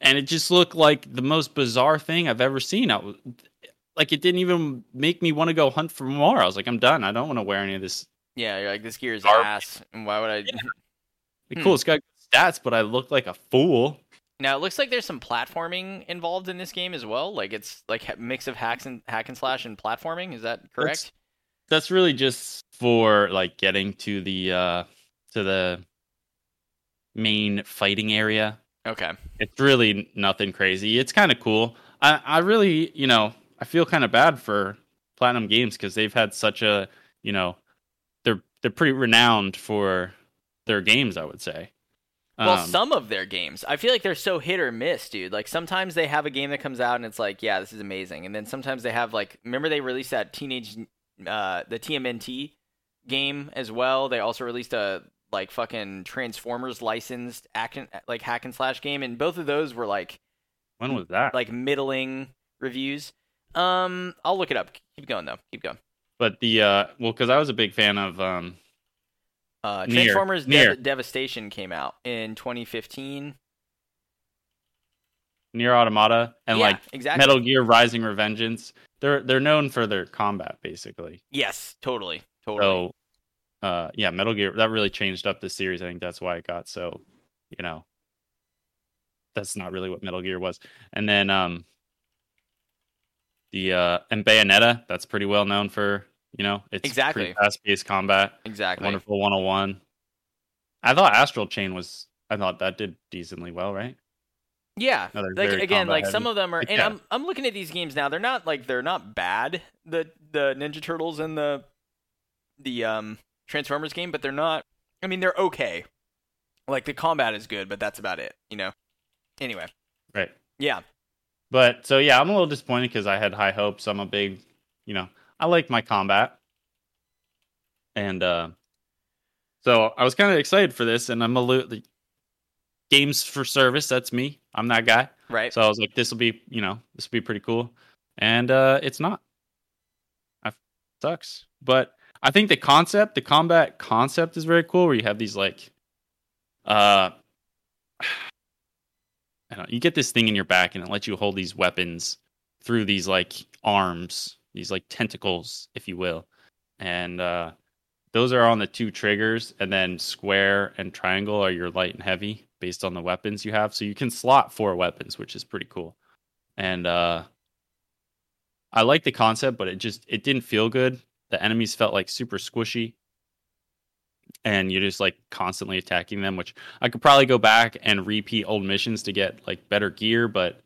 [SPEAKER 2] and it just looked like the most bizarre thing I've ever seen. I was like, it didn't even make me want to go hunt for more. I was like, I'm done. I don't want to wear any of this.
[SPEAKER 1] Yeah, you're like this gear is
[SPEAKER 2] Garbage.
[SPEAKER 1] ass, and why would I?
[SPEAKER 2] Like,
[SPEAKER 1] Hmm.
[SPEAKER 2] cool, it's got good stats, but I look like a fool.
[SPEAKER 1] Now it looks like there's some platforming involved in this game as well. Like it's like a mix of hacks and hack and slash and platforming. Is that correct?
[SPEAKER 2] That's really just for like getting to the uh to the main fighting area.
[SPEAKER 1] Okay.
[SPEAKER 2] It's really nothing crazy. It's kind of cool. I, I really, you know, I feel kind of bad for Platinum Games because they've had such a, you know, they're pretty renowned for their games. I would say.
[SPEAKER 1] Well,
[SPEAKER 2] Um,
[SPEAKER 1] some of their games, I feel like they're so hit or miss, dude. Like sometimes they have a game that comes out and it's like, yeah, this is amazing, and then sometimes they have like, remember they released that teenage, uh, the TMNT game as well. They also released a like fucking Transformers licensed and, like hack and slash game, and both of those were like
[SPEAKER 2] when was that?
[SPEAKER 1] like middling reviews. Um, I'll look it up. Keep going though. Keep going.
[SPEAKER 2] But the uh, well, because I was a big fan of um,
[SPEAKER 1] Uh. Transformers. Dev- Devastation came out in 2015.
[SPEAKER 2] Nier Automata and
[SPEAKER 1] yeah,
[SPEAKER 2] like
[SPEAKER 1] exactly.
[SPEAKER 2] Metal Gear Rising Revengeance. They're they're known for their combat basically.
[SPEAKER 1] Yes, totally, totally.
[SPEAKER 2] So, uh, yeah, Metal Gear that really changed up the series. I think that's why it got so, you know, that's not really what Metal Gear was. And then um, the uh, and Bayonetta that's pretty well known for you know it's
[SPEAKER 1] Exactly.
[SPEAKER 2] fast paced combat,
[SPEAKER 1] exactly.
[SPEAKER 2] wonderful 101. I thought Astral Chain was. I thought that did decently well, right?
[SPEAKER 1] Yeah,
[SPEAKER 2] No,
[SPEAKER 1] like again, like
[SPEAKER 2] combat
[SPEAKER 1] some of them are, and
[SPEAKER 2] Yeah.
[SPEAKER 1] I'm I'm looking at these games now. They're not like they're not bad. The the Ninja Turtles and the the um Transformers game, but they're not. I mean, they're okay. Like the combat is good, but that's about it. You know. Anyway,
[SPEAKER 2] Right.
[SPEAKER 1] yeah,
[SPEAKER 2] But so yeah, I'm a little disappointed because I had high hopes. I'm a big, you know, I like my combat, and uh, so I was kind of excited for this. And I'm a little the games for service. That's me. I'm that guy.
[SPEAKER 1] right.
[SPEAKER 2] So I was like, this will be, you know, this will be pretty cool. And uh, it's not. I sucks. But I think the concept, the combat concept, is very cool. Where you have these like, uh, know, you get this thing in your back and it lets you hold these weapons through these like arms, these like tentacles, if you will, and uh, those are on the two triggers, and then square and triangle are your light and heavy based on the weapons you have. So you can slot four weapons, which is pretty cool. And uh, I like the concept, but it just it didn't feel good. The enemies felt like super squishy, and you're just like constantly attacking them. Which I could probably go back and repeat old missions to get like better gear, but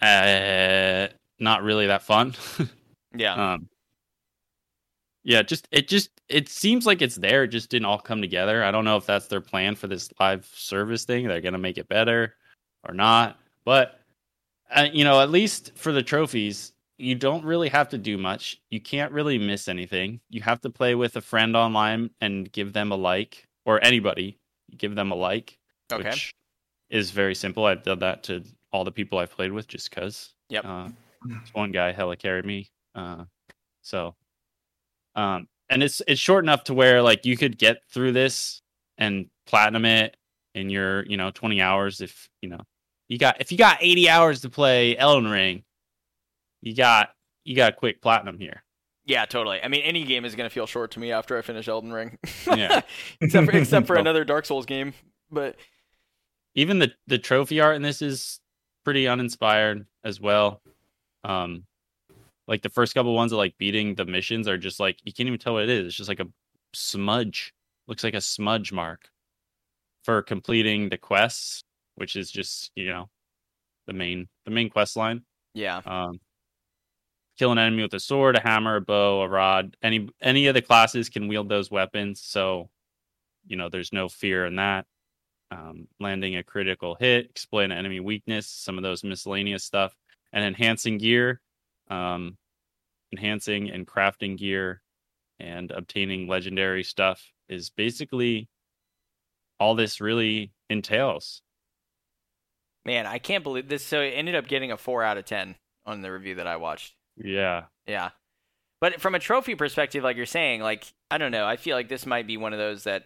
[SPEAKER 2] uh, not really that fun.
[SPEAKER 1] yeah,
[SPEAKER 2] um yeah just it just it seems like it's there it just didn't all come together i don't know if that's their plan for this live service thing they're gonna make it better or not but uh, you know at least for the trophies you don't really have to do much you can't really miss anything you have to play with a friend online and give them a like or anybody give them a like
[SPEAKER 1] okay.
[SPEAKER 2] which is very simple i've done that to all the people i've played with just because
[SPEAKER 1] Yep.
[SPEAKER 2] uh, this one guy hella carried me uh, so um and it's it's short enough to where like you could get through this and platinum it in your you know 20 hours if you know you got if you got 80 hours to play Elden Ring you got you got a quick platinum here
[SPEAKER 1] Yeah, totally. I mean, any game is gonna feel short to me after I finish Elden Ring.
[SPEAKER 2] Yeah.
[SPEAKER 1] except for except for another Dark Souls game. But
[SPEAKER 2] even the the trophy art in this is pretty uninspired as well. Um, like the first couple ones of like beating the missions are just like you can't even tell what it is. It's just like a smudge. Looks like a smudge mark for completing the quests, which is just you know the main the main quest line.
[SPEAKER 1] yeah,
[SPEAKER 2] Um, kill an enemy with a sword, a hammer, a bow, a rod. Any any of the classes can wield those weapons, so you know there's no fear in that. Um, landing a critical hit, exploit an enemy weakness, some of those miscellaneous stuff, and enhancing gear, um, enhancing and crafting gear, and obtaining legendary stuff is basically all this really entails.
[SPEAKER 1] man, I can't believe this. So it ended up getting a four out of ten on the review that I watched.
[SPEAKER 2] Yeah,
[SPEAKER 1] Yeah. But from a trophy perspective, like you're saying, like I don't know, I feel like this might be one of those that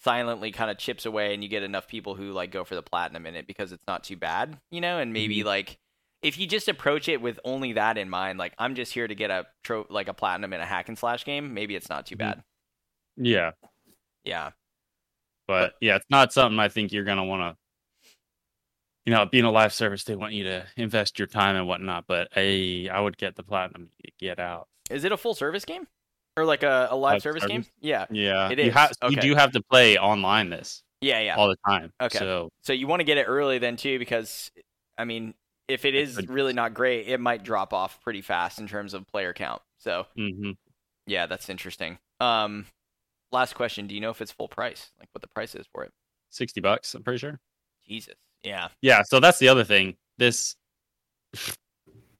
[SPEAKER 1] silently kind of chips away, and you get enough people who like go for the platinum in it because it's not too bad, you know, and maybe like if you just approach it with only that in mind, like I'm just here to get a tro- like a platinum in a hack and slash game, maybe it's not too
[SPEAKER 2] Mhm.
[SPEAKER 1] bad.
[SPEAKER 2] Yeah,
[SPEAKER 1] Yeah.
[SPEAKER 2] but yeah, it's not something I think you're gonna want to. You know, being a live service, they want you to invest your time and whatnot. But I, I would get the platinum. to Get out.
[SPEAKER 1] Is it a full service game or like a, a live
[SPEAKER 2] Live
[SPEAKER 1] service, game? Yeah.
[SPEAKER 2] Yeah,
[SPEAKER 1] It
[SPEAKER 2] you
[SPEAKER 1] is,
[SPEAKER 2] have you do have to play online this
[SPEAKER 1] Yeah, yeah.
[SPEAKER 2] all the time.
[SPEAKER 1] Okay.
[SPEAKER 2] So
[SPEAKER 1] So you want to get it early then too, because I mean, if it is really not great, it might drop off pretty fast in terms of player count. So
[SPEAKER 2] mhm.
[SPEAKER 1] yeah, that's interesting. Um, last question: Do you know if it's full price? Like what the price is for it?
[SPEAKER 2] sixty bucks, I'm pretty sure.
[SPEAKER 1] Jesus. Yeah.
[SPEAKER 2] Yeah, so that's the other thing. This,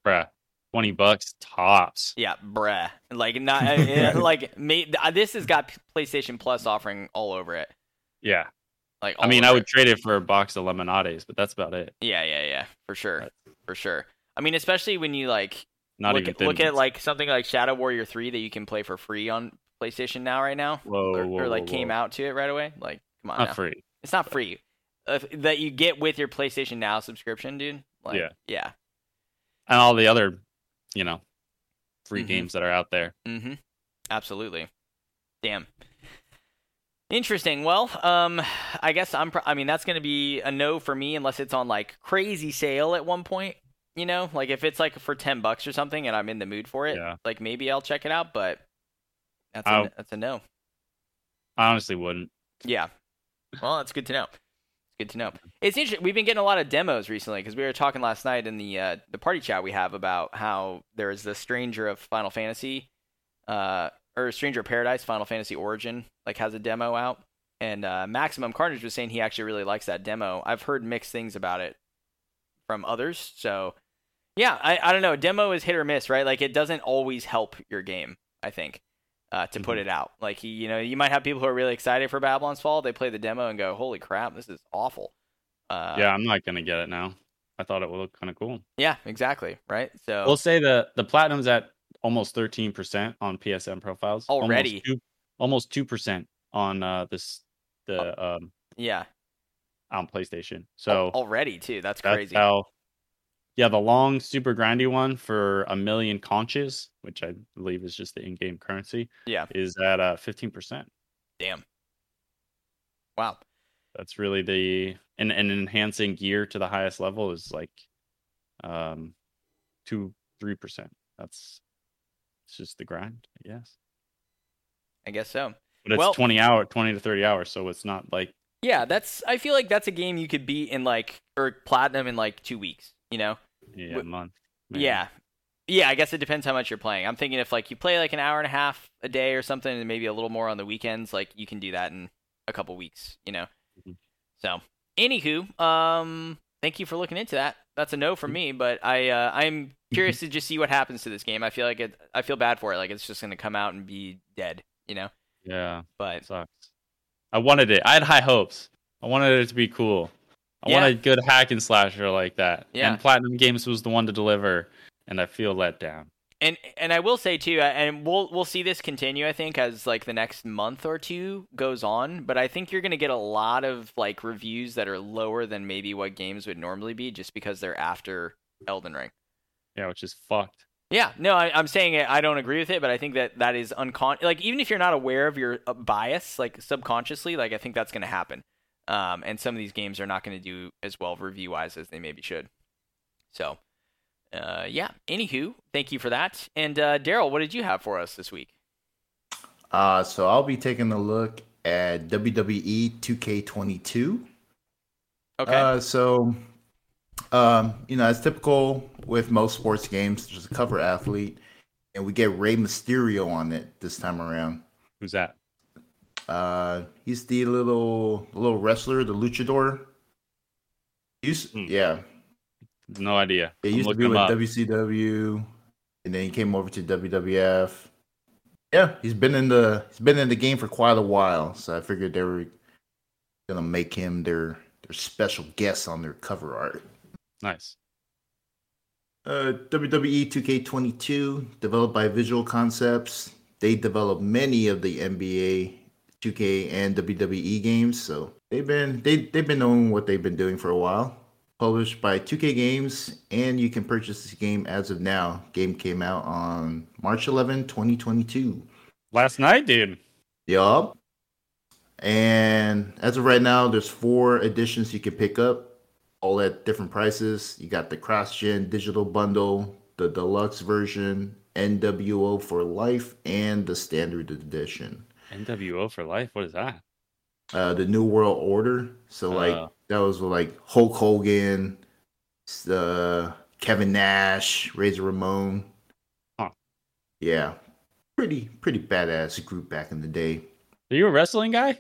[SPEAKER 2] bruh, twenty bucks tops.
[SPEAKER 1] Yeah, bruh. Like not uh, like me. This has got PlayStation Plus offering all over it.
[SPEAKER 2] Yeah,
[SPEAKER 1] Like
[SPEAKER 2] I mean, I would
[SPEAKER 1] it.
[SPEAKER 2] trade it for a box of lemonades, but that's about it.
[SPEAKER 1] Yeah, yeah, yeah, for sure,
[SPEAKER 2] Right.
[SPEAKER 1] for sure. I mean, especially when you like
[SPEAKER 2] Not
[SPEAKER 1] look
[SPEAKER 2] even
[SPEAKER 1] at, look at like something like Shadow Warrior Three that you can play for free on PlayStation now, right now,
[SPEAKER 2] whoa,
[SPEAKER 1] or,
[SPEAKER 2] whoa,
[SPEAKER 1] or like
[SPEAKER 2] whoa,
[SPEAKER 1] came out to it right away. Like, come on,
[SPEAKER 2] Not
[SPEAKER 1] now.
[SPEAKER 2] free.
[SPEAKER 1] it's not free. Uh, that you get with your PlayStation Now subscription, dude. Like,
[SPEAKER 2] Yeah.
[SPEAKER 1] yeah.
[SPEAKER 2] and all the other, you know, free
[SPEAKER 1] Mhm.
[SPEAKER 2] games that are out there.
[SPEAKER 1] Mm-hmm. Absolutely. Damn. Interesting. Well, um, I guess I'm. Pro- I mean, that's gonna be a no for me unless it's on like crazy sale at one point. You know, like if it's like for ten bucks or something, and I'm in the mood for it,
[SPEAKER 2] Yeah.
[SPEAKER 1] like maybe I'll check it out. But that's a, that's a no.
[SPEAKER 2] I honestly wouldn't.
[SPEAKER 1] Yeah. Well, that's good to know. Good to know. It's interesting. We've been getting a lot of demos recently because we were talking last night in the uh, the party chat we have about how there's the Stranger of Final Fantasy, uh, or Stranger of Paradise Final Fantasy Origin like has a demo out, and uh, Maximum Carnage was saying he actually really likes that demo. I've heard mixed things about it from others, so yeah, I I don't know. Demo is hit or miss, right? Like it doesn't always help your game. I think uh, to put
[SPEAKER 2] Mhm.
[SPEAKER 1] it out. Like he, you know, you might have people who are really excited for Babylon's Fall. They play the demo and go, "Holy crap, this is awful." Uh,
[SPEAKER 2] yeah, I'm not gonna get it now. I thought it would look kind of cool.
[SPEAKER 1] yeah, exactly. Right. So
[SPEAKER 2] We'll say the the platinum's at almost 13 percent on PSN profiles
[SPEAKER 1] Already?
[SPEAKER 2] almost two percent on uh this the um
[SPEAKER 1] yeah,
[SPEAKER 2] on PlayStation. So
[SPEAKER 1] already too. That's
[SPEAKER 2] that's
[SPEAKER 1] crazy.
[SPEAKER 2] how. Yeah, the long, super grindy one for a million conches, which I believe is just the in-game currency,
[SPEAKER 1] yeah.
[SPEAKER 2] is at uh 15 percent.
[SPEAKER 1] Damn. Wow.
[SPEAKER 2] That's really the and, and enhancing gear to the highest level is like um two three percent. That's it's just the grind, I guess.
[SPEAKER 1] I guess so.
[SPEAKER 2] But it's
[SPEAKER 1] Well-
[SPEAKER 2] twenty hour, twenty to thirty hours, so it's not like
[SPEAKER 1] Yeah, that's. I feel like that's a game you could beat in like or platinum in like two weeks. You know.
[SPEAKER 2] Yeah, month. maybe.
[SPEAKER 1] Yeah. Yeah, I guess it depends how much you're playing. I'm thinking if like you play like an hour and a half a day or something and maybe a little more on the weekends, like you can do that in a couple weeks, you know.
[SPEAKER 2] Mhm.
[SPEAKER 1] So, anywho, um thank you for looking into that. That's a no for me, but I uh, I'm curious to just see what happens to this game. I feel like it I feel bad for it like it's just going to come out and be dead, you know.
[SPEAKER 2] Yeah,
[SPEAKER 1] But
[SPEAKER 2] sucks. I wanted it. I had high hopes. I wanted it to be cool. I
[SPEAKER 1] Yeah.
[SPEAKER 2] wanted a good hack and slasher like that.
[SPEAKER 1] Yeah.
[SPEAKER 2] And Platinum Games was the one to deliver, and I feel let down.
[SPEAKER 1] And and I will say too, uh, and we'll we'll see this continue. I think as like the next month or two goes on, but I think you're gonna get a lot of like reviews that are lower than maybe what games would normally be, just because they're after Elden Ring.
[SPEAKER 2] Yeah, which is fucked.
[SPEAKER 1] Yeah, no, I, I'm saying it, I don't agree with it, but I think that that is uncon like even if you're not aware of your uh, bias, like subconsciously, like I think that's gonna happen. Um, and some of these games are not gonna do as well review wise as they maybe should. So, uh, yeah. Anywho, thank you for that. And uh, Daryl, what did you have for us this week?
[SPEAKER 3] Uh, so I'll be taking a look at WWE 2K22.
[SPEAKER 1] Okay.
[SPEAKER 3] Uh, so, um, you know, as typical with most sports games, there's a cover athlete, and we get Rey Mysterio on it this time around.
[SPEAKER 2] Who's that?
[SPEAKER 3] Uh, he's the little little wrestler, the luchador. He's,
[SPEAKER 2] Hmm.
[SPEAKER 3] Yeah,
[SPEAKER 2] No idea.
[SPEAKER 3] he used to be with
[SPEAKER 2] up.
[SPEAKER 3] WCW, and then he came over to WWF. Yeah, he's been in the he's been in the game for quite a while, so I figured they were gonna make him their their special guest on their cover art.
[SPEAKER 2] Nice.
[SPEAKER 3] Uh, WWE 2K22, developed by Visual Concepts. They developed many of the NBA 2K and WWE games, so they've been they they've been knowing what they've been doing for a while. Published by 2K Games, and you can purchase this game as of now. Game came out on March 11, 2022.
[SPEAKER 2] Last night, dude.
[SPEAKER 3] Yup. And as of right now, there's four editions you can pick up, all at different prices. You got the cross gen digital bundle, the deluxe version, NWO for life, and the standard edition.
[SPEAKER 2] NWO for life. What is that?
[SPEAKER 3] Uh, the New World Order. So like
[SPEAKER 2] Uh.
[SPEAKER 3] that was with, like Hulk Hogan, uh, Kevin Nash, Razor Ramon.
[SPEAKER 2] Huh.
[SPEAKER 3] Yeah, pretty pretty badass group back in the day.
[SPEAKER 2] Are you a wrestling guy?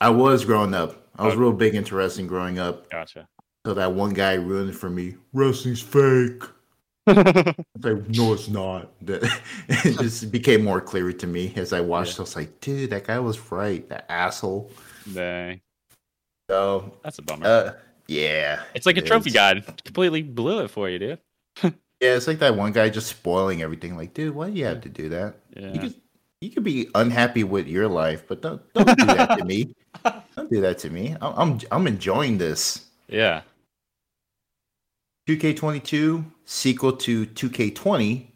[SPEAKER 3] I was growing up. I was
[SPEAKER 2] Okay.
[SPEAKER 3] real big into wrestling growing up.
[SPEAKER 2] Gotcha.
[SPEAKER 3] So that one guy ruined it for me. Wrestling's fake. Like, no, it's not. That- it just became more clear to me as I watched. I was like, dude, that guy was right. That asshole.
[SPEAKER 2] Dang.
[SPEAKER 3] So,
[SPEAKER 2] That's a bummer.
[SPEAKER 3] uh, yeah.
[SPEAKER 2] it's like a
[SPEAKER 3] it
[SPEAKER 2] trophy
[SPEAKER 3] is.
[SPEAKER 2] guide. Completely blew it for you, dude.
[SPEAKER 3] Yeah, it's like that one guy just spoiling everything. Like, dude, why do you have to do that?
[SPEAKER 2] Yeah.
[SPEAKER 3] You could, you could be unhappy with your life, but don't don't do that to me. Don't do that to me. I'm I'm, I'm enjoying this.
[SPEAKER 2] Yeah.
[SPEAKER 3] 2K22 sequel to 2K20.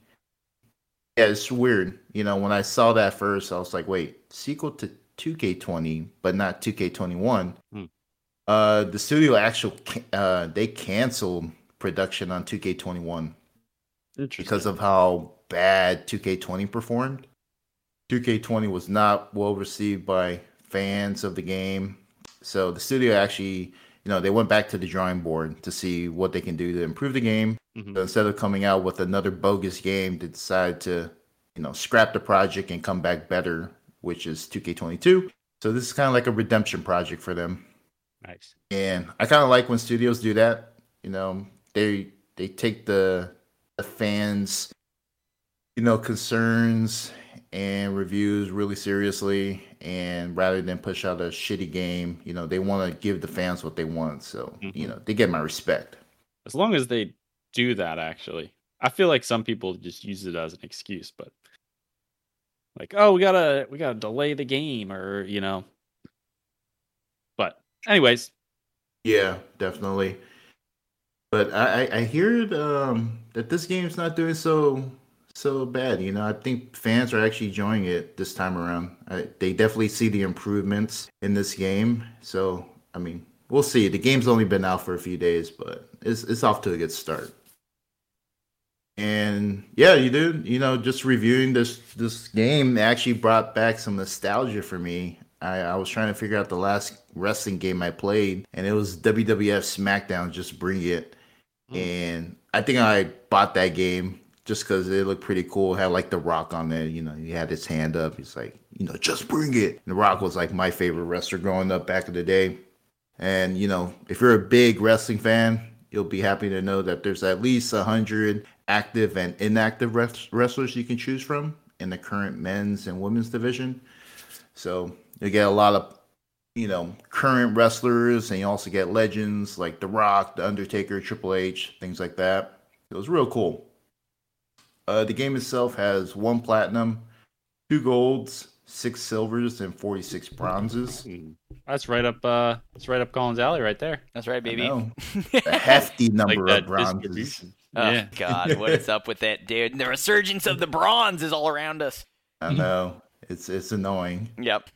[SPEAKER 3] Yeah, it's weird. You know, when I saw that first, I was like, wait, sequel to 2K20, but not 2K21.
[SPEAKER 2] Hmm.
[SPEAKER 3] Uh, the studio actually uh, they canceled production on 2K21 because of how bad 2K20 performed. 2K20 was not well received by fans of the game. So the studio actually, you know, they went back to the drawing board to see what they can do to improve the game.
[SPEAKER 2] Mhm.
[SPEAKER 3] So instead of coming out with another bogus game, they decided to, you know, scrap the project and come back better, which is 2K22. So this is kind of like a redemption project for them.
[SPEAKER 2] Nice.
[SPEAKER 3] And I kind of like when studios do that. You know, they they take the the fans, you know, concerns and reviews really seriously. And rather than push out a shitty game, you know, they want to give the fans what they want. So you
[SPEAKER 2] Mhm.
[SPEAKER 3] know, they get my respect.
[SPEAKER 2] As long as they do that, actually, I feel like some people just use it as an excuse, but like, oh, we gotta we gotta delay the game, or you know. But anyways,
[SPEAKER 3] Yeah, definitely. But I, I, heard um, that this game's not doing so so bad. You know, I think fans are actually enjoying it this time around. I, they definitely see the improvements in this game. So I mean, we'll see. The game's only been out for a few days, but it's it's off to a good start. And yeah, you do. You know, just reviewing this this game actually brought back some nostalgia for me. I, I was trying to figure out the last wrestling game I played, and it was WWF SmackDown. Just bring it.
[SPEAKER 2] Hmm.
[SPEAKER 3] And I think I bought that game just because it looked pretty cool. It had like The Rock on there. You know, he had his hand up. He's like, you know, just bring it. And the Rock was like my favorite wrestler growing up back in the day. And you know, if you're a big wrestling fan, you'll be happy to know that there's at least a hundred active and inactive wres- wrestlers you can choose from in the current men's and women's division. So you get a lot of you know current wrestlers, and you also get legends like The Rock, The Undertaker, Triple H, things like that. It was real cool. Uh, the game itself has one platinum, two golds, six silvers, and forty-six bronzes.
[SPEAKER 2] that's right up. uh That's right up Colin's alley, right there.
[SPEAKER 1] That's right, baby.
[SPEAKER 3] A hefty number
[SPEAKER 2] that
[SPEAKER 3] of bronzes.
[SPEAKER 1] Oh
[SPEAKER 2] yeah.
[SPEAKER 1] God, what is up with that, dude? The resurgence of the bronze is all around us.
[SPEAKER 3] I know it's it's annoying.
[SPEAKER 1] Yep.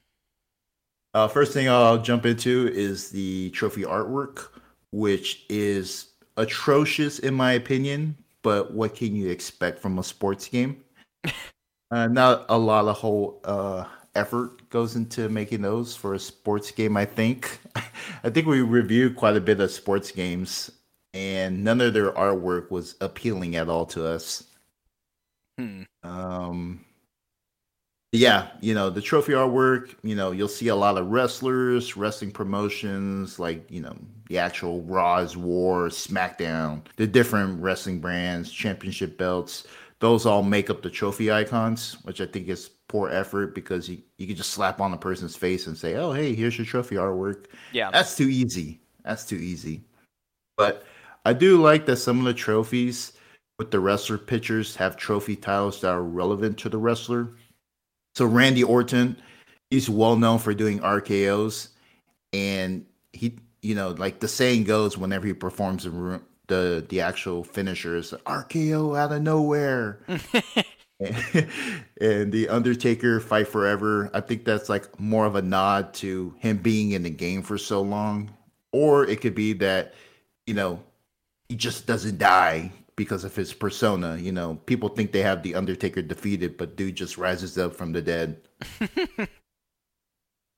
[SPEAKER 3] Uh, first thing I'll jump into is the trophy artwork, which is atrocious in my opinion. But what can you expect from a sports game? uh, not a lot of whole uh, effort goes into making those for a sports game. I think. I think we reviewed quite a bit of sports games, and none of their artwork was appealing at all to us.
[SPEAKER 1] Hmm.
[SPEAKER 3] Um, yeah, you know, the trophy artwork, you know, you'll see a lot of wrestlers, wrestling promotions, like, you know, the actual Raw's War, SmackDown, the different wrestling brands, championship belts. Those all make up the trophy icons, which I think is poor effort because you, you can just slap on a person's face and say, oh, hey, here's your trophy artwork.
[SPEAKER 1] Yeah.
[SPEAKER 3] That's too easy. That's too easy. But I do like that some of the trophies with the wrestler pictures have trophy titles that are relevant to the wrestler. So Randy Orton, he's well known for doing RKO's, and he, you know, like the saying goes, whenever he performs the the, the actual finisher is RKO out of nowhere. and the Undertaker fight forever. I think that's like more of a nod to him being in the game for so long, or it could be that you know he just doesn't die because of his persona. You know, people think they have the Undertaker defeated, but dude just rises up from the dead.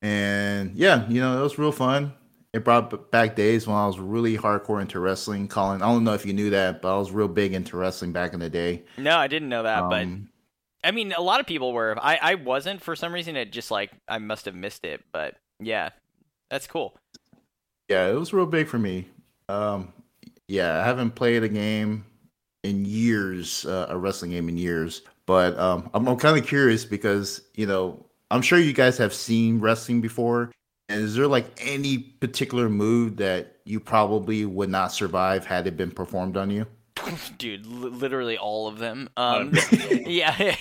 [SPEAKER 3] and yeah, you know, it was real fun. It brought back days when I was really hardcore into wrestling. Colin, I don't know if you knew that, but I was real big into wrestling back in the day.
[SPEAKER 1] No, I didn't know that, um, but I mean, a lot of people were. I I wasn't for some reason. It just like I must have missed it, but yeah, that's cool.
[SPEAKER 3] Yeah, it was real big for me. Um, yeah, I haven't played a game in years, uh, a wrestling game in years. But um, I'm, I'm kind of curious because you know I'm sure you guys have seen wrestling before. And is there like any particular move that you probably would not survive had it been performed on you?
[SPEAKER 1] Dude, literally all of them. Um, yeah,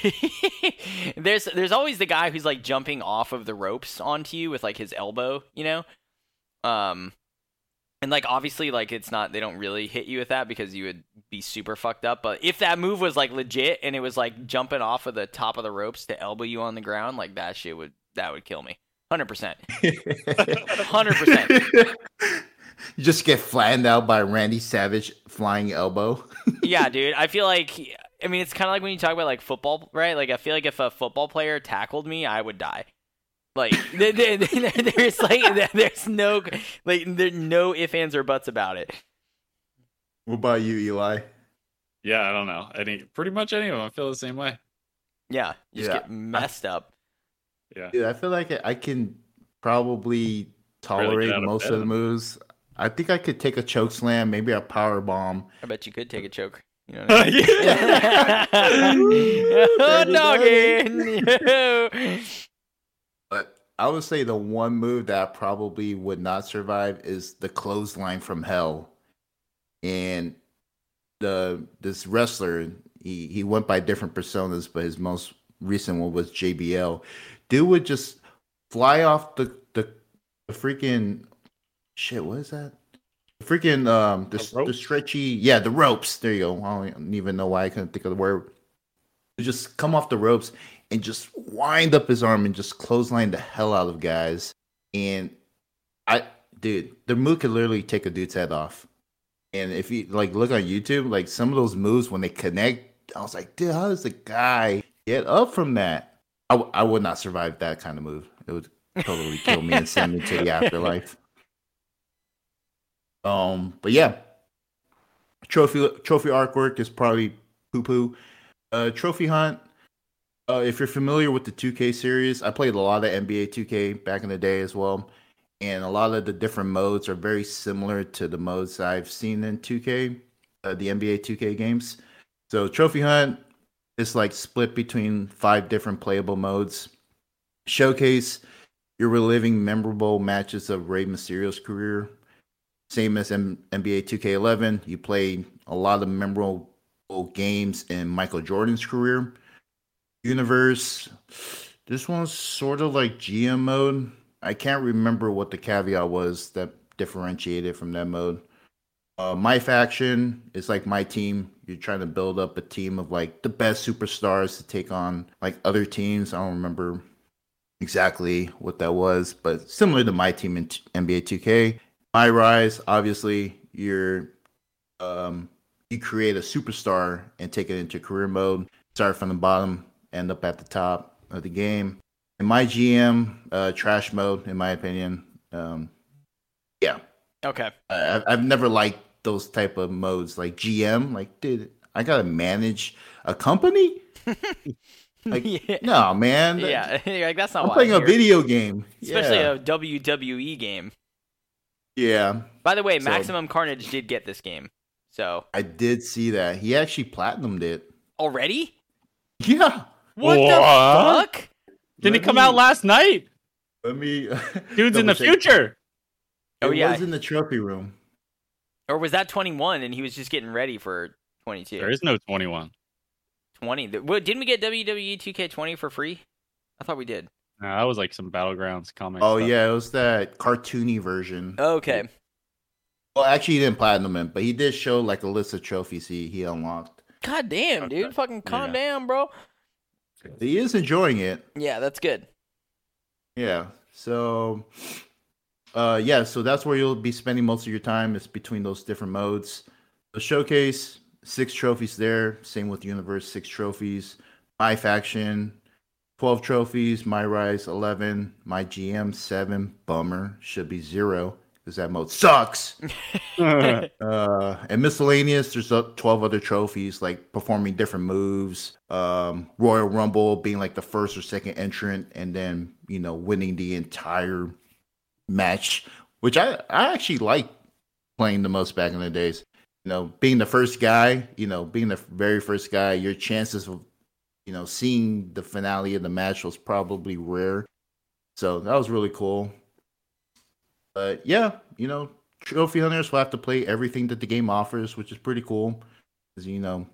[SPEAKER 1] there's there's always the guy who's like jumping off of the ropes onto you with like his elbow, you know. Um, and like obviously like it's not they don't really hit you with that because you would be super fucked up. But if that move was like legit and it was like jumping off of the top of the ropes to elbow you on the ground like that shit would that would kill me. 100% 100%
[SPEAKER 3] you just get flattened out by randy savage flying elbow.
[SPEAKER 1] Yeah dude. I feel like i mean it's kind of like when you talk about like football right? Like i feel like if a football player tackled me i would die like there's like there's no like there's no ifs ands or buts about it.
[SPEAKER 3] What about you, Eli?
[SPEAKER 2] Yeah, I don't know. Any pretty much any of them I feel the same way.
[SPEAKER 1] Yeah, you just yeah. get messed up.
[SPEAKER 3] Yeah, Dude, I feel like I can probably tolerate really most of the moves. I think I could take a choke slam, maybe a power bomb.
[SPEAKER 1] I bet you could take a choke. You know what I mean?
[SPEAKER 3] oh, doggy. I would say the one move that probably would not survive is the clothesline from hell. And the this wrestler, he, he went by different personas, but his most recent one was JBL. Dude would just fly off the the, the freaking shit, what is that? The freaking um the, the, the, stretchy yeah, the ropes. There you go. I don't even know why I couldn't think of the word. Just come off the ropes and just wind up his arm and just clothesline the hell out of guys. And I, dude, the move could literally take a dude's head off. And if you like look on YouTube, like some of those moves when they connect, I was like, dude, how does the guy get up from that? I, I would not survive that kind of move. It would totally kill me and send me to the afterlife. Um, but yeah, trophy trophy artwork is probably poo poo. Uh, trophy hunt uh, if you're familiar with the 2K series, I played a lot of NBA 2K back in the day as well, and a lot of the different modes are very similar to the modes I've seen in 2K, uh, the NBA 2K games. So Trophy Hunt is like split between five different playable modes. Showcase, you're reliving memorable matches of Rey Mysterio's career. Same as M- NBA 2K11, you play a lot of memorable games in Michael Jordan's career universe. This one's sort of like GM mode. I can't remember what the caveat was that differentiated from that mode. Uh, my faction is like my team. You're trying to build up a team of like the best superstars to take on like other teams. I don't remember exactly what that was, but similar to my team in NBA 2K. My rise, obviously, you're um, you create a superstar and take it into career mode. Start from the bottom, end up at the top of the game. In my GM, uh, trash mode, in my opinion. Um, yeah.
[SPEAKER 1] Okay.
[SPEAKER 3] I, I've never liked those type of modes, like GM. Like, dude, I gotta manage a company. like, yeah. no, man.
[SPEAKER 1] Yeah, like that's not.
[SPEAKER 3] I'm playing I'm a video game,
[SPEAKER 1] especially
[SPEAKER 3] yeah.
[SPEAKER 1] a WWE game.
[SPEAKER 3] Yeah.
[SPEAKER 1] By the way, so, Maximum Carnage did get this game, so
[SPEAKER 3] I did see that he actually platinumed it
[SPEAKER 1] already.
[SPEAKER 3] Yeah.
[SPEAKER 1] What, what? the fuck?
[SPEAKER 2] Didn't it come me, out last night?
[SPEAKER 3] Let me.
[SPEAKER 2] Dude's in the check. future.
[SPEAKER 3] Oh it yeah, was in the trophy room.
[SPEAKER 1] Or was that 21 and he was just getting ready for 22.
[SPEAKER 2] There is no 21.
[SPEAKER 1] 20. Th- What, didn't we get WWE 2K20 for free? I thought we did.
[SPEAKER 2] Uh, that was like some battlegrounds comic.
[SPEAKER 3] Oh
[SPEAKER 2] stuff.
[SPEAKER 3] yeah, it was that cartoony version.
[SPEAKER 1] Okay.
[SPEAKER 3] Well, actually, he didn't platinum it, but he did show like a list of trophies he he unlocked.
[SPEAKER 1] God damn, dude. Fucking calm
[SPEAKER 2] Yeah.
[SPEAKER 1] down, bro.
[SPEAKER 3] He is enjoying it.
[SPEAKER 1] Yeah, that's good.
[SPEAKER 3] Yeah. So, uh, yeah. So that's where you'll be spending most of your time. Is between those different modes. The showcase six trophies there. Same with universe, six trophies. My faction, twelve trophies. My rise, eleven. My GM, seven. Bummer. Should be zero because that mode sucks. Uh, and miscellaneous, there's uh, 12 other trophies like performing different moves, um, Royal Rumble being like the first or second entrant, and then you know winning the entire match, which I I actually like playing the most back in the days. You know, being the first guy, you know, being the very first guy, your chances of you know seeing the finale of the match was probably rare. So that was really cool. But yeah, you know, trophy hunters will have to play everything that the game offers, which is pretty cool. Because you know,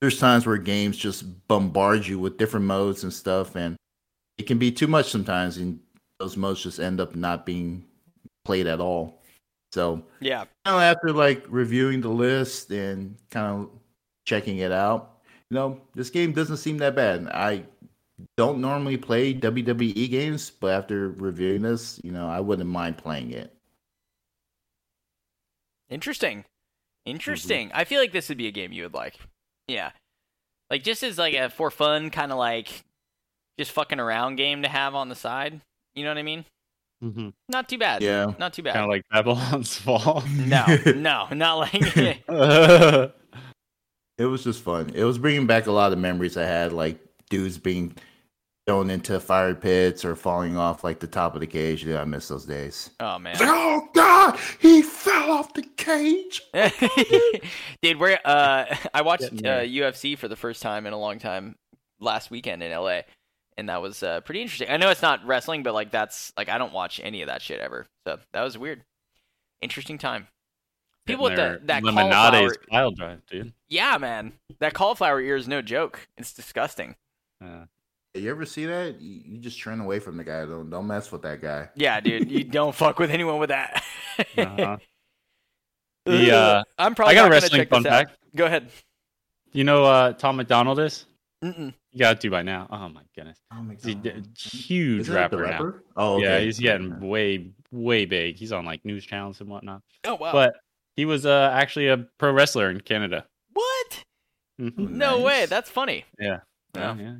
[SPEAKER 3] there's times where games just bombard you with different modes and stuff, and it can be too much sometimes, and those modes just end up not being played at all. So
[SPEAKER 1] Yeah.
[SPEAKER 3] kind of after like reviewing the list and kind of checking it out, you know, this game doesn't seem that bad. I don't normally play WWE games, but after reviewing this, you know, I wouldn't mind playing it.
[SPEAKER 1] Interesting. Interesting. I feel like this would be a game you would like. Yeah. Like just as like a for fun kind of like just fucking around game to have on the side. You know what I mean?
[SPEAKER 2] Mm-hmm.
[SPEAKER 1] Not too bad.
[SPEAKER 3] Yeah.
[SPEAKER 1] Not too bad.
[SPEAKER 2] Kind of like Babylon's Fall.
[SPEAKER 1] no, no, not like
[SPEAKER 3] it was just fun. It was bringing back a lot of memories I had, like dudes being thrown into fire pits or falling off like the top of the cage. Yeah, I miss those days.
[SPEAKER 1] Oh man.
[SPEAKER 3] Oh God, he fell off the cage.
[SPEAKER 1] Dude, we're uh I watched uh. UFC for the first time in a long time last weekend in LA. And that was uh, pretty interesting. I know it's not wrestling, but like that's like I don't watch any of that shit ever. So that was weird. Interesting time. People with the, that
[SPEAKER 2] Lemonade's
[SPEAKER 1] cauliflower,
[SPEAKER 2] pile drive, dude.
[SPEAKER 1] yeah, man, that cauliflower ear is no joke. It's disgusting.
[SPEAKER 2] Uh,
[SPEAKER 3] You ever see that? You, you just turn away from the guy. Don't don't mess with that guy.
[SPEAKER 1] Yeah, dude, you don't fuck with anyone with that.
[SPEAKER 2] uh-huh. The, uh,
[SPEAKER 1] I'm probably
[SPEAKER 2] I got
[SPEAKER 1] not
[SPEAKER 2] a
[SPEAKER 1] gonna
[SPEAKER 2] wrestling
[SPEAKER 1] check
[SPEAKER 2] fun fact.
[SPEAKER 1] Go ahead.
[SPEAKER 2] You know uh, Tom MacDonald is?
[SPEAKER 1] Mm-mm.
[SPEAKER 2] You got to by now. Oh my goodness.
[SPEAKER 3] Oh my
[SPEAKER 2] He's a huge rapper, now.
[SPEAKER 3] Oh, okay.
[SPEAKER 2] Yeah, he's getting way, way big. He's on like news channels and whatnot.
[SPEAKER 1] Oh wow.
[SPEAKER 2] But he was uh, actually a pro wrestler in Canada.
[SPEAKER 1] what?
[SPEAKER 2] Mhm.
[SPEAKER 1] No
[SPEAKER 3] Nice.
[SPEAKER 1] way. That's funny.
[SPEAKER 2] Yeah.
[SPEAKER 1] Yeah.
[SPEAKER 2] yeah.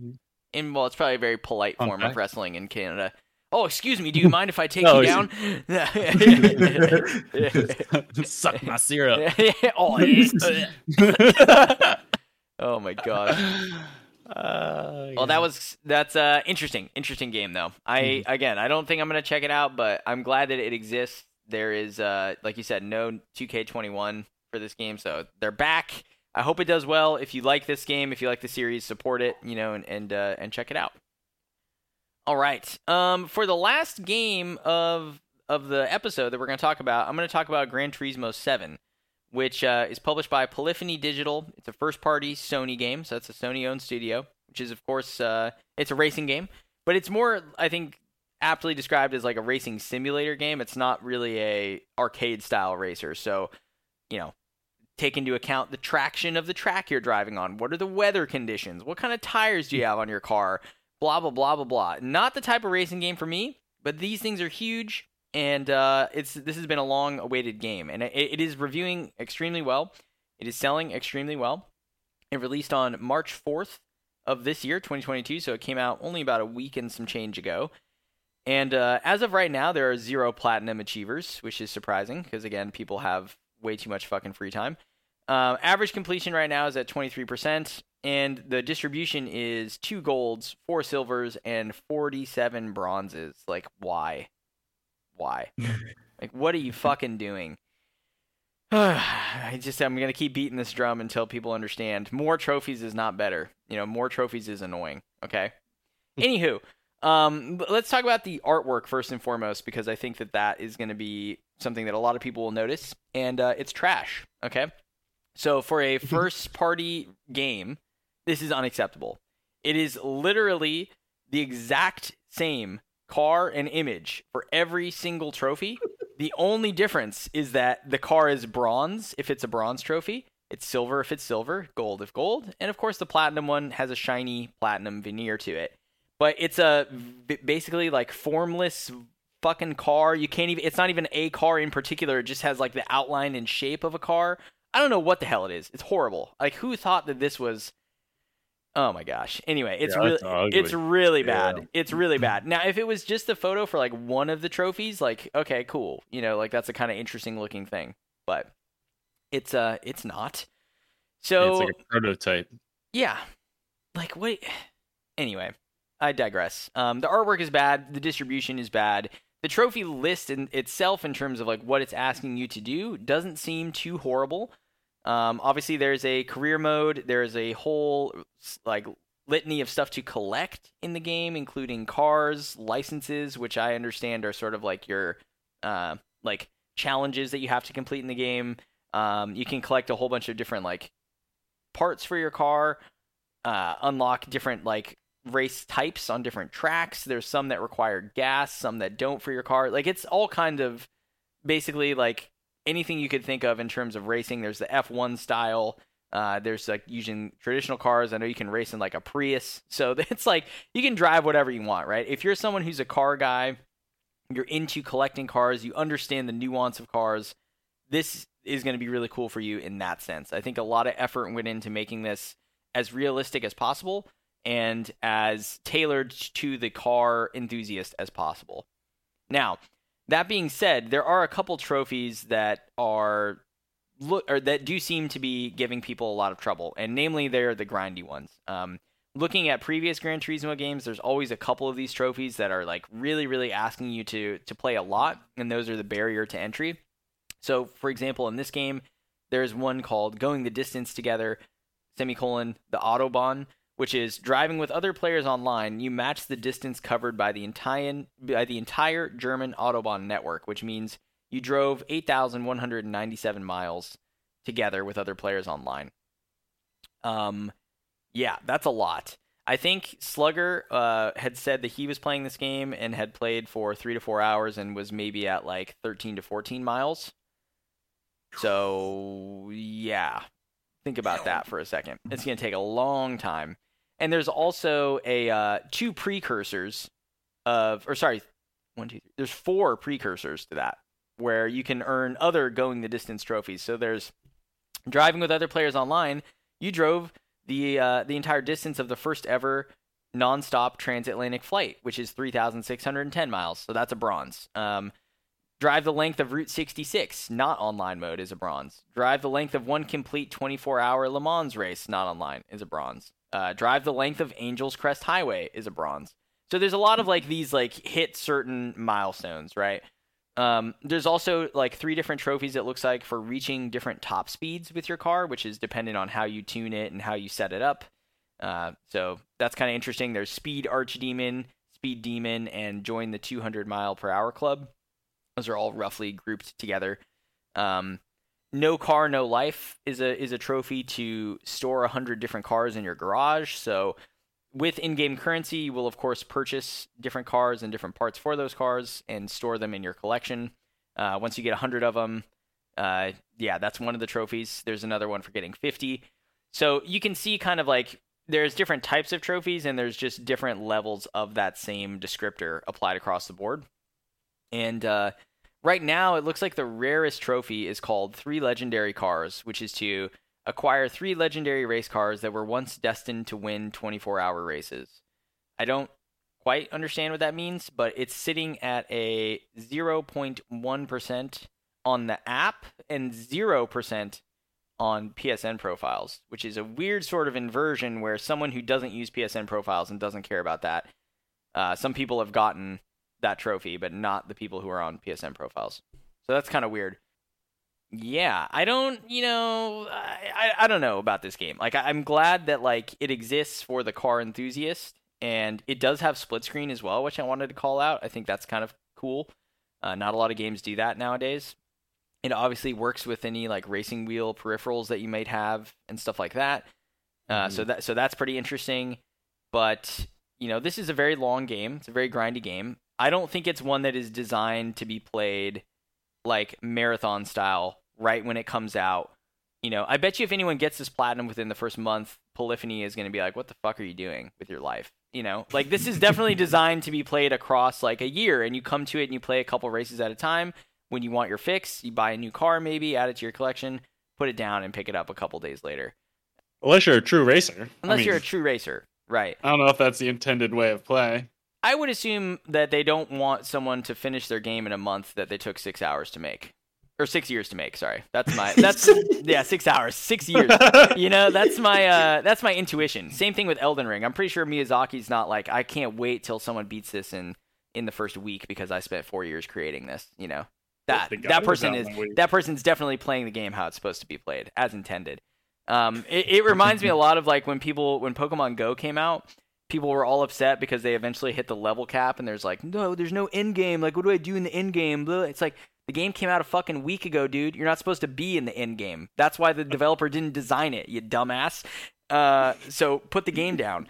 [SPEAKER 1] And well, it's probably a very polite
[SPEAKER 2] Fun
[SPEAKER 1] form of wrestling in Canada. Oh, excuse me. Do you mind if I take you down?
[SPEAKER 2] Suck my syrup.
[SPEAKER 1] oh, yeah. oh my god.
[SPEAKER 2] Uh,
[SPEAKER 1] Well, that was that's uh interesting. Interesting game though. I
[SPEAKER 2] Mm-hmm.
[SPEAKER 1] again, I don't think I'm gonna check it out, but I'm glad that it exists. There is uh like you said, no 2K21 for this game, so they're back. I hope it does well. If you like this game, if you like the series, support it, you know, and and uh, and check it out. All right. Um, for the last game of of the episode that we're going to talk about, I'm going to talk about Gran Turismo 7, which uh, is published by Polyphony Digital. It's a first-party Sony game, so that's a Sony-owned studio, which is of course uh, it's a racing game, but it's more, I think, aptly described as like a racing simulator game. It's not really a arcade-style racer, so you know. Take into account the traction of the track you're driving on. What are the weather conditions? What kind of tires do you have on your car? blah blah blah blah blah. Not the type of racing game for me, but these things are huge, and uh, it's this has been a long awaited game, and it, it is reviewing extremely well. It is selling extremely well. It released on March fourth of this year, 2022, so it came out only about a week and some change ago. And uh, as of right now, there are zero platinum achievers, which is surprising because again, people have way too much fucking free time. Um, average completion right now is at 23%, and the distribution is two golds, four silvers, and 47 bronzes. Like, why? Why? like, what are you fucking doing? I just, I'm going to keep beating this drum until people understand more trophies is not better. You know, more trophies is annoying. Okay? Anywho, um, let's talk about the artwork first and foremost because I think that that is going to be something that a lot of people will notice, and uh, it's trash. Okay? So for a mm-hmm. first party game, this is unacceptable. It is literally the exact same car and image for every single trophy. the only difference is that the car is bronze if it's a bronze trophy, it's silver if it's silver, gold if gold, and of course the platinum one has a shiny platinum veneer to it. But it's a basically like formless fucking car. You can't even it's not even a car in particular, it just has like the outline and shape of a car. I don't know what the hell it is. It's horrible. Like who thought that this was Oh my gosh. Anyway, it's
[SPEAKER 2] Yeah,
[SPEAKER 1] really
[SPEAKER 2] it's
[SPEAKER 1] really bad.
[SPEAKER 3] Yeah.
[SPEAKER 1] It's really bad. Now, if it was just a photo for like one of the trophies, like okay, cool. You know, like that's a kind of interesting looking thing. But it's uh it's not. So
[SPEAKER 2] it's like a prototype.
[SPEAKER 1] yeah. Like wait. Anyway, I digress. Um, the artwork is bad. The distribution is bad. The trophy list in itself, in terms of like what it's asking you to do, doesn't seem too horrible. Um, obviously, there's a career mode. There's a whole like litany of stuff to collect in the game, including cars, licenses, which I understand are sort of like your uh, like challenges that you have to complete in the game. Um, you can collect a whole bunch of different like parts for your car, uh, unlock different like race types on different tracks. There's some that require gas, some that don't for your car. Like it's all kind of basically like anything you could think of in terms of racing. There's the F1 style. Uh, there's like using traditional cars. I know you can race in like a Prius. So it's like you can drive whatever you want, right? If you're someone who's a car guy, you're into collecting cars, you understand the nuance of cars, this is going to be really cool for you in that sense. I think a lot of effort went into making this as realistic as possible and as tailored to the car enthusiast as possible. Now, that being said, there are a couple trophies that are look or that do seem to be giving people a lot of trouble, and namely they're the grindy ones. Um, looking at previous Gran Turismo games, there's always a couple of these trophies that are like really, really asking you to to play a lot, and those are the barrier to entry. So, for example, in this game, there's one called "Going the Distance Together," semicolon the Autobahn, which is driving with other players online. You match the distance covered by the entire by the entire German Autobahn network, which means you drove 8,197 miles together with other players online. Um, yeah, that's a lot. I think Slugger uh, had said that he was playing this game and had played for three to four hours and was maybe at like 13 to 14 miles. So, yeah, think about that for a second. It's going to take a long time. And there's also a uh, two precursors of, or sorry, one, two, three. There's four precursors to that where you can earn other going the distance trophies. So there's driving with other players online. You drove the uh, the entire distance of the first ever nonstop transatlantic flight, which is 3,610 miles. So that's a bronze. Um, drive the length of Route 66, not online mode, is a bronze. Drive the length of one complete 24 hour Le Mans race, not online, is a bronze. Uh, drive the length of Angeles Crest Highway is a bronze. So there's a lot of like these like hit certain milestones, right? Um, there's also like three different trophies it looks like for reaching different top speeds with your car, which is dependent on how you tune it and how you set it up. Uh, so that's kind of interesting. There's Speed Archdemon, Speed Demon, and Join the 200 Mile Per Hour Club. Those are all roughly grouped together. Um, no car, no life is a is a trophy to store hundred different cars in your garage. So with in-game currency, you will of course purchase different cars and different parts for those cars and store them in your collection. Uh, once you get 100 of them, uh, yeah, that's one of the trophies. There's another one for getting 50. So you can see kind of like there's different types of trophies and there's just different levels of that same descriptor applied across the board. And uh, right now, it looks like the rarest trophy is called Three Legendary Cars, which is to acquire three legendary race cars that were once destined to win 24 hour races. I don't quite understand what that means, but it's sitting at a 0.1% on the app and 0% on PSN profiles, which is a weird sort of inversion where someone who doesn't use PSN profiles and doesn't care about that, uh, some people have gotten that trophy, but not the people who are on PSN profiles. So that's kind of weird. Yeah, I don't, you know, I, I, I don't know about this game. Like, I, I'm glad that like it exists for the car enthusiast, and it does have split screen as well, which I wanted to call out. I think that's kind of cool. Uh, not a lot of games do that nowadays. It obviously works with any like racing wheel peripherals that you might have and stuff like that. Uh, So that so that's pretty interesting. But you know, this is a very long game. It's a very grindy game. I don't think it's one that is designed to be played like marathon style right when it comes out. You know, I bet you if anyone gets this platinum within the first month, Polyphony is going to be like, "What the fuck are you doing with your life?" You know, like this is definitely designed to be played across like a year, and you come to it and you play a couple races at a time. When you want your fix, you buy a new car, maybe add it to your collection, put it down, and pick it up a couple days later.
[SPEAKER 2] Unless you're a true racer.
[SPEAKER 1] Unless
[SPEAKER 2] I mean,
[SPEAKER 1] you're a true racer, right?
[SPEAKER 4] I don't know if that's the intended way of play.
[SPEAKER 1] I would assume that they don't want someone to finish their game in a month that they took six hours to make, or six years to make. Sorry, that's my that's yeah, six hours, six years. You know, that's my uh, that's my intuition. Same thing with Elden Ring. I'm pretty sure Miyazaki's not like I can't wait till someone beats this in in the first week because I spent four years creating this. You know, that that person is
[SPEAKER 4] in a week.
[SPEAKER 1] that person's definitely playing the game how it's supposed to be played as intended. Um, it, it reminds me a lot of like when people when Pokemon Go came out people were all upset because they eventually hit the level cap and there's like no there's no end game like what do i do in the end game Blah. it's like the game came out a fucking week ago dude. You're not supposed to be in the end game that's why the developer didn't design it you dumbass. Uh, so put the game down.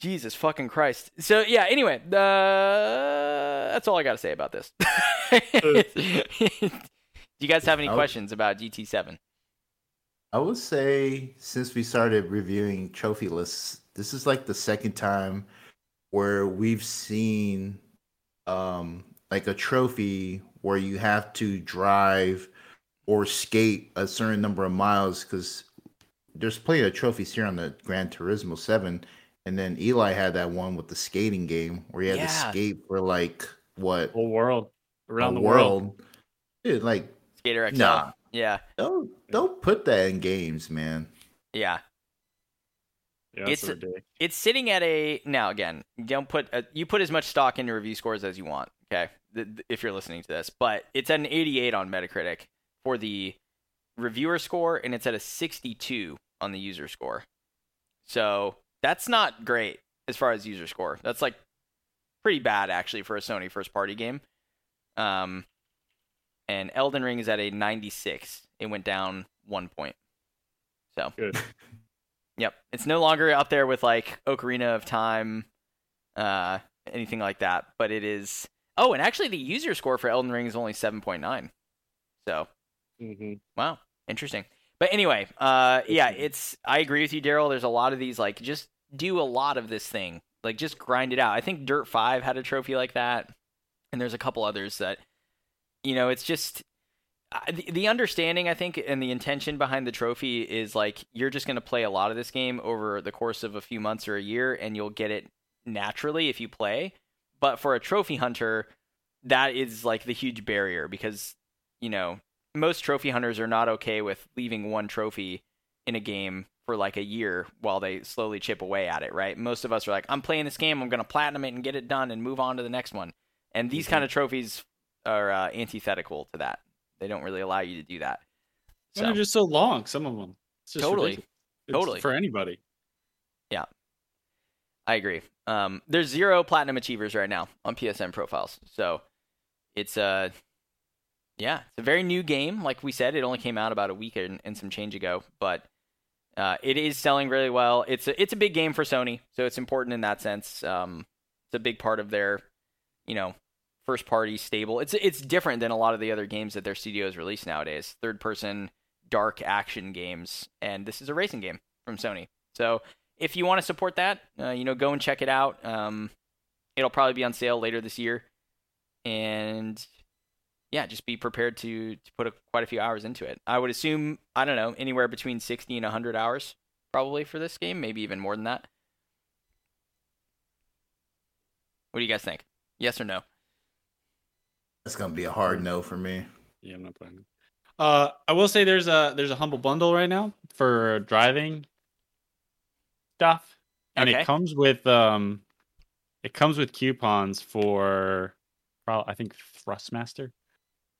[SPEAKER 1] Jesus fucking christ. So yeah anyway uh, that's all i gotta say about this. Do you guys have any questions about gt7
[SPEAKER 3] I would say since we started reviewing trophy lists, this is like the second time where we've seen um like a trophy where you have to drive or skate a certain number of miles because there's plenty of trophies here on the Gran Turismo 7 and then Eli had that one with the skating game where you had to skate for like what?
[SPEAKER 4] The Whole world. Around
[SPEAKER 3] a
[SPEAKER 4] the world.
[SPEAKER 3] Dude, like
[SPEAKER 1] skater xl
[SPEAKER 3] Nah.
[SPEAKER 1] Yeah
[SPEAKER 3] don't don't put that in games, man.
[SPEAKER 1] yeah
[SPEAKER 4] Yeah,
[SPEAKER 1] It's-
[SPEAKER 4] ridiculous.
[SPEAKER 1] it's sitting at a now again you don't put a, you put as much stock into review scores as you want okay th- th- if you're listening to this but it's at an 88 on metacritic for the reviewer score and it's at a 62 on the user score so that's not great as far as user score that's like pretty bad actually for a sony first party game um and elden ring is at a 96 it went down one point so
[SPEAKER 4] Good.
[SPEAKER 1] Yep. It's no longer up there with like Ocarina of Time, uh, anything like that. But it is. Oh, and actually, the user score for Elden Ring is only seven point nine. So
[SPEAKER 4] hmm
[SPEAKER 1] wow, interesting. But anyway, uh, yeah, it's. I agree with you, Daryl. There's a lot of these like just do a lot of this thing, like just grind it out. I think Dirt Five had a trophy like that, and there's a couple others that, you know, it's just uh, the, the understanding I think and the intention behind the trophy is like you're just going to play a lot of this game over the course of a few months or a year and you'll get it naturally if you play. But for a trophy hunter that is like the huge barrier because you know most trophy hunters are not okay with leaving one trophy in a game for like a year while they slowly chip away at it right? Most of us are like i'm playing this game i'm going to platinum it and get it done and move on to the next one. And these mm-hmm. kind of trophies are uh, antithetical to that they don't really allow you to do that.
[SPEAKER 4] And they're just so long. Some of them.
[SPEAKER 1] Totally.
[SPEAKER 4] It's
[SPEAKER 1] Totally.
[SPEAKER 4] for anybody. Yeah.
[SPEAKER 1] I agree. Um, there's zero platinum achievers right now on PSN profiles, so it's uh, yeah, it's a very new game. Like we said, it only came out about a week and, and some change ago, but uh, it is selling really well. It's a, it's a big game for Sony, so it's important in that sense. Um, it's a big part of their, you know, first party stable. It's it's different than a lot of the other games that their studios release nowadays. Third person dark action games, and this is a racing game from Sony. So if you want to support that, uh, you know, go and check it out. Um, it'll probably be on sale later this year, and yeah, just be prepared to to put a, quite a few hours into it. I would assume I don't know anywhere between sixty and hundred hours probably for this game, maybe even more than that. What do you guys think? Yes or no?
[SPEAKER 3] That's gonna be a hard no for me.
[SPEAKER 4] Yeah, I'm not playing. it. Uh, I will say there's a there's a humble bundle right now for driving stuff, and
[SPEAKER 1] Okay.
[SPEAKER 4] it comes with um, it comes with coupons for, prob- I think Thrustmaster.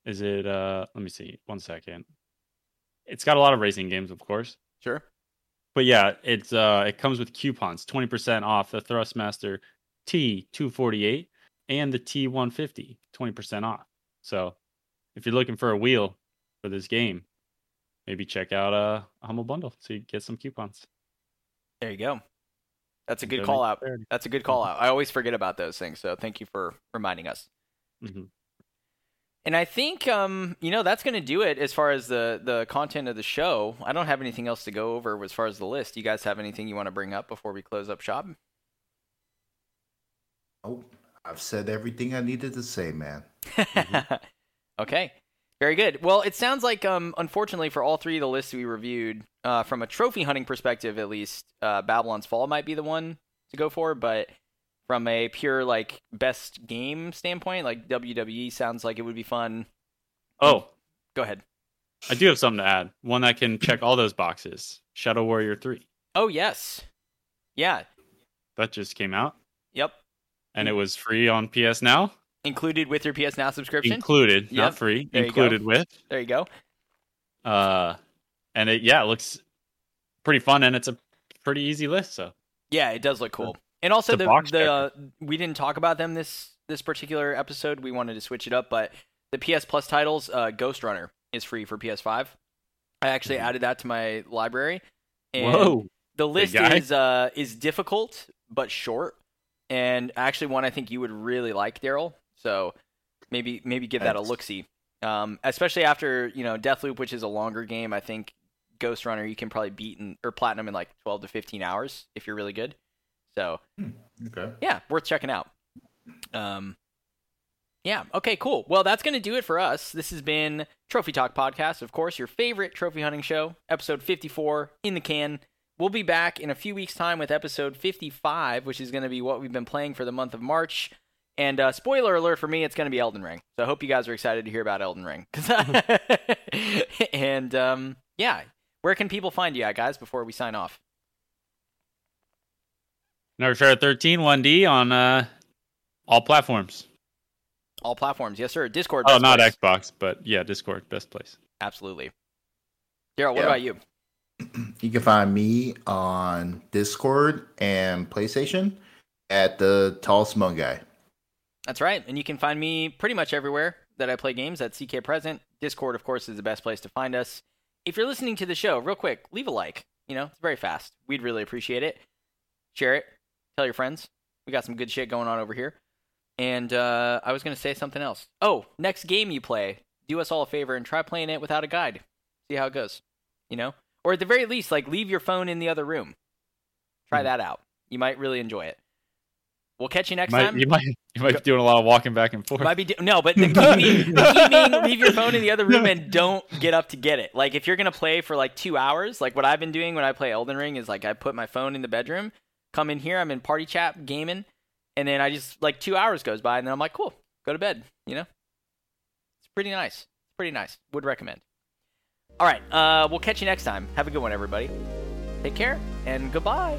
[SPEAKER 4] Is it? Uh, let me see. One second. It's got a lot of racing games, of course,
[SPEAKER 1] Sure.
[SPEAKER 4] but yeah, it's uh, it comes with coupons, twenty percent off the Thrustmaster T two forty eight and the T one fifty, twenty percent off. So if you're looking for a wheel, for this game, maybe check out uh, a Humble Bundle so you get some coupons.
[SPEAKER 1] There you go. That's a good call out. That's a good call out. I always forget about those things, so thank you for reminding us.
[SPEAKER 4] Mhm.
[SPEAKER 1] And I think um, you know that's going to do it as far as the the content of the show. I don't have anything else to go over as far as the list. You guys have anything you want to bring up before we close up shop?
[SPEAKER 3] Oh, I've said everything I needed to say, man.
[SPEAKER 1] okay, very good. Well, it sounds like um, unfortunately for all three of the lists we reviewed, uh, from a trophy hunting perspective at least, uh, Babylon's Fall might be the one to go for, but from a pure like best game standpoint, like WWE sounds like it would be fun.
[SPEAKER 4] Oh,
[SPEAKER 1] Go ahead.
[SPEAKER 4] I do have something to add. One that can check all those boxes. Shadow Warrior 3.
[SPEAKER 1] Oh yes, yeah,
[SPEAKER 4] That just came out
[SPEAKER 1] yep.
[SPEAKER 4] And it was free on PS Now.
[SPEAKER 1] Included with your PS Now subscription.
[SPEAKER 4] Included,
[SPEAKER 1] Yep.
[SPEAKER 4] not free.
[SPEAKER 1] There
[SPEAKER 4] included with.
[SPEAKER 1] there you go.
[SPEAKER 4] Uh and it yeah, it looks pretty fun and it's a pretty easy list, so
[SPEAKER 1] Yeah, it does look cool. And also the
[SPEAKER 4] box
[SPEAKER 1] the uh, we didn't talk about them this this particular episode. We wanted to switch it up, but the PS Plus titles, uh, Ghostrunner is free for PS5. I actually
[SPEAKER 3] Mhm.
[SPEAKER 1] added that to my library. And
[SPEAKER 4] Whoa.
[SPEAKER 1] the list is uh is difficult but short, and actually one I think you would really like, Daryl. So maybe maybe give that a
[SPEAKER 3] Thanks.
[SPEAKER 1] look see. Um, especially after you know Deathloop, which is a longer game. I think Ghostrunner you can probably beat in, or platinum in like 12 to 15 hours if you're really good. So
[SPEAKER 3] Okay.
[SPEAKER 1] yeah, worth checking out. Um, yeah. Okay. Cool. Well, that's gonna do it for us. This has been Trophy Talk Podcast, of course, your favorite trophy hunting show, episode 54 in the can. We'll be back in a few weeks' time with episode 55, which is going to be what we've been playing for the month of March. And uh, spoiler alert for me, it's going to be Elden Ring. So I hope you guys are excited to hear about Elden Ring. and um, yeah, where can people find you at, guys, before we sign off?
[SPEAKER 4] Never Fair 13 1D on uh all platforms.
[SPEAKER 1] All platforms, yes, sir. Discord.
[SPEAKER 4] Oh, not
[SPEAKER 1] place.
[SPEAKER 4] Xbox, but yeah, Discord, best place.
[SPEAKER 1] Absolutely. Daryl, what
[SPEAKER 3] Yeah.
[SPEAKER 1] about you?
[SPEAKER 3] You can find me on Discord and PlayStation at the Tall Smug Guy.
[SPEAKER 1] That's right. And you can find me pretty much everywhere that I play games at CK Present. Discord, of course, is the best place to find us. If you're listening to the show, real quick, leave a like. You know, it's very fast. We'd really appreciate it. Share it. Tell your friends. We got some good shit going on over here. And uh, I was going to say something else. Oh, next game you play, do us all a favor and try playing it without a guide. See how it goes. You know? Or at the very least, like leave your phone in the other room. Try
[SPEAKER 4] Hmm.
[SPEAKER 1] that out. You might really enjoy it. We'll catch you next
[SPEAKER 4] Might,
[SPEAKER 1] time.
[SPEAKER 4] you might you might be doing a lot of walking back and forth.
[SPEAKER 1] Might be do- no, but the key being, the key being leave your phone in the other room and don't get up to get it. Like if you're gonna play for like two hours, like what I've been doing when I play Elden Ring is like I put my phone in the bedroom, come in here, I'm in party chat gaming, and then I just like two hours goes by and then I'm like, cool, go to bed. You know, it's pretty nice. It's pretty nice. Would recommend. All right, uh, we'll catch you next time. Have a good one, everybody. Take care and goodbye.